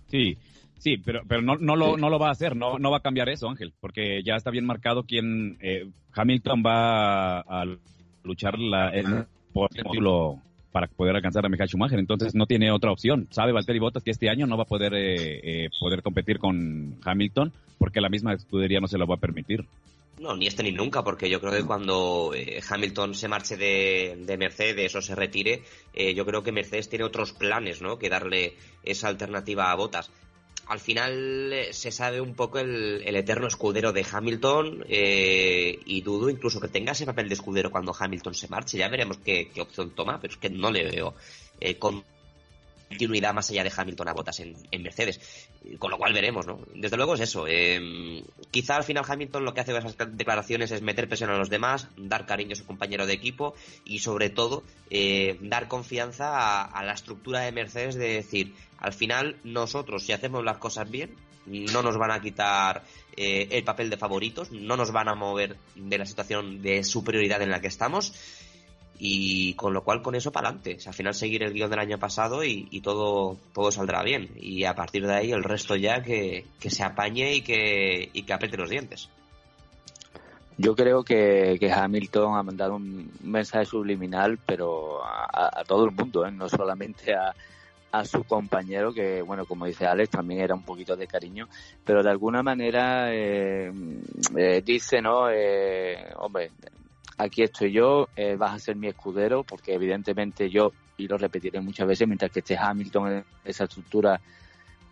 Sí, Sí, pero, pero no, no, lo, no lo va a hacer, no, no va a cambiar eso, Ángel, porque ya está bien marcado quién eh, Hamilton va a, luchar la, el, por el título para poder alcanzar a Michael Schumacher, entonces no tiene otra opción. Sabe Valtteri Bottas que este año no va a poder eh, eh, poder competir con Hamilton porque la misma escudería no se lo va a permitir. No, ni este ni nunca, porque yo creo que cuando Hamilton se marche de, de, Mercedes o se retire, yo creo que Mercedes tiene otros planes, ¿no? Que darle esa alternativa a Bottas al final eh, se sabe un poco el, eterno escudero de Hamilton eh, y dudo incluso que tenga ese papel de escudero cuando Hamilton se marche. Ya veremos qué, opción toma, pero es que no le veo eh, con continuidad más allá de Hamilton a botas en, Mercedes. Con lo cual veremos, ¿no? Desde luego es eso. quizá al final Hamilton lo que hace con esas declaraciones es meter presión a los demás, dar cariño a su compañero de equipo y sobre todo dar confianza a la estructura de Mercedes de decir, al final, nosotros, si hacemos las cosas bien, no nos van a quitar eh, el papel de favoritos, no nos van a mover de la situación de superioridad en la que estamos. Y con lo cual, con eso para adelante. al final, seguir el guion del año pasado y, todo, todo saldrá bien. Y a partir de ahí, el resto ya que, se apañe y que, y que apriete los dientes. Yo creo que, Hamilton ha mandado un mensaje subliminal, pero a, todo el mundo, ¿eh? no solamente a, a su compañero, que bueno, como dice Alex, también era un poquito de cariño, pero de alguna manera eh, eh, dice, ¿no? Eh, hombre, aquí estoy yo, vas a ser mi escudero, porque evidentemente yo, y lo repetiré muchas veces, mientras que esté Hamilton en esa estructura,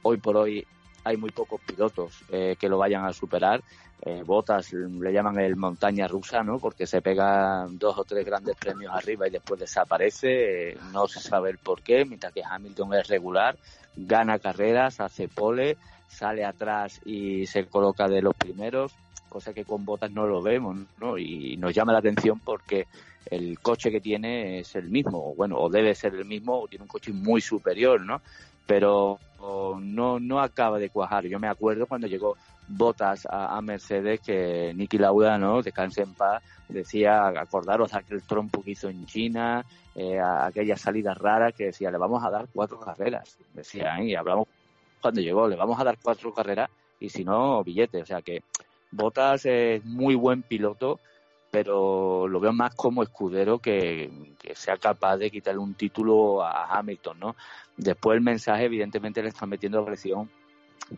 hoy por hoy hay muy pocos pilotos eh, que lo vayan a superar. Eh, Botas le llaman el montaña rusa, ¿no? Porque se pega dos o tres grandes premios arriba y después desaparece. Eh, no se sabe el por qué, mientras que Hamilton es regular, gana carreras, hace pole, sale atrás y se coloca de los primeros, cosa que con Botas no lo vemos, ¿no? Y nos llama la atención porque el coche que tiene es el mismo, bueno, o debe ser el mismo, o tiene un coche muy superior, ¿no? Pero no, no acaba de cuajar. Yo me acuerdo cuando llegó Botas a, Mercedes que Nicky Lauda, ¿no? Descanse en paz, decía, acordaros aquel trompo que hizo en China, eh, aquella salida rara que decía, le vamos a dar cuatro carreras. Decía, y hablamos cuando llegó, le vamos a dar cuatro carreras y si no, billete. O sea que Botas es muy buen piloto, pero lo veo más como escudero que, sea capaz de quitarle un título a Hamilton, ¿no? Después el mensaje, evidentemente, le está metiendo presión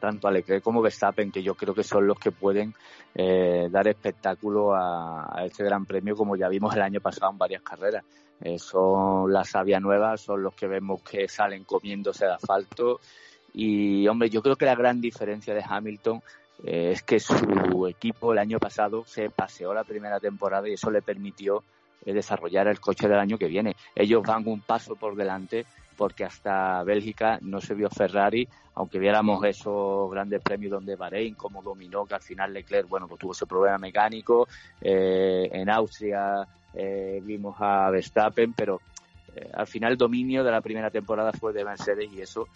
tanto a Leclerc como Verstappen, que yo creo que son los que pueden eh, dar espectáculo a, este Gran Premio, como ya vimos el año pasado en varias carreras. Eh, son las sabias nuevas, son los que vemos que salen comiéndose de asfalto. Y, hombre, yo creo que la gran diferencia de Hamilton eh, es que su equipo el año pasado se paseó la primera temporada y eso le permitió eh, desarrollar el coche del año que viene. Ellos van un paso por delante porque hasta Bélgica no se vio Ferrari, aunque viéramos esos grandes premios donde Bahrein, como dominó, que al final Leclerc, bueno, pues tuvo ese problema mecánico, eh, en Austria vimos a Verstappen, pero al final el dominio de la primera temporada fue de Mercedes y eso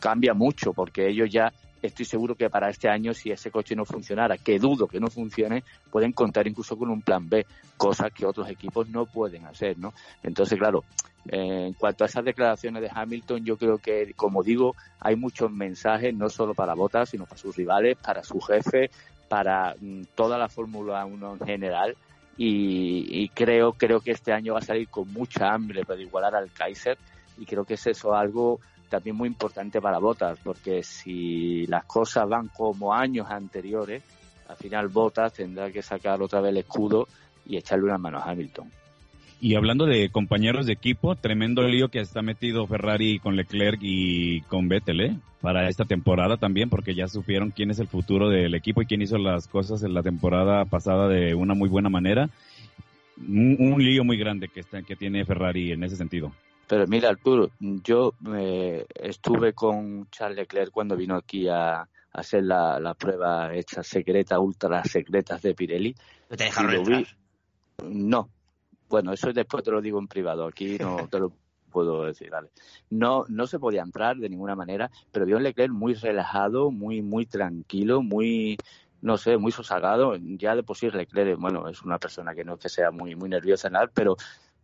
cambia mucho porque ellos ya estoy seguro que para este año, si ese coche no funcionara, que dudo que no funcione, pueden contar incluso con un plan B, cosa que otros equipos no pueden hacer, ¿no? Entonces, claro, en cuanto a esas declaraciones de Hamilton, yo creo que, como digo, hay muchos mensajes, no solo para Bottas, sino para sus rivales, para su jefe, para mm, toda la Fórmula 1 en general. Y, y, creo, creo que este año va a salir con mucha hambre para igualar al Kaiser. Y creo que es eso algo también muy importante para Botas, porque si las cosas van como años anteriores, al final Botas tendrá que sacar otra vez el escudo y echarle una mano a Hamilton. Y hablando de compañeros de equipo, tremendo lío que está metido Ferrari con Leclerc y con Vettel, ¿eh? Para esta temporada también, porque ya supieron quién es el futuro del equipo y quién hizo las cosas en la temporada pasada de una muy buena manera. Un, lío muy grande que, está, que tiene Ferrari en ese sentido. Pero mira, Arturo, yo eh, estuve con Charles Leclerc cuando vino aquí a, hacer la, prueba hecha secreta, ultra secretas de Pirelli. ¿No te dejaron No. Bueno, eso después te lo digo en privado. Aquí no *laughs* te lo puedo decir, vale. No, no se podía entrar de ninguna manera, pero vi a Leclerc muy relajado, muy, muy tranquilo, muy, no sé, muy sosagado. Ya de por sí Leclerc, bueno, es una persona que no es que sea muy, muy nerviosa en nada, pero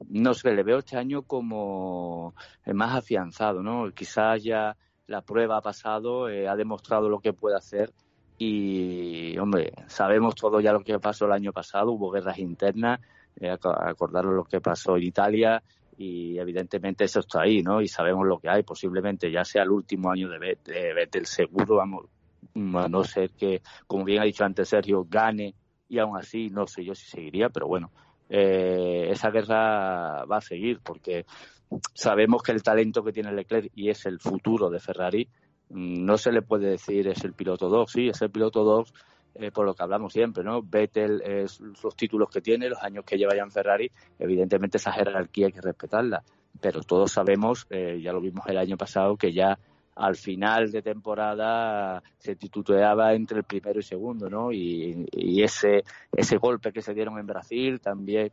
no sé, le veo este año como más afianzado, ¿no? Quizás ya la prueba ha pasado, eh, ha demostrado lo que puede hacer y, hombre, sabemos todo ya lo que pasó el año pasado, hubo guerras internas, eh, acordaros lo que pasó en Italia y evidentemente eso está ahí, ¿no? Y sabemos lo que hay, posiblemente ya sea el último año de Vettel, seguro, vamos, a no ser que, como bien ha dicho antes Sergio, gane y aún así no sé yo si seguiría, pero bueno, eh, esa guerra va a seguir porque sabemos que el talento que tiene Leclerc y es el futuro de Ferrari mm, no se le puede decir es el piloto 2, sí, es el piloto 2 eh, por lo que hablamos siempre, ¿no? Vettel es los títulos que tiene, los años que lleva ya en Ferrari, evidentemente esa jerarquía hay que respetarla, pero todos sabemos, eh, ya lo vimos el año pasado, que ya al final de temporada se titubeaba entre el primero y segundo, ¿no? Y, ese, ese golpe que se dieron en Brasil también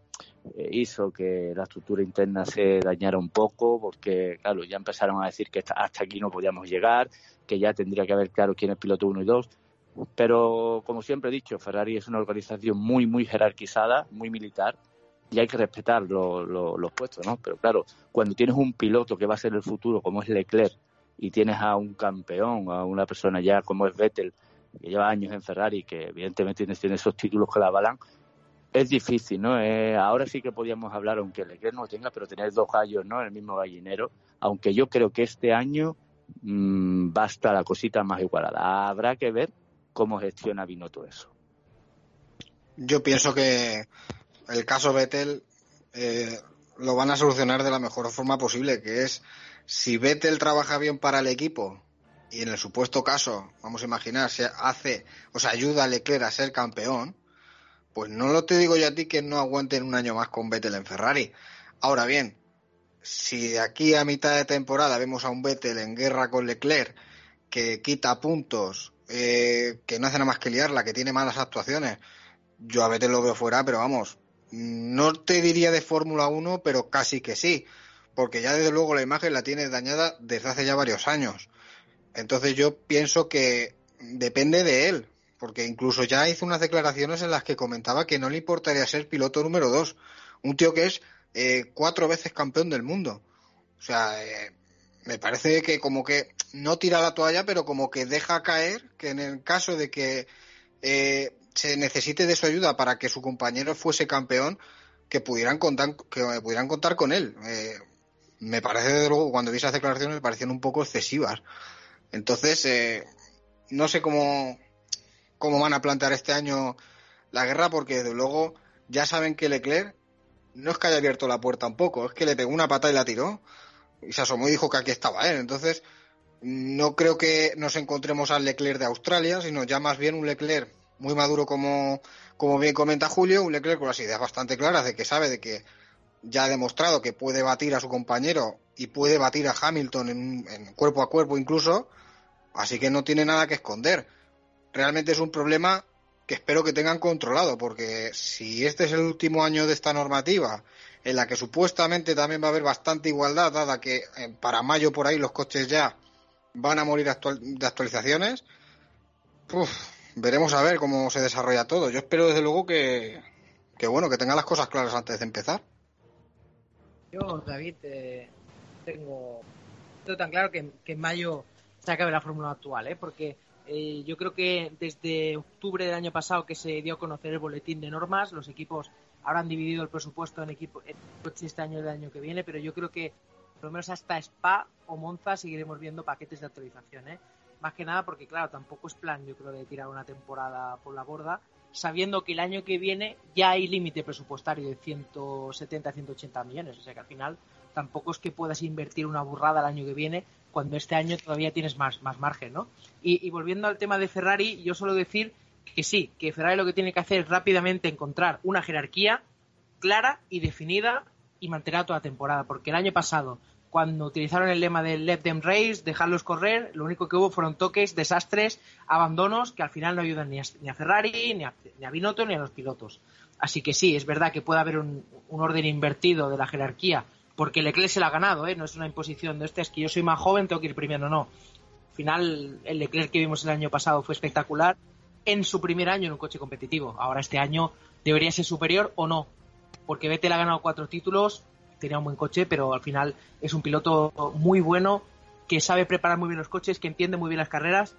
eh, hizo que la estructura interna se dañara un poco, porque, claro, ya empezaron a decir que hasta aquí no podíamos llegar, que ya tendría que haber claro quién es piloto uno y dos. Pero, como siempre he dicho, Ferrari es una organización muy, muy jerarquizada, muy militar, y hay que respetar los puestos, ¿no? Pero claro, cuando tienes un piloto que va a ser el futuro, como es Leclerc, y tienes a un campeón, a una persona ya como es Vettel, que lleva años en Ferrari, que evidentemente tiene, esos títulos que la avalan, es difícil, ¿no? Eh, ahora sí que podíamos hablar, aunque Leclerc no tenga, pero tener dos gallos, ¿no? En el mismo gallinero, aunque yo creo que este año mmm, va la cosita más igualada. Habrá que ver cómo gestiona Binotto eso. Yo pienso que el caso Vettel eh, lo van a solucionar de la mejor forma posible, que es si Vettel trabaja bien para el equipo y en el supuesto caso, vamos a imaginar, se hace, o sea, ayuda a Leclerc a ser campeón, pues no lo te digo yo a ti que no aguanten un año más con Vettel en Ferrari. Ahora bien, si de aquí a mitad de temporada vemos a un Vettel en guerra con Leclerc, que quita puntos, eh, que no hace nada más que liarla, que tiene malas actuaciones, yo a Vettel lo veo fuera, pero vamos, no te diría de Fórmula 1, pero casi que sí, porque ya desde luego la imagen la tiene dañada desde hace ya varios años. Entonces yo pienso que depende de él, porque incluso ya hizo unas declaraciones en las que comentaba que no le importaría ser piloto número dos, un tío que es eh, cuatro veces campeón del mundo. O sea, eh, me parece que como que no tira la toalla, pero como que deja caer que en el caso de que eh, se necesite de su ayuda para que su compañero fuese campeón, que pudieran contar, que pudieran contar con él. Me parece, de luego, cuando vi esas declaraciones me parecían un poco excesivas. Entonces, no sé cómo, cómo van a plantear este año la guerra, porque desde luego ya saben que Leclerc no es que haya abierto la puerta tampoco, es que le pegó una pata y la tiró y se asomó y dijo que aquí estaba él. Entonces, no creo que nos encontremos al Leclerc de Australia, sino ya más bien un Leclerc muy maduro como, como bien comenta Julio, un Leclerc con las ideas bastante claras de que sabe de que ya ha demostrado que puede batir a su compañero y puede batir a Hamilton en, en cuerpo a cuerpo incluso, así que no tiene nada que esconder. Realmente es un problema que espero que tengan controlado, porque si este es el último año de esta normativa, en la que supuestamente también va a haber bastante igualdad, dada que eh, para mayo por ahí los coches ya van a morir de actualizaciones, veremos a ver cómo se desarrolla todo. Yo espero desde luego que, bueno, que tengan las cosas claras antes de empezar. Yo, David, eh, tengo, tan claro que, en mayo se acabe la fórmula actual, ¿eh? porque eh, yo creo que desde octubre del año pasado que se dio a conocer el boletín de normas, los equipos habrán dividido el presupuesto en equipos este año y el año que viene, pero yo creo que por lo menos hasta Spa o Monza seguiremos viendo paquetes de actualización. ¿eh? Más que nada porque, claro, tampoco es plan, yo creo, de tirar una temporada por la borda, sabiendo que el año que viene ya hay límite presupuestario de 170, 180 millones. O sea que al final tampoco es que puedas invertir una burrada el año que viene cuando este año todavía tienes más, más margen, ¿no? Y, volviendo al tema de Ferrari, yo suelo decir que sí, que Ferrari lo que tiene que hacer es rápidamente encontrar una jerarquía clara y definida y mantener toda la temporada, porque el año pasado, cuando utilizaron el lema de let them race, dejarlos correr, lo único que hubo fueron toques, desastres, abandonos que al final no ayudan ni a, Ferrari, ni a, ni a, Binotto, ni a los pilotos. Así que sí, es verdad que puede haber un orden invertido de la jerarquía porque Leclerc se la ha ganado, ¿eh? no es una imposición de este, es que yo soy más joven, tengo que ir primero, no. Al final, el Leclerc que vimos el año pasado fue espectacular en su primer año en un coche competitivo. Ahora este año debería ser superior o no, porque Vettel ha ganado cuatro títulos, tenía un buen coche, pero al final es un piloto muy bueno, que sabe preparar muy bien los coches, que entiende muy bien las carreras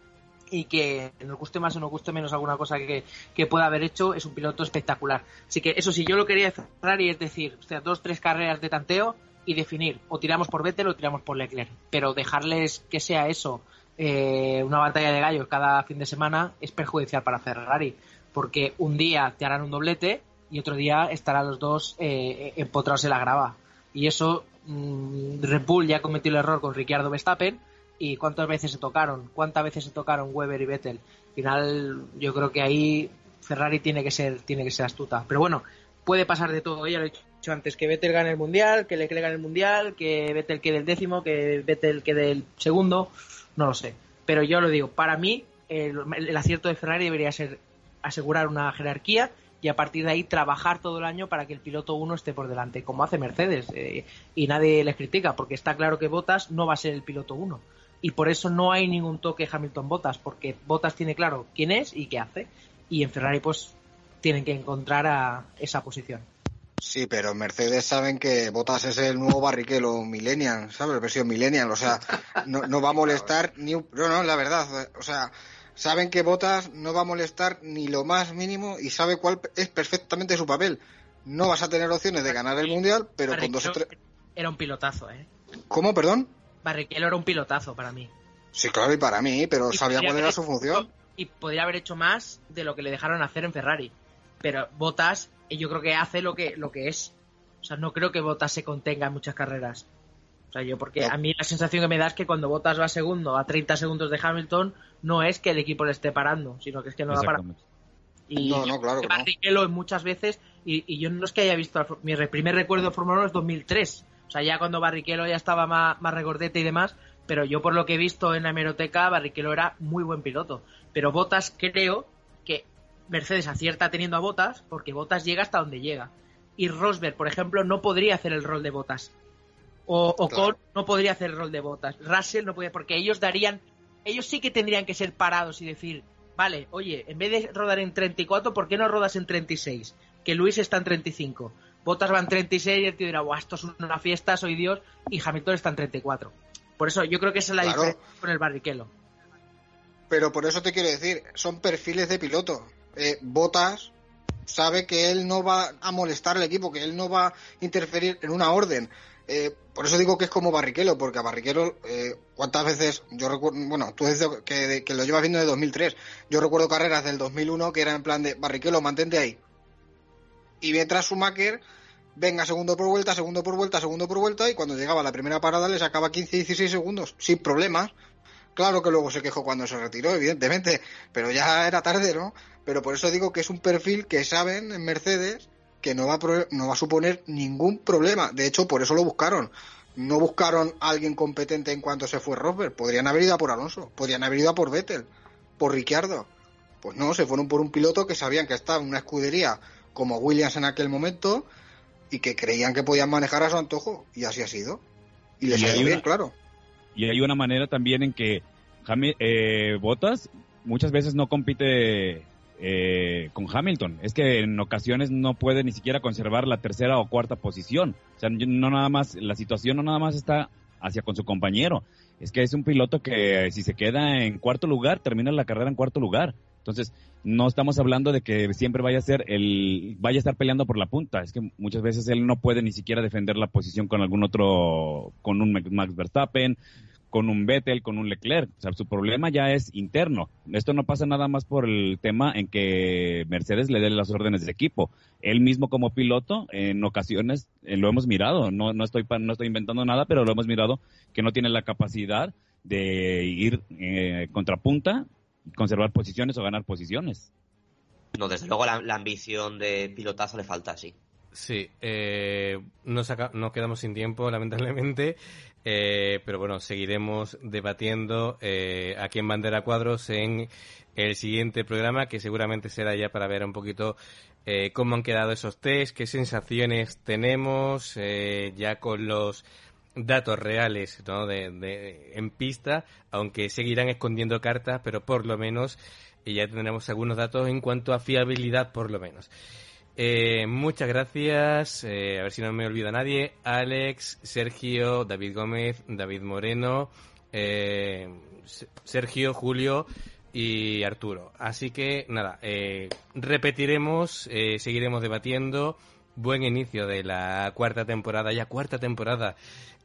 y que nos guste más o nos guste menos alguna cosa que, que, pueda haber hecho, es un piloto espectacular. Así que eso sí, yo lo quería cerrar y es decir, o sea, dos, tres carreras de tanteo y definir o tiramos por Vettel o tiramos por Leclerc. Pero dejarles que sea eso eh, una batalla de gallos cada fin de semana es perjudicial para Ferrari, porque un día te harán un doblete y otro día estarán los dos eh, empotrados en la grava. Y eso, mm, Red Bull ya cometió el error con Ricciardo Verstappen. ¿Y cuántas veces se tocaron? ¿Cuántas veces se tocaron Weber y Vettel? Al final, yo creo que ahí Ferrari tiene que ser, tiene que ser astuta. Pero bueno, puede pasar de todo, ya lo he dicho antes, que Vettel gane el Mundial, que Leclerc gane el Mundial, que Vettel quede el décimo, que Vettel quede el segundo, no lo sé. Pero yo lo digo, para mí el, acierto de Ferrari debería ser asegurar una jerarquía y a partir de ahí trabajar todo el año para que el piloto 1 esté por delante, como hace Mercedes. Eh, y nadie les critica, porque está claro que Bottas no va a ser el piloto 1. Y por eso no hay ningún toque Hamilton Bottas, porque Bottas tiene claro quién es y qué hace. Y en Ferrari, pues tienen que encontrar a esa posición. Sí, pero Mercedes saben que Botas es el nuevo Barrichello Millennial, ¿sabes? Versión Millennial, o sea, no, va a molestar ni un... No, no, la verdad, o sea, saben que Botas no va a molestar ni lo más mínimo y sabe cuál es perfectamente su papel. No vas a tener opciones de ganar el Mundial, pero con dos o tres... Era un pilotazo, ¿eh? ¿Cómo, perdón? Barrichello era un pilotazo para mí. Sí, claro, y para mí, pero sabía cuál era su función. Y podría haber hecho más de lo que le dejaron hacer en Ferrari pero Botas yo creo que hace lo que, lo que es. O sea, no creo que Botas se contenga en muchas carreras. O sea, yo porque a mí la sensación que me da es que cuando Bottas va segundo a 30 segundos de Hamilton, no es que el equipo le esté parando, sino que es que no va para. Y no, no, claro que muchas veces, y, yo no es que haya visto, mi primer recuerdo de Fórmula 1 es 2003. O sea, ya cuando Barrichello ya estaba más, más regordete y demás, pero yo por lo que he visto en la hemeroteca, Barrichello era muy buen piloto. Pero Bottas creo que Mercedes acierta teniendo a Bottas, porque Bottas llega hasta donde llega. Y Rosberg, por ejemplo, no podría hacer el rol de Bottas. O, o no podría hacer el rol de botas. Russell no podría, porque ellos darían, ellos sí que tendrían que ser parados y decir, vale, oye, en vez de rodar en 34, ¿por qué no rodas en 36? Que Luis está en 35. Botas va en 36 y el tío dirá, esto es una fiesta, soy Dios, y Hamilton está en 34. Por eso yo creo que esa es la diferencia con el barriquelo. Pero por eso te quiero decir, son perfiles de piloto. Eh, Botas sabe que él no va a molestar al equipo, que él no va a interferir en una orden. Eh, por eso digo que es como Barriquero, porque a Barriquero, eh, ¿cuántas veces? Yo recuerdo, bueno, tú dices que, lo llevas viendo de 2003. Yo recuerdo carreras del 2001 que eran en plan de Barriquero, mantente ahí. Y mientras Schumacher venga segundo por vuelta, segundo por vuelta, segundo por vuelta, y cuando llegaba la primera parada le sacaba 15-16 segundos, sin problemas. Claro que luego se quejó cuando se retiró, evidentemente, pero ya era tarde, ¿no? Pero por eso digo que es un perfil que saben en Mercedes que no va, a, no va a suponer ningún problema. De hecho, por eso lo buscaron. No buscaron a alguien competente en cuanto se fue Rosberg. Podrían haber ido a por Alonso, podrían haber ido a por Vettel, por Ricciardo. Pues no, se fueron por un piloto que sabían que estaba en una escudería como Williams en aquel momento y que creían que podían manejar a su antojo. Y así ha sido. Y les ha ido bien, claro. Y hay una manera también en que eh, Botas muchas veces no compite eh, con Hamilton. Es que en ocasiones no puede ni siquiera conservar la tercera o cuarta posición. O sea, no nada más, la situación no nada más está hacia con su compañero. Es que es un piloto que si se queda en cuarto lugar, termina la carrera en cuarto lugar. Entonces, no estamos hablando de que siempre vaya a ser el, vaya a estar peleando por la punta. Es que muchas veces él no puede ni siquiera defender la posición con algún otro, con un Max Verstappen, con un Vettel, con un Leclerc. O sea, su problema ya es interno. Esto no pasa nada más por el tema en que Mercedes le dé las órdenes de equipo. Él mismo como piloto, en ocasiones eh, lo hemos mirado. No, no, estoy, no estoy inventando nada, pero lo hemos mirado que no tiene la capacidad de ir eh, contrapunta, conservar posiciones o ganar posiciones. No, desde luego la, ambición de pilotazo le falta, sí. Sí, eh, nos, quedamos sin tiempo, *laughs* lamentablemente, eh, pero bueno, seguiremos debatiendo eh, aquí en Bandera Cuadros en el siguiente programa, que seguramente será ya para ver un poquito eh, cómo han quedado esos test, qué sensaciones tenemos, eh, ya con los datos reales ¿no? de, en pista, aunque seguirán escondiendo cartas, pero por lo menos ya tendremos algunos datos en cuanto a fiabilidad, por lo menos. Eh, muchas gracias. Eh, a ver si no me olvida nadie. Alex, Sergio, David Gómez, David Moreno, eh, Sergio, Julio y Arturo. Así que nada, repetiremos, seguiremos debatiendo. Buen inicio de la cuarta temporada, ya cuarta temporada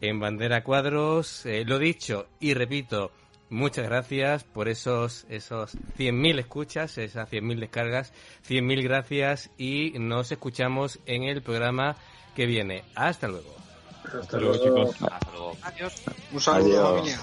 en Bandera Cuadros. lo dicho y repito, Muchas gracias por esos, esos 100.000 escuchas, esas 100.000 descargas. 100.000 gracias y nos escuchamos en el programa que viene. Hasta luego. Hasta luego, chicos. Hasta luego. Adiós. Un saludo, familia.